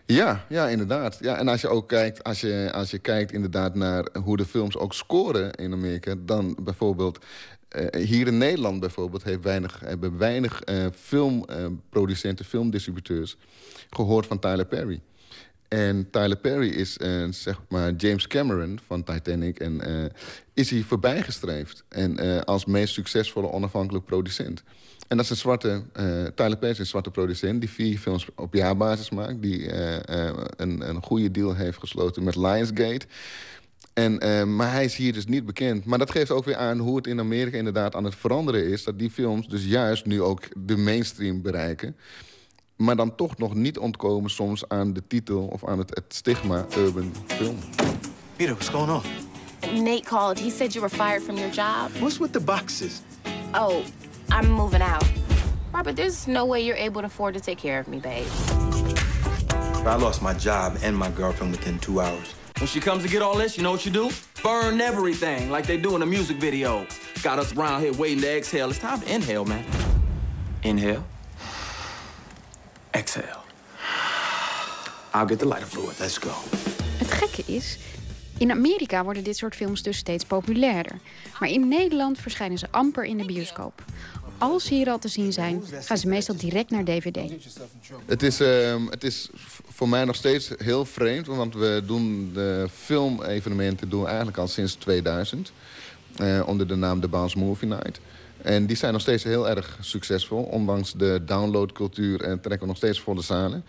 Ja, ja, inderdaad. Ja, en als je ook kijkt, als je, als je kijkt inderdaad naar hoe de films ook scoren in Amerika, dan bijvoorbeeld. eh, hier in Nederland bijvoorbeeld heeft weinig, hebben weinig eh, filmproducenten, filmdistributeurs gehoord van Tyler Perry. En Tyler Perry is eh, zeg maar James Cameron van Titanic en eh, is hij voorbijgestreefd. En eh, als meest succesvolle onafhankelijk producent. En dat is een zwarte, Tyler Perry is een zwarte producent die vier films op jaarbasis maakt. Die een, een goede deal heeft gesloten met Lionsgate. En, maar hij is hier dus niet bekend. Maar dat geeft ook weer aan hoe het in Amerika inderdaad aan het veranderen is. Dat die films dus juist nu ook de mainstream bereiken. Maar dan toch nog niet ontkomen soms aan de titel of aan het, het stigma urban film. Peter, what's going on? Nate called. He said you were fired from your job. What's with the boxes? Oh, I'm moving out. Robert, there's no way you're able to afford to take care of me, babe. I lost my job and my girlfriend within two hours. When she comes to get all this, you know what you do? Burn everything like they do in a music video. Got us around here waiting to exhale. It's time to inhale, man. Inhale. Exhale. I'll get the lighter fluid. Let's go. Het gekke is, in Amerika worden dit soort films dus steeds populairder. Maar in Nederland verschijnen ze amper in de bioscoop. Als ze hier al te zien zijn, gaan ze meestal direct naar DVD. Het is, ehm, het is voor mij nog steeds heel vreemd, want we doen de filmevenementen doen we eigenlijk al sinds 2000. eh, onder de naam The Bounce Movie Night. En die zijn nog steeds heel erg succesvol. Ondanks de downloadcultuur en trekken nog steeds volle zalen.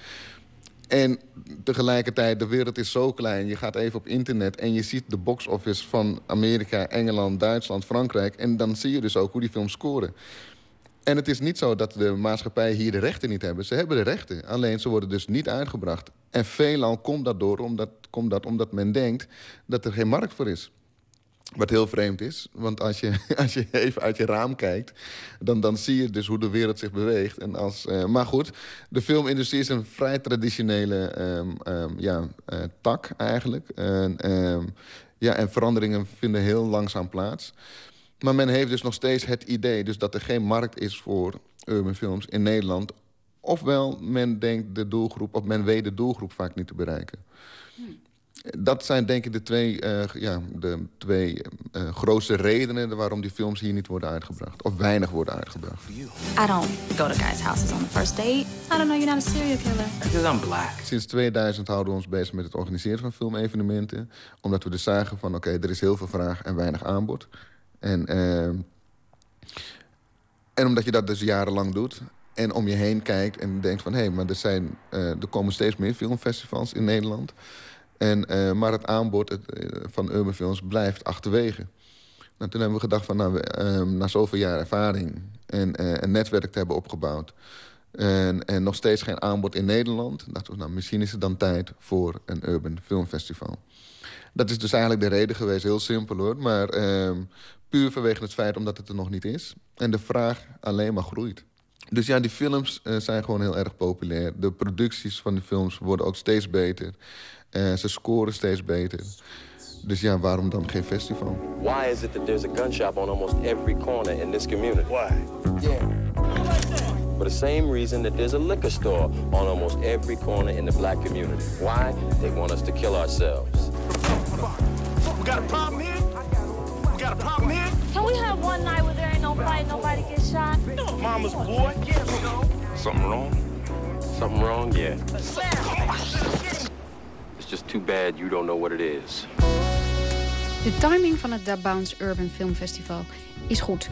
En tegelijkertijd, de wereld is zo klein. Je gaat even op internet en je ziet de box office van Amerika, Engeland, Duitsland, Frankrijk. En dan zie je dus ook hoe die films scoren. En het is niet zo dat de maatschappijen hier de rechten niet hebben. Ze hebben de rechten, alleen ze worden dus niet uitgebracht. En veelal komt dat door omdat, komt dat omdat men denkt dat er geen markt voor is. Wat heel vreemd is, want als je, (laughs) als je even uit je raam kijkt... dan, dan zie je dus hoe de wereld zich beweegt. En als, eh, maar goed, de filmindustrie is een vrij traditionele ehm, ehm, ja, eh, tak eigenlijk. En, ehm, ja, en veranderingen vinden heel langzaam plaats. Maar men heeft dus nog steeds het idee dus dat er geen markt is voor urban films in Nederland. Ofwel, men denkt de doelgroep, of men weet de doelgroep vaak niet te bereiken. Dat zijn denk ik de twee, eh, ja, de twee eh, grootste redenen waarom die films hier niet worden uitgebracht. Of weinig worden uitgebracht. I don't go to guys' houses on the first date. I don't know you're not a serial killer. Because I'm black. Sinds 2000 houden we ons bezig met het organiseren van filmevenementen. Omdat we dus zagen van oké, er is heel veel vraag en weinig aanbod. En, eh, en omdat je dat dus jarenlang doet. En om je heen kijkt en denkt van hé, maar er, zijn, eh, er komen steeds meer filmfestivals in Nederland. En, eh, maar het aanbod het, eh, van urban films blijft achterwege. Nou, toen hebben we gedacht van nou, we, eh, na zoveel jaar ervaring en eh, een netwerk te hebben opgebouwd. En, en nog steeds geen aanbod in Nederland. Dachten we, nou, misschien is het dan tijd voor een urban filmfestival. Dat is dus eigenlijk de reden geweest, heel simpel hoor. Maar ehm, puur vanwege het feit omdat het er nog niet is. En de vraag alleen maar groeit. Dus ja, die films zijn gewoon heel erg populair. De producties van de films worden ook steeds beter. Eh, ze scoren steeds beter. Dus ja, waarom dan geen festival? Why is it that there's a gun shop on almost every corner in this community? Why? Yeah. For the same reason that there's a liquor store on almost every corner in the black community. Why? They want us to kill ourselves. We got a problem here? We got a problem here? Can we have one night where there ain't no fight, nobody gets shot? No, Mama's boy. Something wrong? Something wrong? Yeah. Just too bad you don't know what it is. De timing van het Da Urban Film Festival is goed.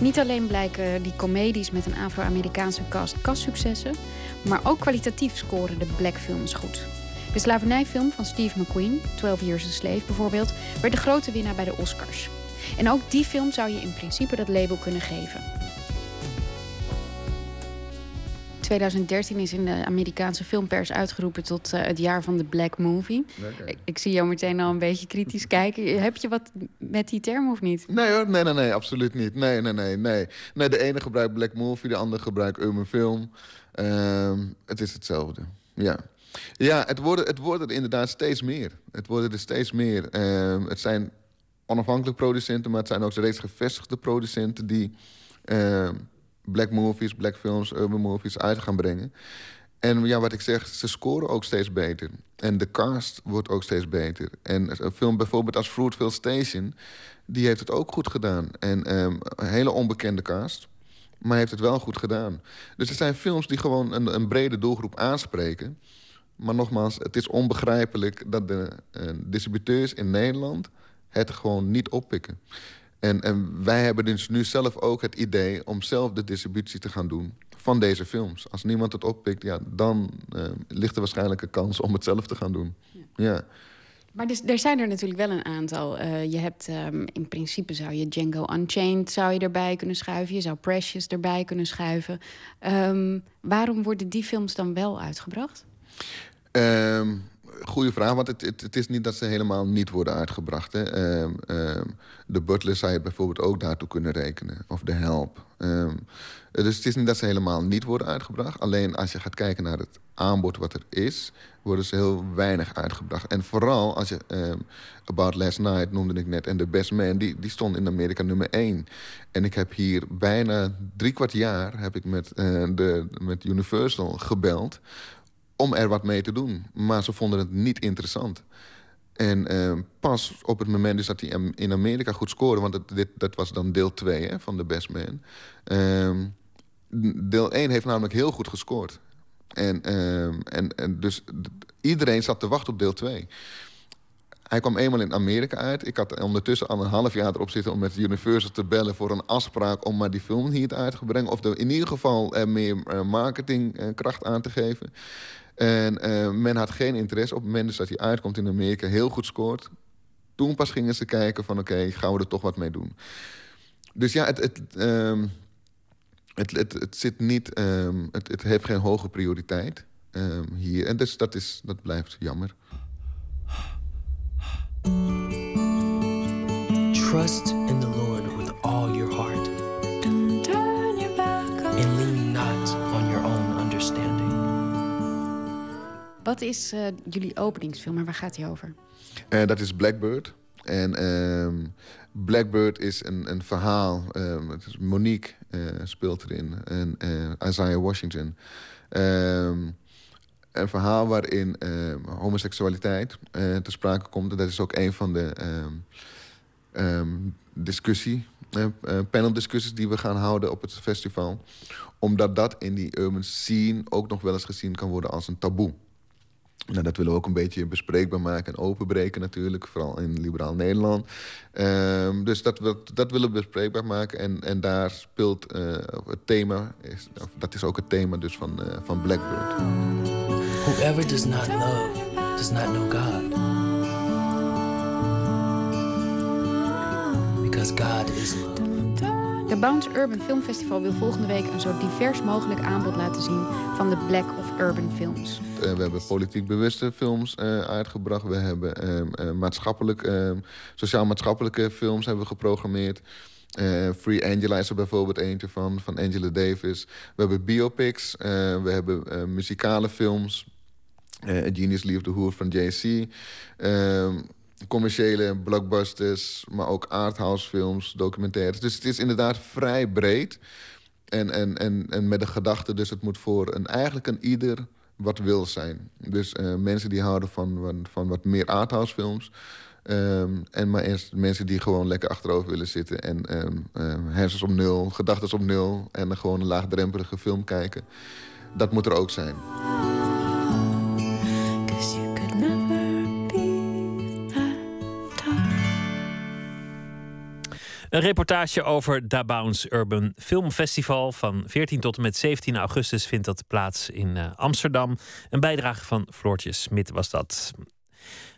Niet alleen blijken die comedies met een Afro-Amerikaanse cast kastsuccessen, maar ook kwalitatief scoren de black films goed. De slavernijfilm van Steve McQueen, 12 Years a Slave bijvoorbeeld, werd de grote winnaar bij de Oscars. En ook die film zou je in principe dat label kunnen geven. 2013 is in de Amerikaanse filmpers uitgeroepen tot eh, het jaar van de black movie. Ik, ik zie jou meteen al een beetje kritisch kijken. Heb je wat met die term of niet? Nee hoor, nee, nee, nee, absoluut niet. Nee, nee, nee, nee. Nee, de ene gebruikt black movie, de andere gebruikt urban film. Ehm, het is hetzelfde, ja. Ja, het worden, het worden er inderdaad steeds meer. Het worden er steeds meer. Ehm, het zijn onafhankelijke producenten, maar het zijn ook reeds gevestigde producenten die ehm, black movies, black films, urban movies uit gaan brengen. En ja, wat ik zeg, ze scoren ook steeds beter. En de cast wordt ook steeds beter. En een film bijvoorbeeld als Fruitville Station, die heeft het ook goed gedaan. En ehm, een hele onbekende cast, maar heeft het wel goed gedaan. Dus er zijn films die gewoon een, een brede doelgroep aanspreken. Maar nogmaals, het is onbegrijpelijk dat de eh, distributeurs in Nederland het gewoon niet oppikken. En, en wij hebben dus nu zelf ook het idee om zelf de distributie te gaan doen van deze films. Als niemand het oppikt, ja, dan eh, ligt er waarschijnlijk een kans om het zelf te gaan doen. Ja. Maar dus, er zijn er natuurlijk wel een aantal. Eh, je hebt ehm, in principe zou je Django Unchained zou je erbij kunnen schuiven. Je zou Precious erbij kunnen schuiven. Ehm, waarom worden die films dan wel uitgebracht? Ehm, Goeie vraag, want het, het, het is niet dat ze helemaal niet worden uitgebracht. Hè. Ehm, ehm, de Butler zou je bijvoorbeeld ook daartoe kunnen rekenen. Of de Help. Ehm, dus het is niet dat ze helemaal niet worden uitgebracht. Alleen als je gaat kijken naar het aanbod wat er is... worden ze heel weinig uitgebracht. En vooral als je... About Last Night noemde ik net en The Best Man... die, die stond in Amerika nummer één. En ik heb hier bijna drie kwart jaar... heb ik met, eh, de, met Universal gebeld om er wat mee te doen. Maar ze vonden het niet interessant. En eh, pas op het moment dus dat hij in Amerika goed scoorde... want het, dit, dat was dan deel 2 hè, van The Best Man... Ehm, deel 1 heeft namelijk heel goed gescoord. En, ehm, en, en dus iedereen zat te wachten op deel 2. Hij kwam eenmaal in Amerika uit. Ik had ondertussen al een half jaar erop zitten om met Universal te bellen voor een afspraak om maar die film hier uit te brengen. Of er in ieder geval er meer eh, marketingkracht aan te geven. En eh, men had geen interesse op het moment dus dat hij uitkomt in Amerika, heel goed scoort. Toen pas gingen ze kijken van oké, gaan we er toch wat mee doen. Dus ja, het, het, ehm, het, het, het zit niet, ehm, het, het heeft geen hoge prioriteit ehm, hier. En dus dat, is, dat blijft jammer. Trust in the Lord with all your heart. And lean not on your own understanding. Wat is eh, jullie openingsfilm en waar gaat hij over? Eh, dat is Blackbird. En ehm, Blackbird is een, een verhaal. ehm, het is Monique eh, speelt erin. En eh, Isaiah Washington. Ehm, een verhaal waarin ehm, homoseksualiteit eh, te sprake komt. En dat is ook een van de ehm, discussie, eh, eh, paneldiscussies die we gaan houden op het festival. Omdat dat in die urban scene ook nog wel eens gezien kan worden als een taboe. Nou, dat willen we ook een beetje bespreekbaar maken en openbreken natuurlijk. Vooral in liberaal Nederland. Dus dat, dat willen we bespreekbaar maken. En, en daar speelt het thema... Is, dat is ook het thema dus van, eh, van Blackbird. Whoever does not love does not know God. Because God is love. De Bounce Urban Film Festival wil volgende week een zo divers mogelijk aanbod laten zien van de Black of Urban films. Eh, we hebben politiek bewuste films eh, uitgebracht. We hebben ehm, eh, maatschappelijk, ehm, sociaal-maatschappelijke films hebben we geprogrammeerd. Eh, Free Angela is er bijvoorbeeld eentje van, van Angela Davis. We hebben biopics, eh, we hebben eh, muzikale films. Eh, A Genius Leave the Hoer van JC. Ehm, commerciële blockbusters, maar ook arthouse films, documentaires. Dus het is inderdaad vrij breed. En, en, en, en met de gedachte, dus het moet voor een, eigenlijk een ieder wat wil zijn. Dus eh, mensen die houden van, van, van wat meer arthouse films. Ehm, en maar eerst mensen die gewoon lekker achterover willen zitten. En ehm, hersens op nul, gedachten op nul. En gewoon een laagdrempelige film kijken. Dat moet er ook zijn. Een reportage over Da Bounce Urban Film Festival. Van 14 tot en met 17 augustus vindt dat plaats in eh, Amsterdam. Een bijdrage van Floortje Smit was dat.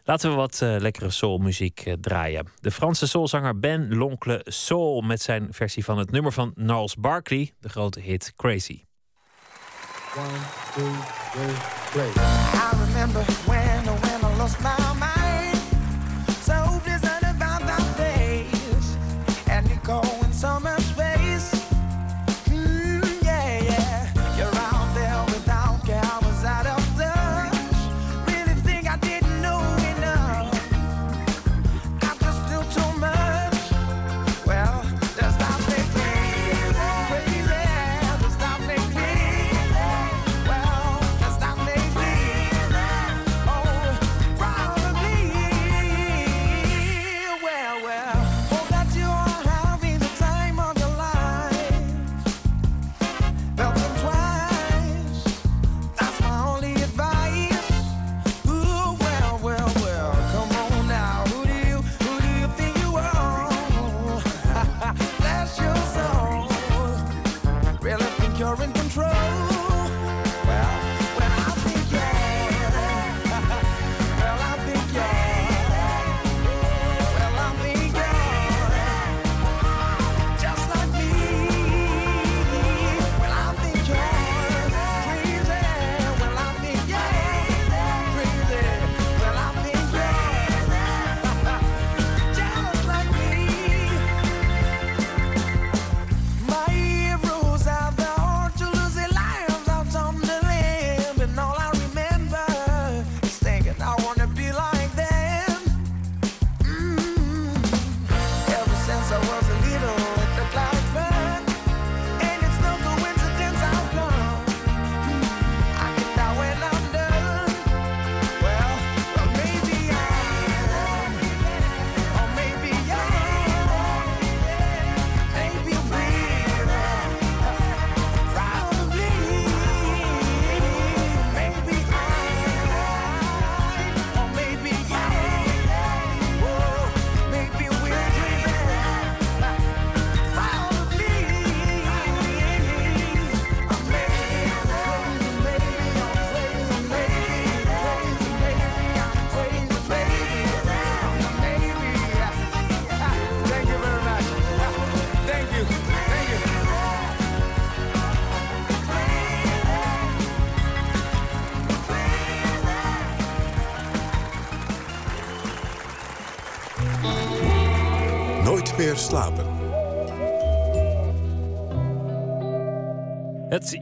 Laten we wat eh, lekkere soulmuziek eh, draaien. De Franse soulzanger Ben L'Oncle Soul met zijn versie van het nummer van Gnarls Barkley, de grote hit Crazy. One, two, three. I remember when, when I lost my mind.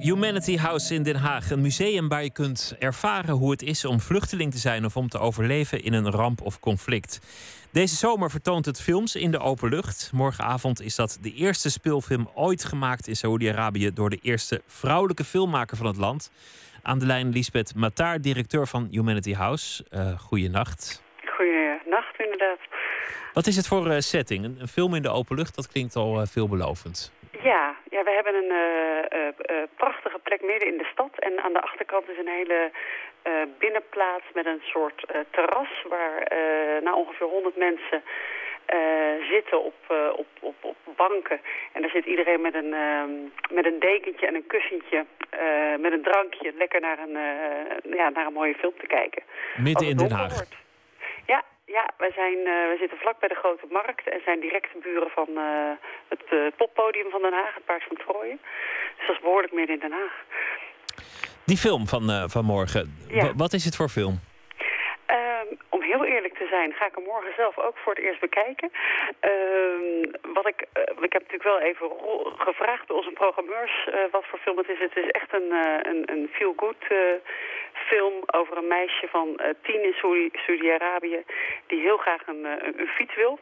Humanity House in Den Haag. Een museum waar je kunt ervaren hoe het is om vluchteling te zijn of om te overleven in een ramp of conflict. Deze zomer vertoont het films in de open lucht. Morgenavond is dat de eerste speelfilm ooit gemaakt in Saoedi-Arabië door de eerste vrouwelijke filmmaker van het land. Aan de lijn Lisbeth Mataar, directeur van Humanity House. Uh, goeienacht. Goeienacht, inderdaad. Wat is het voor uh, setting? Een, een, film in de open lucht, dat klinkt al uh, veelbelovend. Ja, ja, we hebben een uh, prachtige plek midden in de stad. En aan de achterkant is een hele binnenplaats met een soort terras... waar nou, ongeveer 100 mensen zitten op, op, op, op banken. En daar zit iedereen met een, met een dekentje en een kussentje... met een drankje lekker naar een, ja, naar een mooie film te kijken. Midden in Den Haag. Wordt. Ja, wij, zijn, uh, wij zitten vlak bij de Grote Markt en zijn directe buren van uh, het uh, poppodium van Den Haag, het Paard van Trooien. Dus dat is behoorlijk midden in Den Haag. Die film van, van morgen, ja. wat is het voor film? Um, om heel eerlijk te zijn, ga ik hem morgen zelf ook voor het eerst bekijken. Um, wat ik, ik heb natuurlijk wel even gevraagd bij onze programmeurs wat voor film het is. Het is echt een, een, een feel-good film over een meisje van tien in Saudi-Arabië die heel graag een, een, fiets wil.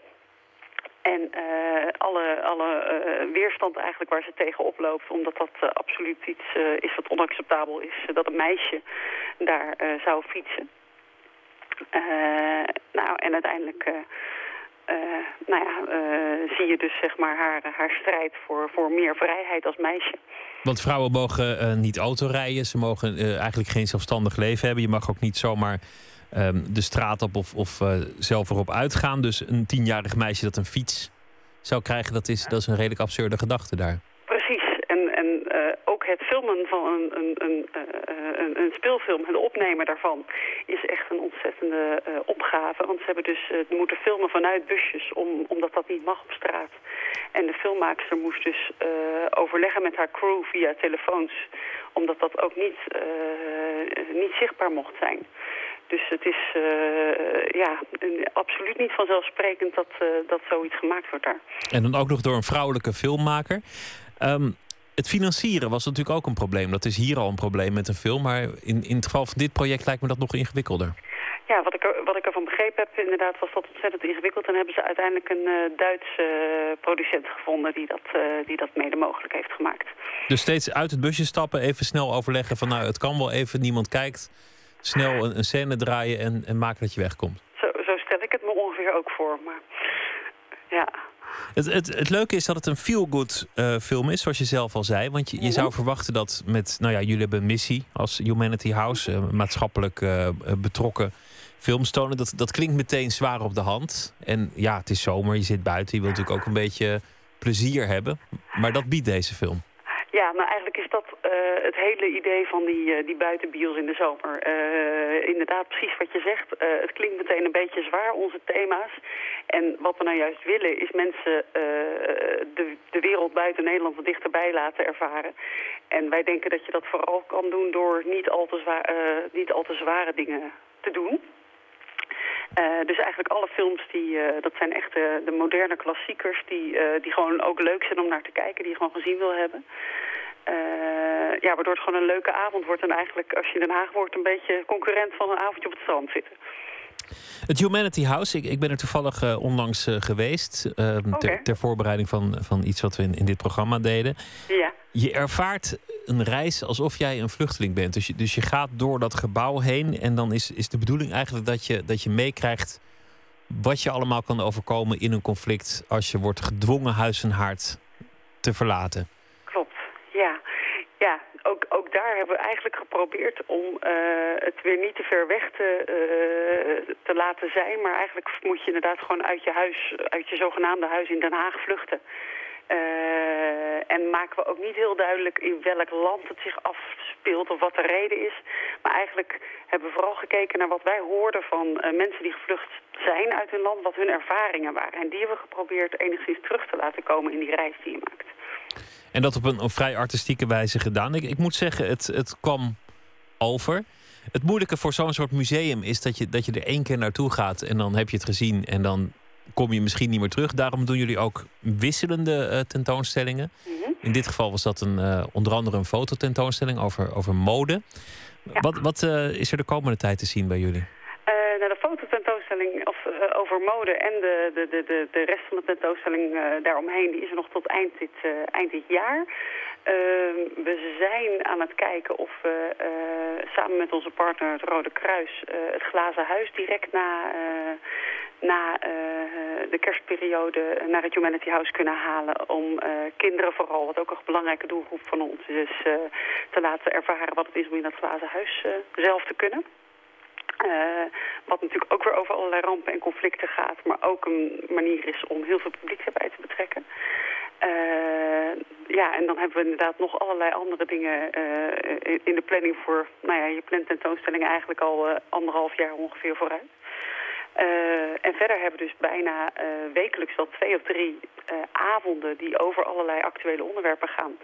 En alle, alle weerstand eigenlijk waar ze tegenop loopt, omdat dat absoluut iets is wat onacceptabel is, dat een meisje daar zou fietsen. Nou, en uiteindelijk uh, nou ja, uh, zie je dus zeg maar haar, haar strijd voor, voor meer vrijheid als meisje. Want vrouwen mogen uh, niet autorijden, ze mogen eigenlijk geen zelfstandig leven hebben. Je mag ook niet zomaar um, de straat op of, of zelf erop uitgaan. Dus een tienjarig meisje dat een fiets zou krijgen, dat is, dat is een redelijk absurde gedachte daar. Precies. En, en ook het filmen van een, een, een, een, een speelfilm, het opnemen daarvan, is echt een ontzettende uh, opgave. Want ze hebben dus uh, moeten filmen vanuit busjes, om, omdat dat niet mag op straat. En de filmmaakster moest dus overleggen met haar crew via telefoons, omdat dat ook niet, niet zichtbaar mocht zijn. Dus het is ja, absoluut niet vanzelfsprekend dat, dat zoiets gemaakt wordt daar. En dan ook nog door een vrouwelijke filmmaker. Um, het financieren was natuurlijk ook een probleem. Dat is hier al een probleem met een film. Maar in, in het geval van dit project lijkt me dat nog ingewikkelder. Ja, wat ik, er, wat ik ervan begrepen heb, inderdaad was dat ontzettend ingewikkeld. En hebben ze uiteindelijk een uh, Duitse uh, producent gevonden die dat, uh, die dat mede mogelijk heeft gemaakt. Dus steeds uit het busje stappen, even snel overleggen van nou, het kan wel even, niemand kijkt. Snel een, een scène draaien en, en maken dat je wegkomt. Zo, zo stel ik het me ongeveer ook voor. Maar ja. Het, het, het leuke is dat het een feel-good uh, film is, zoals je zelf al zei. Want je, je zou verwachten dat met, nou ja, jullie hebben een missie als Humanity House, uh, maatschappelijk uh, betrokken films tonen. Dat, dat klinkt meteen zwaar op de hand. En ja, het is zomer, je zit buiten, je wilt natuurlijk ook een beetje plezier hebben. Maar dat biedt deze film. Ja, nou eigenlijk is dat uh, het hele idee van die, uh, die buitenbios in de zomer. Uh, inderdaad, precies wat je zegt. het klinkt meteen een beetje zwaar, onze thema's. En wat we nou juist willen is mensen de, de wereld buiten Nederland wat dichterbij laten ervaren. En wij denken dat je dat vooral kan doen door niet al te, zwaar, niet al te zware dingen te doen. Uh, dus eigenlijk alle films, die, uh, dat zijn echt uh, de moderne klassiekers... Die, die gewoon ook leuk zijn om naar te kijken, die je gewoon gezien wil hebben. ja, waardoor het gewoon een leuke avond wordt. En eigenlijk, als je in Den Haag wordt, een beetje concurrent van een avondje op het strand zitten. Het Humanity House, ik, ik ben er toevallig onlangs geweest. Okay. ter, ter, voorbereiding van, van iets wat we in, in dit programma deden. Ja. Je ervaart een reis alsof jij een vluchteling bent. Dus je, dus je gaat door dat gebouw heen. En dan is, is de bedoeling eigenlijk dat je, dat je meekrijgt wat je allemaal kan overkomen in een conflict. als je wordt gedwongen huis en haard te verlaten. Klopt, ja. Ja, ook, ook daar hebben we eigenlijk geprobeerd om uh, het weer niet te ver weg te, uh, te laten zijn. Maar eigenlijk moet je inderdaad gewoon uit je huis, uit je zogenaamde huis in Den Haag vluchten. Uh, en maken we ook niet heel duidelijk in welk land het zich afspeelt of wat de reden is. Maar eigenlijk hebben we vooral gekeken naar wat wij hoorden van mensen die gevlucht zijn uit hun land, wat hun ervaringen waren. En die hebben we geprobeerd enigszins terug te laten komen in die reis die je maakt. En dat op een, een vrij artistieke wijze gedaan. Ik, ik moet zeggen, het, het kwam over. Het moeilijke voor zo'n soort museum is dat je, dat je er één keer naartoe gaat en dan heb je het gezien en dan kom je misschien niet meer terug. Daarom doen jullie ook wisselende eh, tentoonstellingen. In dit geval was dat een, eh, onder andere een fototentoonstelling over, over mode. Wat, wat eh, is er de komende tijd te zien bij jullie? Nou, de fototentoonstelling of, over mode en de, de, de, de, de rest van de tentoonstelling daaromheen... die is er nog tot eind dit, eind dit jaar. Ehm, we zijn aan het kijken of we samen met onze partner het Rode Kruis... het Glazen Huis direct na, na eh, de kerstperiode naar het Humanity House kunnen halen... om eh, kinderen vooral, wat ook een belangrijke doelgroep van ons is... eh, te laten ervaren wat het is om in dat Glazen Huis zelf te kunnen... Wat natuurlijk ook weer over allerlei rampen en conflicten gaat, maar ook een manier is om heel veel publiek erbij te betrekken. Ja, en dan hebben we inderdaad nog allerlei andere dingen in- de planning voor... Nou ja, je plant tentoonstellingen eigenlijk al anderhalf jaar ongeveer vooruit. Eh, en verder hebben we dus bijna eh, wekelijks wel twee of drie eh, avonden die over allerlei actuele onderwerpen gaan.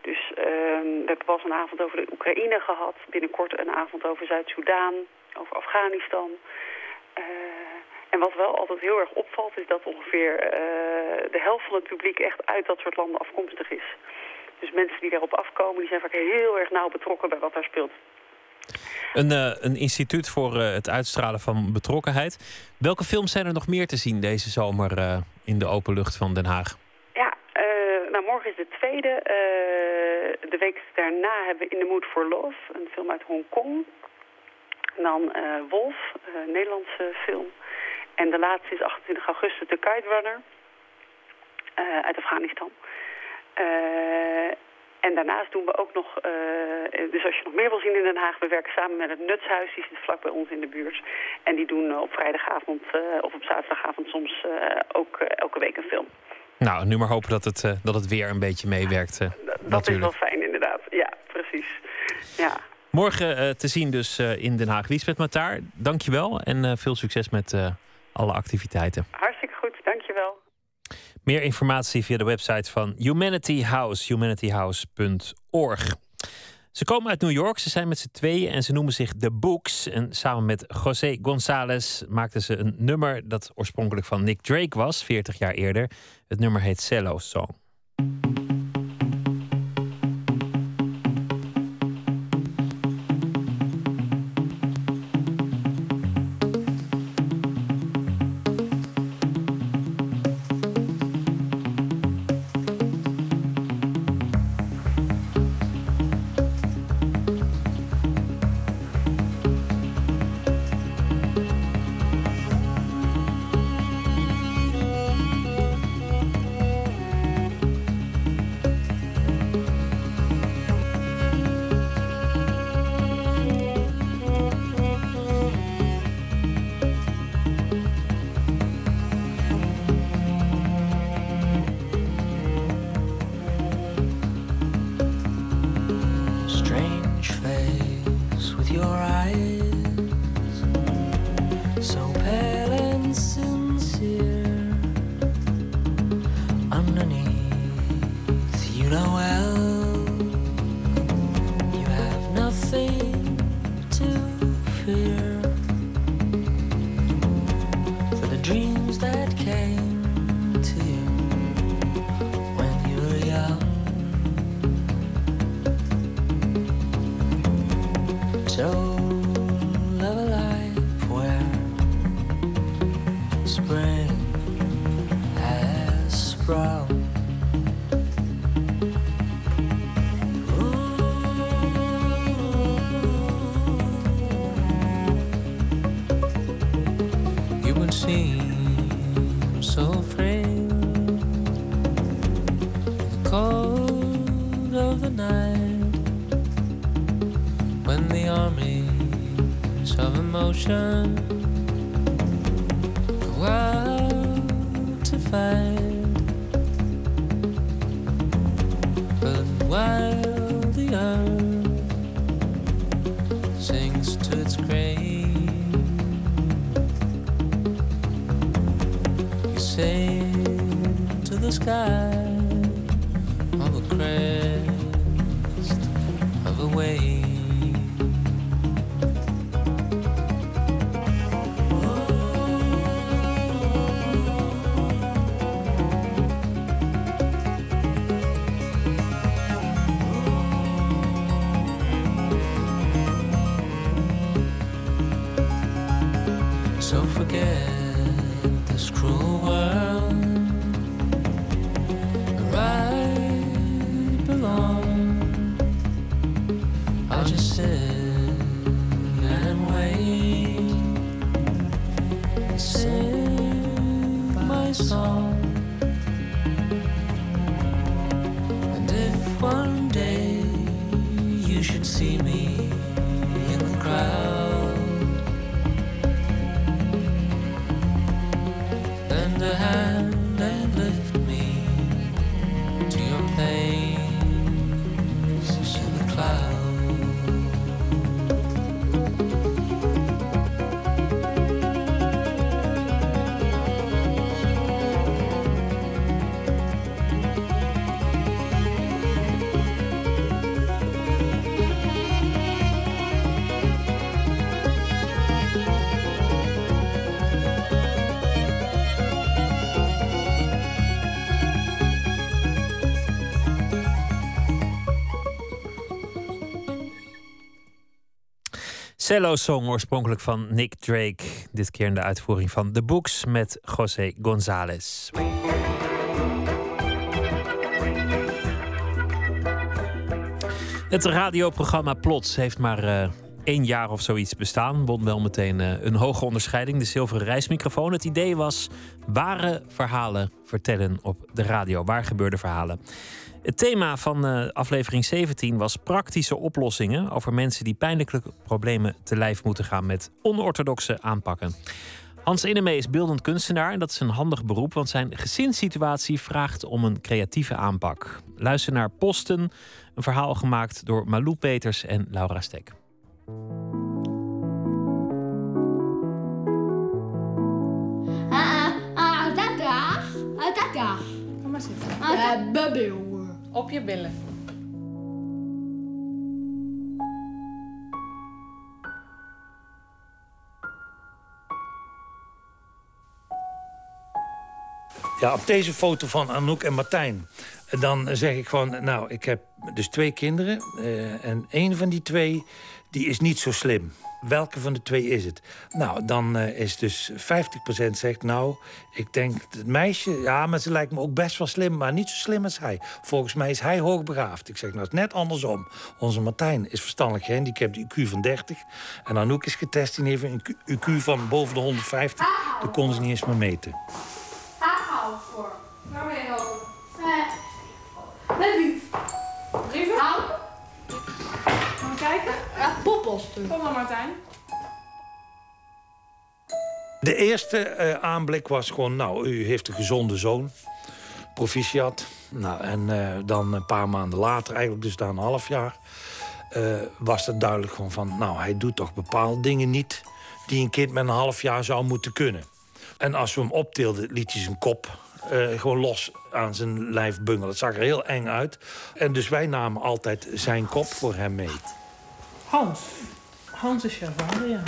Dus ehm, we hebben pas een avond over de Oekraïne gehad, binnenkort een avond over Zuid-Soedan, over Afghanistan. En wat wel altijd heel erg opvalt is dat ongeveer de helft van het publiek echt uit dat soort landen afkomstig is. Dus mensen die daarop afkomen, die zijn vaak heel erg nauw betrokken bij wat daar speelt. Een, eh, een instituut voor eh, het uitstralen van betrokkenheid. Welke films zijn er nog meer te zien deze zomer eh, in de open lucht van Den Haag? Ja, nou morgen is de tweede. De week daarna hebben we In the Mood for Love, een film uit Hongkong. Dan Wolf, een Nederlandse film. En de laatste is 28 augustus The Kite Runner uit Afghanistan. En daarnaast doen we ook nog, eh, dus als je nog meer wil zien in Den Haag, we werken samen met het Nutshuis, die zit vlak bij ons in de buurt. En die doen eh, op vrijdagavond eh, of op zaterdagavond soms ook elke week een film. Nou, nu maar hopen dat het, dat het weer een beetje meewerkt. Dat is wel fijn inderdaad, ja, precies. Ja. Morgen te zien dus in Den Haag. Liesbeth Mataar, dankjewel en veel succes met alle activiteiten. Hartstikke. Meer informatie via de website van Humanity House, humanityhouse.org. Ze komen uit New York, ze zijn met z'n tweeën en ze noemen zich The Books. En samen met José González maakten ze een nummer dat oorspronkelijk van Nick Drake was, 40 jaar eerder. Het nummer heet Cello Song. Cello Song, oorspronkelijk van Nick Drake. Dit keer in de uitvoering van The Books met José González. Het radioprogramma Plots heeft maar eh, één jaar of zoiets bestaan. Won wel meteen eh, een hoge onderscheiding, de zilveren reismicrofoon. Het idee was ware verhalen vertellen op de radio. Waar gebeurde verhalen? Het thema van eh, aflevering 17 was praktische oplossingen over mensen die pijnlijke problemen te lijf moeten gaan met onorthodoxe aanpakken. Hans Innemee is beeldend kunstenaar en dat is een handig beroep, want zijn gezinssituatie vraagt om een creatieve aanpak. Luister naar Posten, een verhaal gemaakt door Malou Peters en Laura Stek. Ah, ah. Ah, dat daar. Kom maar zitten. Ah, bubbel. Op je billen. Ja, op deze foto van Anouk en Martijn. Dan zeg ik gewoon, nou, ik heb dus twee kinderen. eh, en één van die twee, die is niet zo slim. Welke van de twee is het? Nou, dan eh, is dus 50% zegt, nou, ik denk het meisje... ja, maar ze lijkt me ook best wel slim, maar niet zo slim als hij. Volgens mij is hij hoogbegaafd. Ik zeg, nou, het is net andersom. Onze Martijn is verstandelijk gehandicapt, IQ van 30. En Anouk is getest, die heeft een IQ van boven de 150. Dat kon ze niet eens meer meten. Gauw voor. Ja, popposten. Kom maar, Martijn. De eerste eh, aanblik was gewoon, nou, u heeft een gezonde zoon. Proficiat. Nou, en eh, dan een paar maanden later, eigenlijk dus na een half jaar... eh, was het duidelijk gewoon van, nou, hij doet toch bepaalde dingen niet... die een kind met een half jaar zou moeten kunnen. En als we hem optilden, liet hij zijn kop eh, gewoon los aan zijn lijf bungelen. Dat zag er heel eng uit. En dus wij namen altijd zijn kop voor hem mee. Hans. Hans is jouw vader, ja.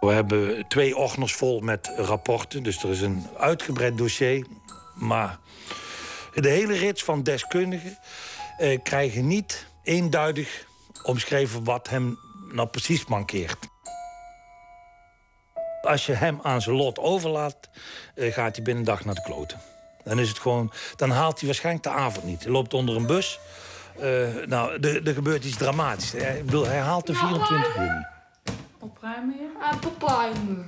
We hebben twee ordners vol met rapporten. Dus er is een uitgebreid dossier. Maar de hele rits van deskundigen eh, krijgen niet eenduidig omschreven wat hem nou precies mankeert. Als je hem aan zijn lot overlaat, eh, gaat hij binnen dag naar de kloten. Dan is het gewoon, dan haalt hij waarschijnlijk de avond niet. Hij loopt onder een bus. Eh, nou, er er gebeurt iets dramatisch. Hij, ik bedoel, hij haalt de 24 uur niet. Opruimen je? Ah, popaimer.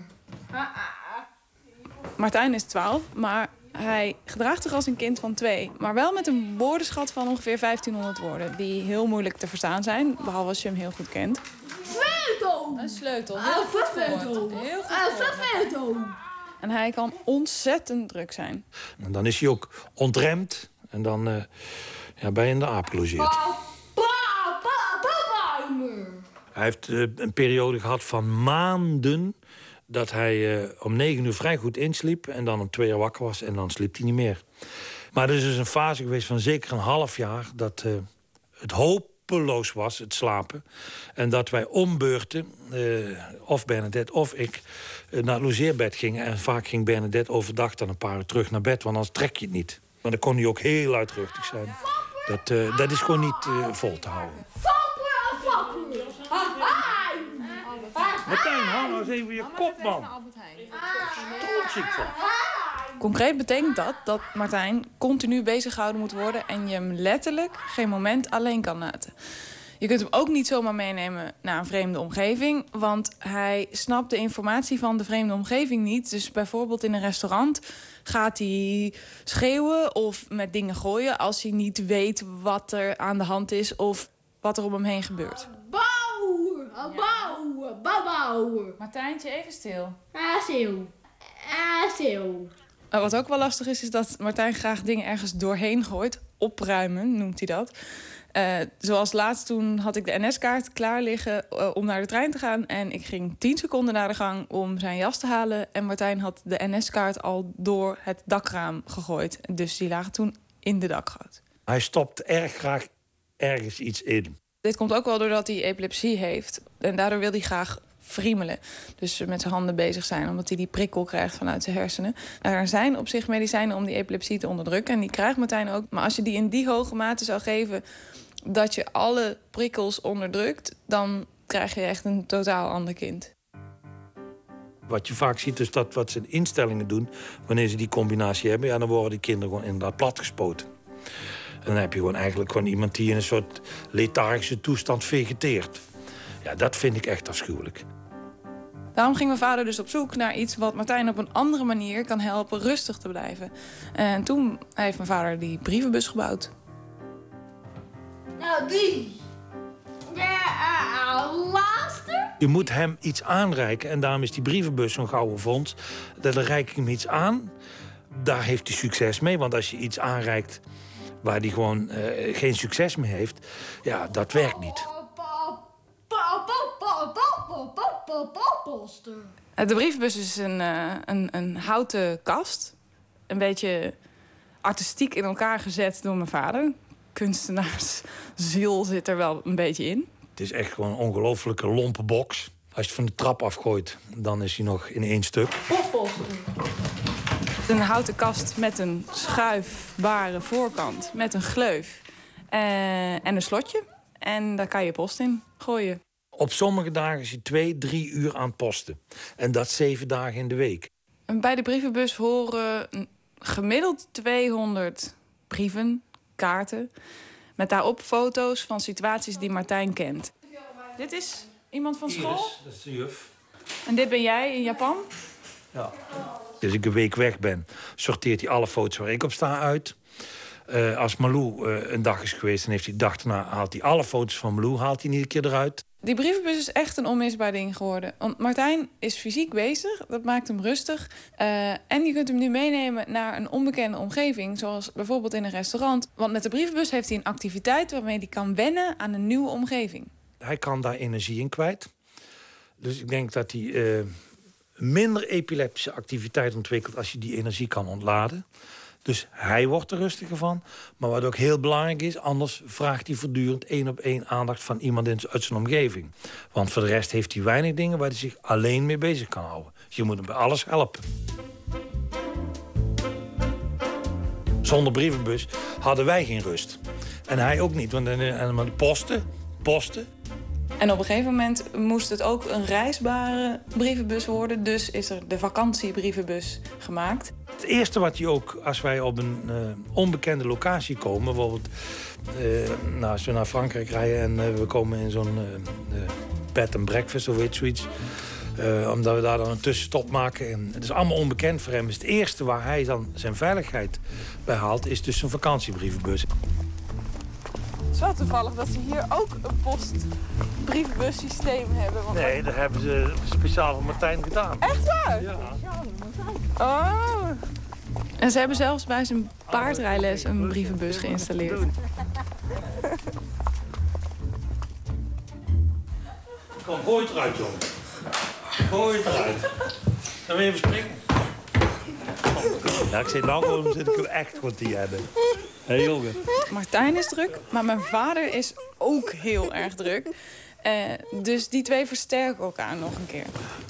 Martijn is 12, maar hij gedraagt zich als een kind van twee. Maar wel met een woordenschat van ongeveer 1500 woorden. Die heel moeilijk te verstaan zijn, behalve als je hem heel goed kent. Sleutel. Een sleutel. Ah, Heel goed sleutel. Heel goed Ah, gehoord. sleutel. En hij kan ontzettend druk zijn. En dan is hij ook ontremd. En dan eh, ja, je in de aap gelogeerd. Pa, pa, popaimer. Hij heeft eh, een periode gehad van maanden... dat hij eh, om negen uur vrij goed insliep... en dan om twee uur wakker was en dan sliep hij niet meer. Maar er is dus een fase geweest van zeker een half jaar... dat eh, het hopeloos was, het slapen. En dat wij ombeurten, of Bernadette of ik... naar het logeerbed gingen. En vaak ging Bernadette overdag dan een paar uur terug naar bed... want anders trek je het niet. Maar dan kon hij ook heel luidruchtig zijn. Dat, eh, dat is gewoon niet eh, vol te houden. Martijn, hou nou eens even je kop, man. Van. Concreet betekent dat dat Martijn continu bezig gehouden moet worden en je hem letterlijk geen moment alleen kan laten. Je kunt hem ook niet zomaar meenemen naar een vreemde omgeving, want hij snapt de informatie van de vreemde omgeving niet. Dus bijvoorbeeld in een restaurant gaat hij schreeuwen of met dingen gooien als hij niet weet wat er aan de hand is of wat er om hem heen gebeurt. Bouw! Bouw! Martijntje, even stil. Aziel. Aziel. Uh, wat ook wel lastig is, is dat Martijn graag dingen ergens doorheen gooit. Opruimen noemt hij dat. Uh, zoals laatst toen had ik de NS-kaart klaar liggen uh, om naar de trein te gaan. En ik ging 10 seconden naar de gang om zijn jas te halen. En Martijn had de NS-kaart al door het dakraam gegooid. Dus die lagen toen in de dakgoot. Hij stopt erg graag ergens iets in. Dit komt ook wel doordat hij epilepsie heeft. En daardoor wil hij graag friemelen. Dus met zijn handen bezig zijn, omdat hij die prikkel krijgt vanuit zijn hersenen. Er zijn op zich medicijnen om die epilepsie te onderdrukken. En die krijgt Martijn ook. Maar als je die in die hoge mate zou geven dat je alle prikkels onderdrukt, dan krijg je echt een totaal ander kind. Wat je vaak ziet is dat wat ze in instellingen doen, wanneer ze die combinatie hebben, ja, dan worden die kinderen gewoon inderdaad platgespoten. En dan heb je gewoon eigenlijk gewoon iemand die in een soort lethargische toestand vegeteert. Ja, dat vind ik echt afschuwelijk. Daarom ging mijn vader dus op zoek naar iets wat Martijn op een andere manier kan helpen rustig te blijven. En toen heeft mijn vader die brievenbus gebouwd. Nou, die. Ja, laatste. Je moet hem iets aanreiken en daarom is die brievenbus zo'n gouden fonds. Dan reik ik hem iets aan, daar heeft hij succes mee. Want als je iets aanreikt waar hij gewoon uh, geen succes mee heeft, ja, dat werkt niet. De brievenbus is een, uh, een, een houten kast. Een beetje artistiek in elkaar gezet door mijn vader. Kunstenaarsziel zit er wel een beetje in. Het is echt gewoon een ongelofelijke lompe box. Als je het van de trap afgooit, dan is hij nog in één stuk. Een houten kast met een schuifbare voorkant. Met een gleuf. Uh, en een slotje. En daar kan je post in gooien. Op sommige dagen is hij twee, drie uur aan het posten. En dat zeven dagen in de week. Bij de brievenbus horen gemiddeld 200 brieven, kaarten... met daarop foto's van situaties die Martijn kent. Dit is iemand van school? Iris, dat is de juf. En dit ben jij in Japan? Ja. Als ik een week weg ben, sorteert hij alle foto's waar ik op sta uit. Uh, als Malou uh, een dag is geweest en heeft hij dag daarna haalt hij alle foto's van Malou haalt hij niet een keer eruit. Die brievenbus is echt een onmisbaar ding geworden. Want Martijn is fysiek bezig, dat maakt hem rustig. Uh, en je kunt hem nu meenemen naar een onbekende omgeving, zoals bijvoorbeeld in een restaurant. Want met de brievenbus heeft hij een activiteit waarmee hij kan wennen aan een nieuwe omgeving. Hij kan daar energie in kwijt. Dus ik denk dat hij uh, minder epileptische activiteit ontwikkelt als je die energie kan ontladen. Dus hij wordt er rustiger van. Maar wat ook heel belangrijk is, anders vraagt hij voortdurend één op één aandacht van iemand in, uit zijn omgeving. Want voor de rest heeft hij weinig dingen waar hij zich alleen mee bezig kan houden. Dus je moet hem bij alles helpen. Zonder brievenbus hadden wij geen rust. En hij ook niet, want dan posten, posten. En op een gegeven moment moest het ook een reisbare brievenbus worden. Dus is er de vakantiebrievenbus gemaakt. Het eerste wat je ook, als wij op een uh, onbekende locatie komen... bijvoorbeeld uh, nou, als we naar Frankrijk rijden en uh, we komen in zo'n bed and breakfast of weet zoiets... omdat we daar dan een tussenstop maken. En het is allemaal onbekend voor hem. Dus het eerste waar hij dan zijn veiligheid bij haalt... is dus een vakantiebrievenbus. Het is wel toevallig dat ze hier ook een postbrievenbussysteem hebben. Want nee, dat hebben ze speciaal voor Martijn gedaan. Echt waar? Ja. Oh. En ze hebben zelfs bij zijn paardrijles een brievenbus geïnstalleerd. Kom, gooi het eruit, jongen. Gooi het eruit. Dan wil je even springen. Ja, ik zit nou gewoon, zit ik echt goed te hebben. Hé, hey. Martijn is druk, maar mijn vader is ook heel erg druk. Uh, dus die twee versterken elkaar nog een keer.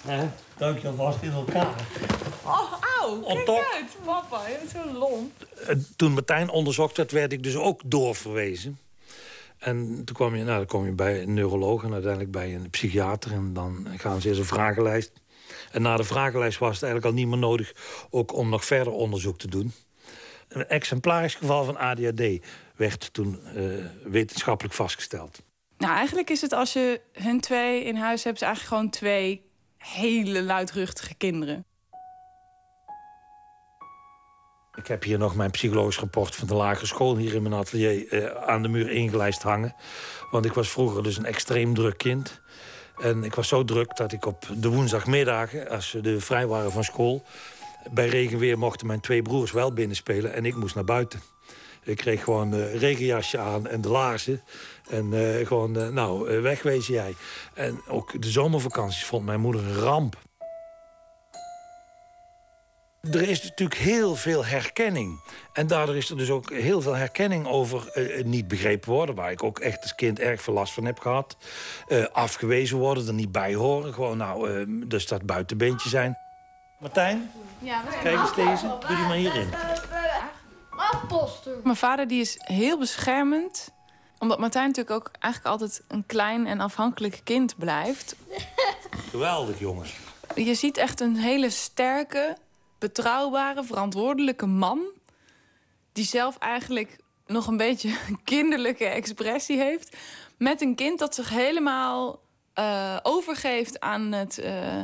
Ja, dank je alvast in elkaar. Oh, auw, kijk top. uit, papa. Je bent zo lomp. Uh, toen Martijn onderzocht werd, werd ik dus ook doorverwezen. En toen kwam je, nou, dan kom je bij een neuroloog en uiteindelijk bij een psychiater. En dan gaan ze eens een vragenlijst. En na de vragenlijst was het eigenlijk al niet meer nodig ook om nog verder onderzoek te doen. Een exemplarisch geval van ADHD werd toen eh, wetenschappelijk vastgesteld. Nou, eigenlijk is het als je hun twee in huis hebt, eigenlijk gewoon twee hele luidruchtige kinderen. Ik heb hier nog mijn psychologisch rapport van de lagere school hier in mijn atelier eh, aan de muur ingelijst hangen. Want ik was vroeger dus een extreem druk kind. En ik was zo druk dat ik op de woensdagmiddagen, als ze de vrij waren van school, bij regenweer mochten mijn twee broers wel binnenspelen en ik moest naar buiten. Ik kreeg gewoon een regenjasje aan en de laarzen. En eh, gewoon, eh, nou, eh, wegwezen jij. En ook de zomervakanties vond mijn moeder een ramp. Er is natuurlijk heel veel herkenning. En daardoor is er dus ook heel veel herkenning over eh, niet begrepen worden... waar ik ook echt als kind erg veel last van heb gehad. Eh, afgewezen worden, er niet bij horen. Gewoon, nou, eh, dus dat buitenbeentje zijn. Martijn, Ja, kijk eens deze. Doe die maar hierin. Mijn vader die is heel beschermend. Omdat Martijn natuurlijk ook eigenlijk altijd een klein en afhankelijk kind blijft. (laughs) Geweldig, jongen. Je ziet echt een hele sterke, betrouwbare, verantwoordelijke man. Die zelf eigenlijk nog een beetje (laughs) een kinderlijke expressie heeft. Met een kind dat zich helemaal eh, overgeeft aan het, eh,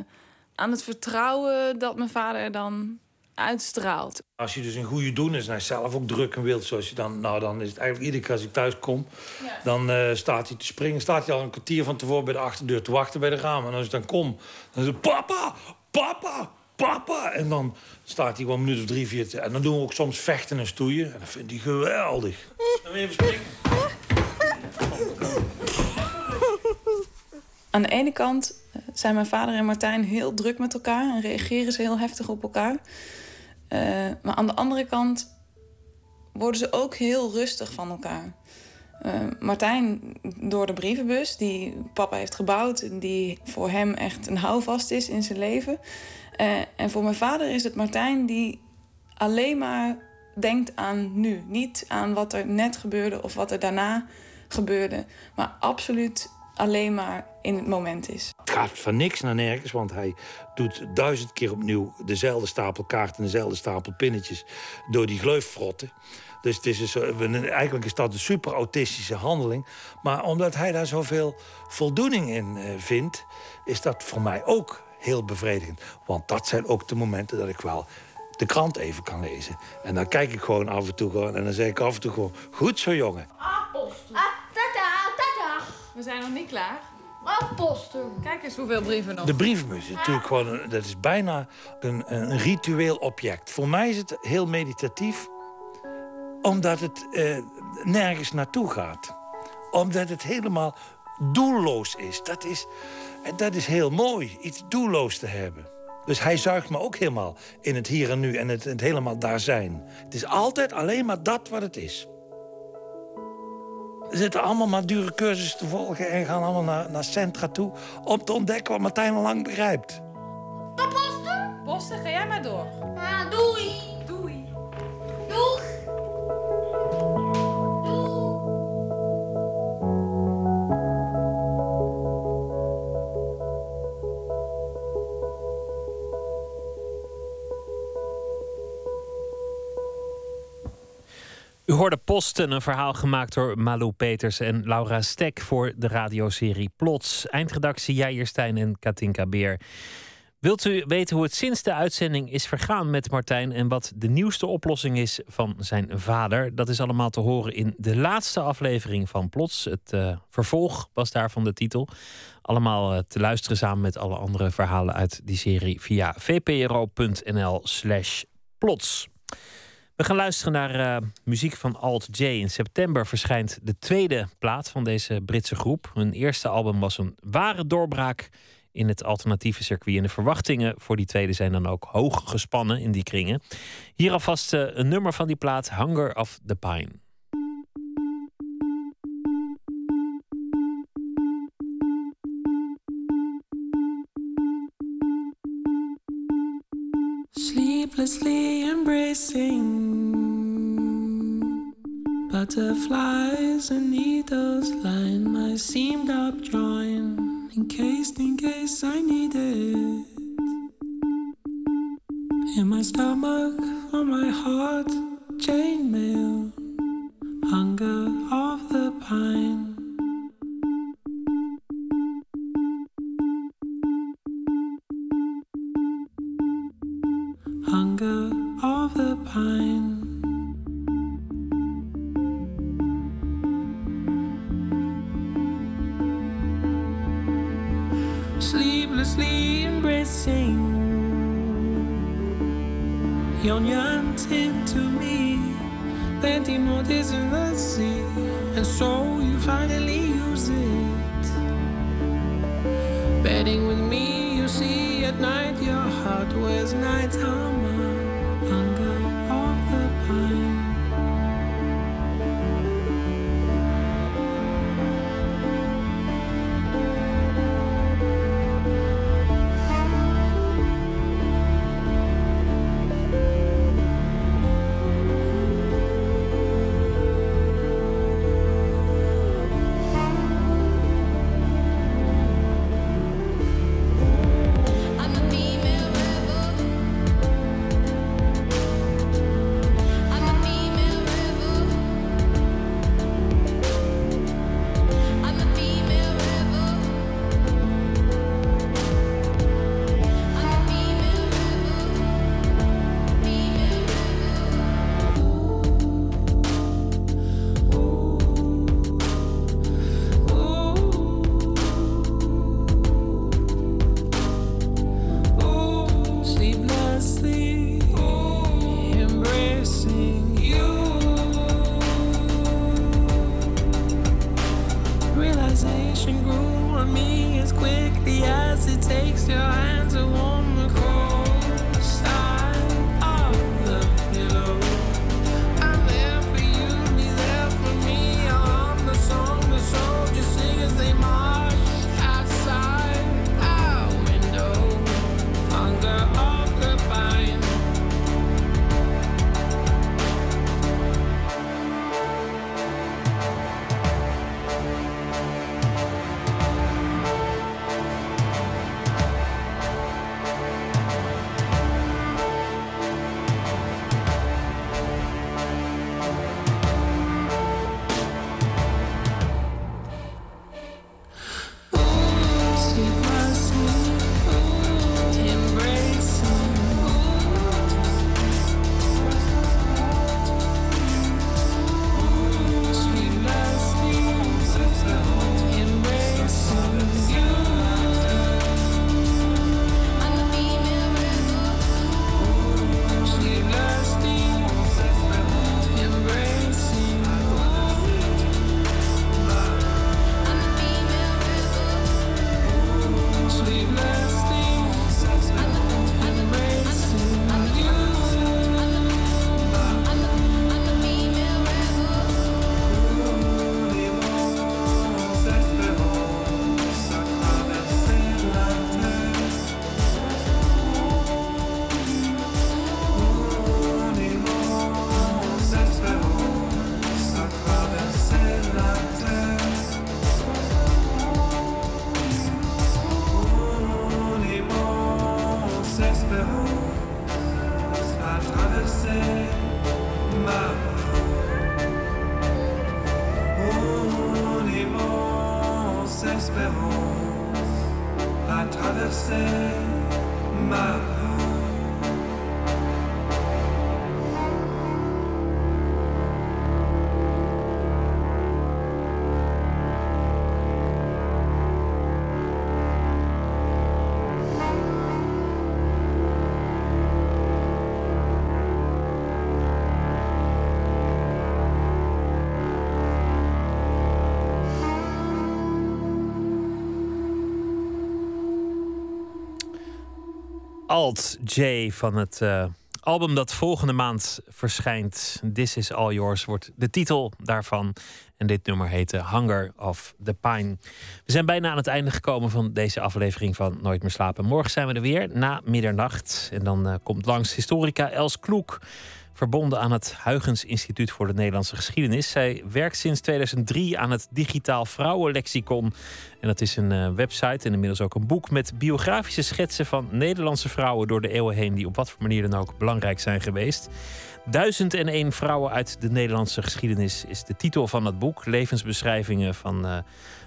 aan het vertrouwen dat mijn vader dan uitstraalt. Als je dus een goede doen is en hij is zelf ook druk en wild, zoals je dan, nou dan is het eigenlijk iedere keer als ik thuis kom, dan eh, staat hij te springen. Staat hij al een kwartier van tevoren bij de achterdeur te wachten bij de ramen. En als ik dan kom, dan is het papa, papa, papa. En dan staat hij gewoon een minuut of drie, vier. te- En dan doen we ook soms vechten en stoeien. En dat vindt hij geweldig. Dan wil je even springen. Aan de ene kant zijn mijn vader en Martijn heel druk met elkaar en reageren ze heel heftig op elkaar. Eh, maar aan de andere kant worden ze ook heel rustig van elkaar. Eh, Martijn door de brievenbus die papa heeft gebouwd en die voor hem echt een houvast is in zijn leven. Eh, en voor mijn vader is het Martijn die alleen maar denkt aan nu. Niet aan wat er net gebeurde of wat er daarna gebeurde. Maar absoluut alleen maar in het moment is. Het gaat van niks naar nergens, want hij doet duizend keer opnieuw dezelfde stapel kaarten en dezelfde stapel pinnetjes door die gleuf frotten. Dus het is een- eigenlijk is dat een super autistische handeling. Maar omdat hij daar zoveel voldoening in eh, vindt, is dat voor mij ook heel bevredigend. Want dat zijn ook de momenten dat ik wel de krant even kan lezen. En dan kijk ik gewoon af en toe gewoon en dan zeg ik af en toe gewoon: goed zo, jongen. Apostel. Ah, tata. We zijn nog niet klaar. Apostel. Kijk eens hoeveel brieven nog. De brievenbus is natuurlijk gewoon een, dat is bijna een, een ritueel object. Voor mij is het heel meditatief, omdat het eh, nergens naartoe gaat. Omdat het helemaal doelloos is. Dat is, en dat is heel mooi, iets doelloos te hebben. Dus hij zuigt me ook helemaal in het hier en nu en het, het helemaal daar zijn. Het is altijd alleen maar dat wat het is. We zitten allemaal maar dure cursussen te volgen en gaan allemaal naar, naar centra toe om te ontdekken wat Martijn al lang begrijpt. Apostel. Bossen, ga jij maar door. Ja, doei. Doei. Doeg. U hoorde Posten, een verhaal gemaakt door Malou Peters en Laura Stek voor de radioserie Plots. Eindredactie Jair Stijn en Katinka Beer. Wilt u weten hoe het sinds de uitzending is vergaan met Martijn en wat de nieuwste oplossing is van zijn vader? Dat is allemaal te horen in de laatste aflevering van Plots. Het eh, vervolg was daarvan de titel. Allemaal eh, te luisteren samen met alle andere verhalen uit die serie via vpro.nl/slash plots. We gaan luisteren naar eh, muziek van Alt J. In september verschijnt de tweede plaat van deze Britse groep. Hun eerste album was een ware doorbraak in het alternatieve circuit. En de verwachtingen voor die tweede zijn dan ook hoog gespannen in die kringen. Hier alvast eh, een nummer van die plaat, Hunger of the Pine. sleeplessly embracing, Butterflies and needles line my seamed up joint, encased in case I need it. In my stomach, or my heart, chain me. Alt J van het eh, album dat volgende maand verschijnt. This is All Yours wordt de titel daarvan. En dit nummer heette Hunger of the Pine. We zijn bijna aan het einde gekomen van deze aflevering van Nooit meer slapen. Morgen zijn we er weer na middernacht. En dan eh, komt langs historica Els Kloek verbonden aan het Huygens Instituut voor de Nederlandse Geschiedenis. Zij werkt sinds 2003 aan het Digitaal Vrouwenlexicon. En dat is een eh, website en inmiddels ook een boek met biografische schetsen van Nederlandse vrouwen door de eeuwen heen, die op wat voor manier dan ook belangrijk zijn geweest. Duizend en één vrouwen uit de Nederlandse geschiedenis is de titel van het boek. Levensbeschrijvingen van eh,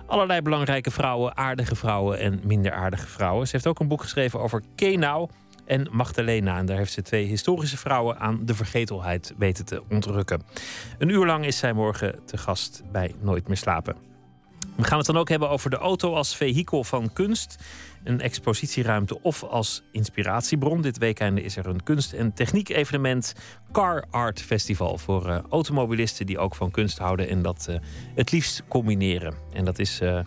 allerlei belangrijke vrouwen, aardige vrouwen en minder aardige vrouwen. Ze heeft ook een boek geschreven over Kenau en Magdalena. En daar heeft ze twee historische vrouwen aan de vergetelheid weten te ontrukken. Een uur lang is zij morgen te gast bij Nooit meer slapen. We gaan het dan ook hebben over de auto als vehikel van kunst. Een expositieruimte of als inspiratiebron. Dit weekende is er een kunst- en techniek-evenement. Car Art Festival. Voor eh, automobilisten die ook van kunst houden en dat eh, het liefst combineren. En dat is eh,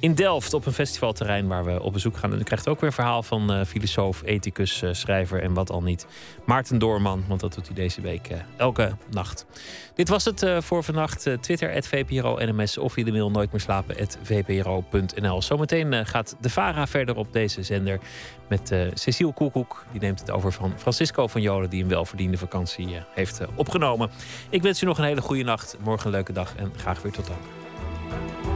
in Delft op een festivalterrein waar we op bezoek gaan. En u krijgt ook weer een verhaal van eh, filosoof, ethicus, eh, schrijver en wat al niet. Maarten Doorman, want dat doet hij deze week eh, elke nacht. Dit was het voor vannacht. Twitter, VPRO NMS of via de mail nooit meer slapen, vpro.nl. Zometeen gaat de VARA verder op deze zender met Cecile Koekoek. Die neemt het over van Francisco van Jolen, die een welverdiende vakantie heeft opgenomen. Ik wens u nog een hele goede nacht, morgen een leuke dag en graag weer tot dan.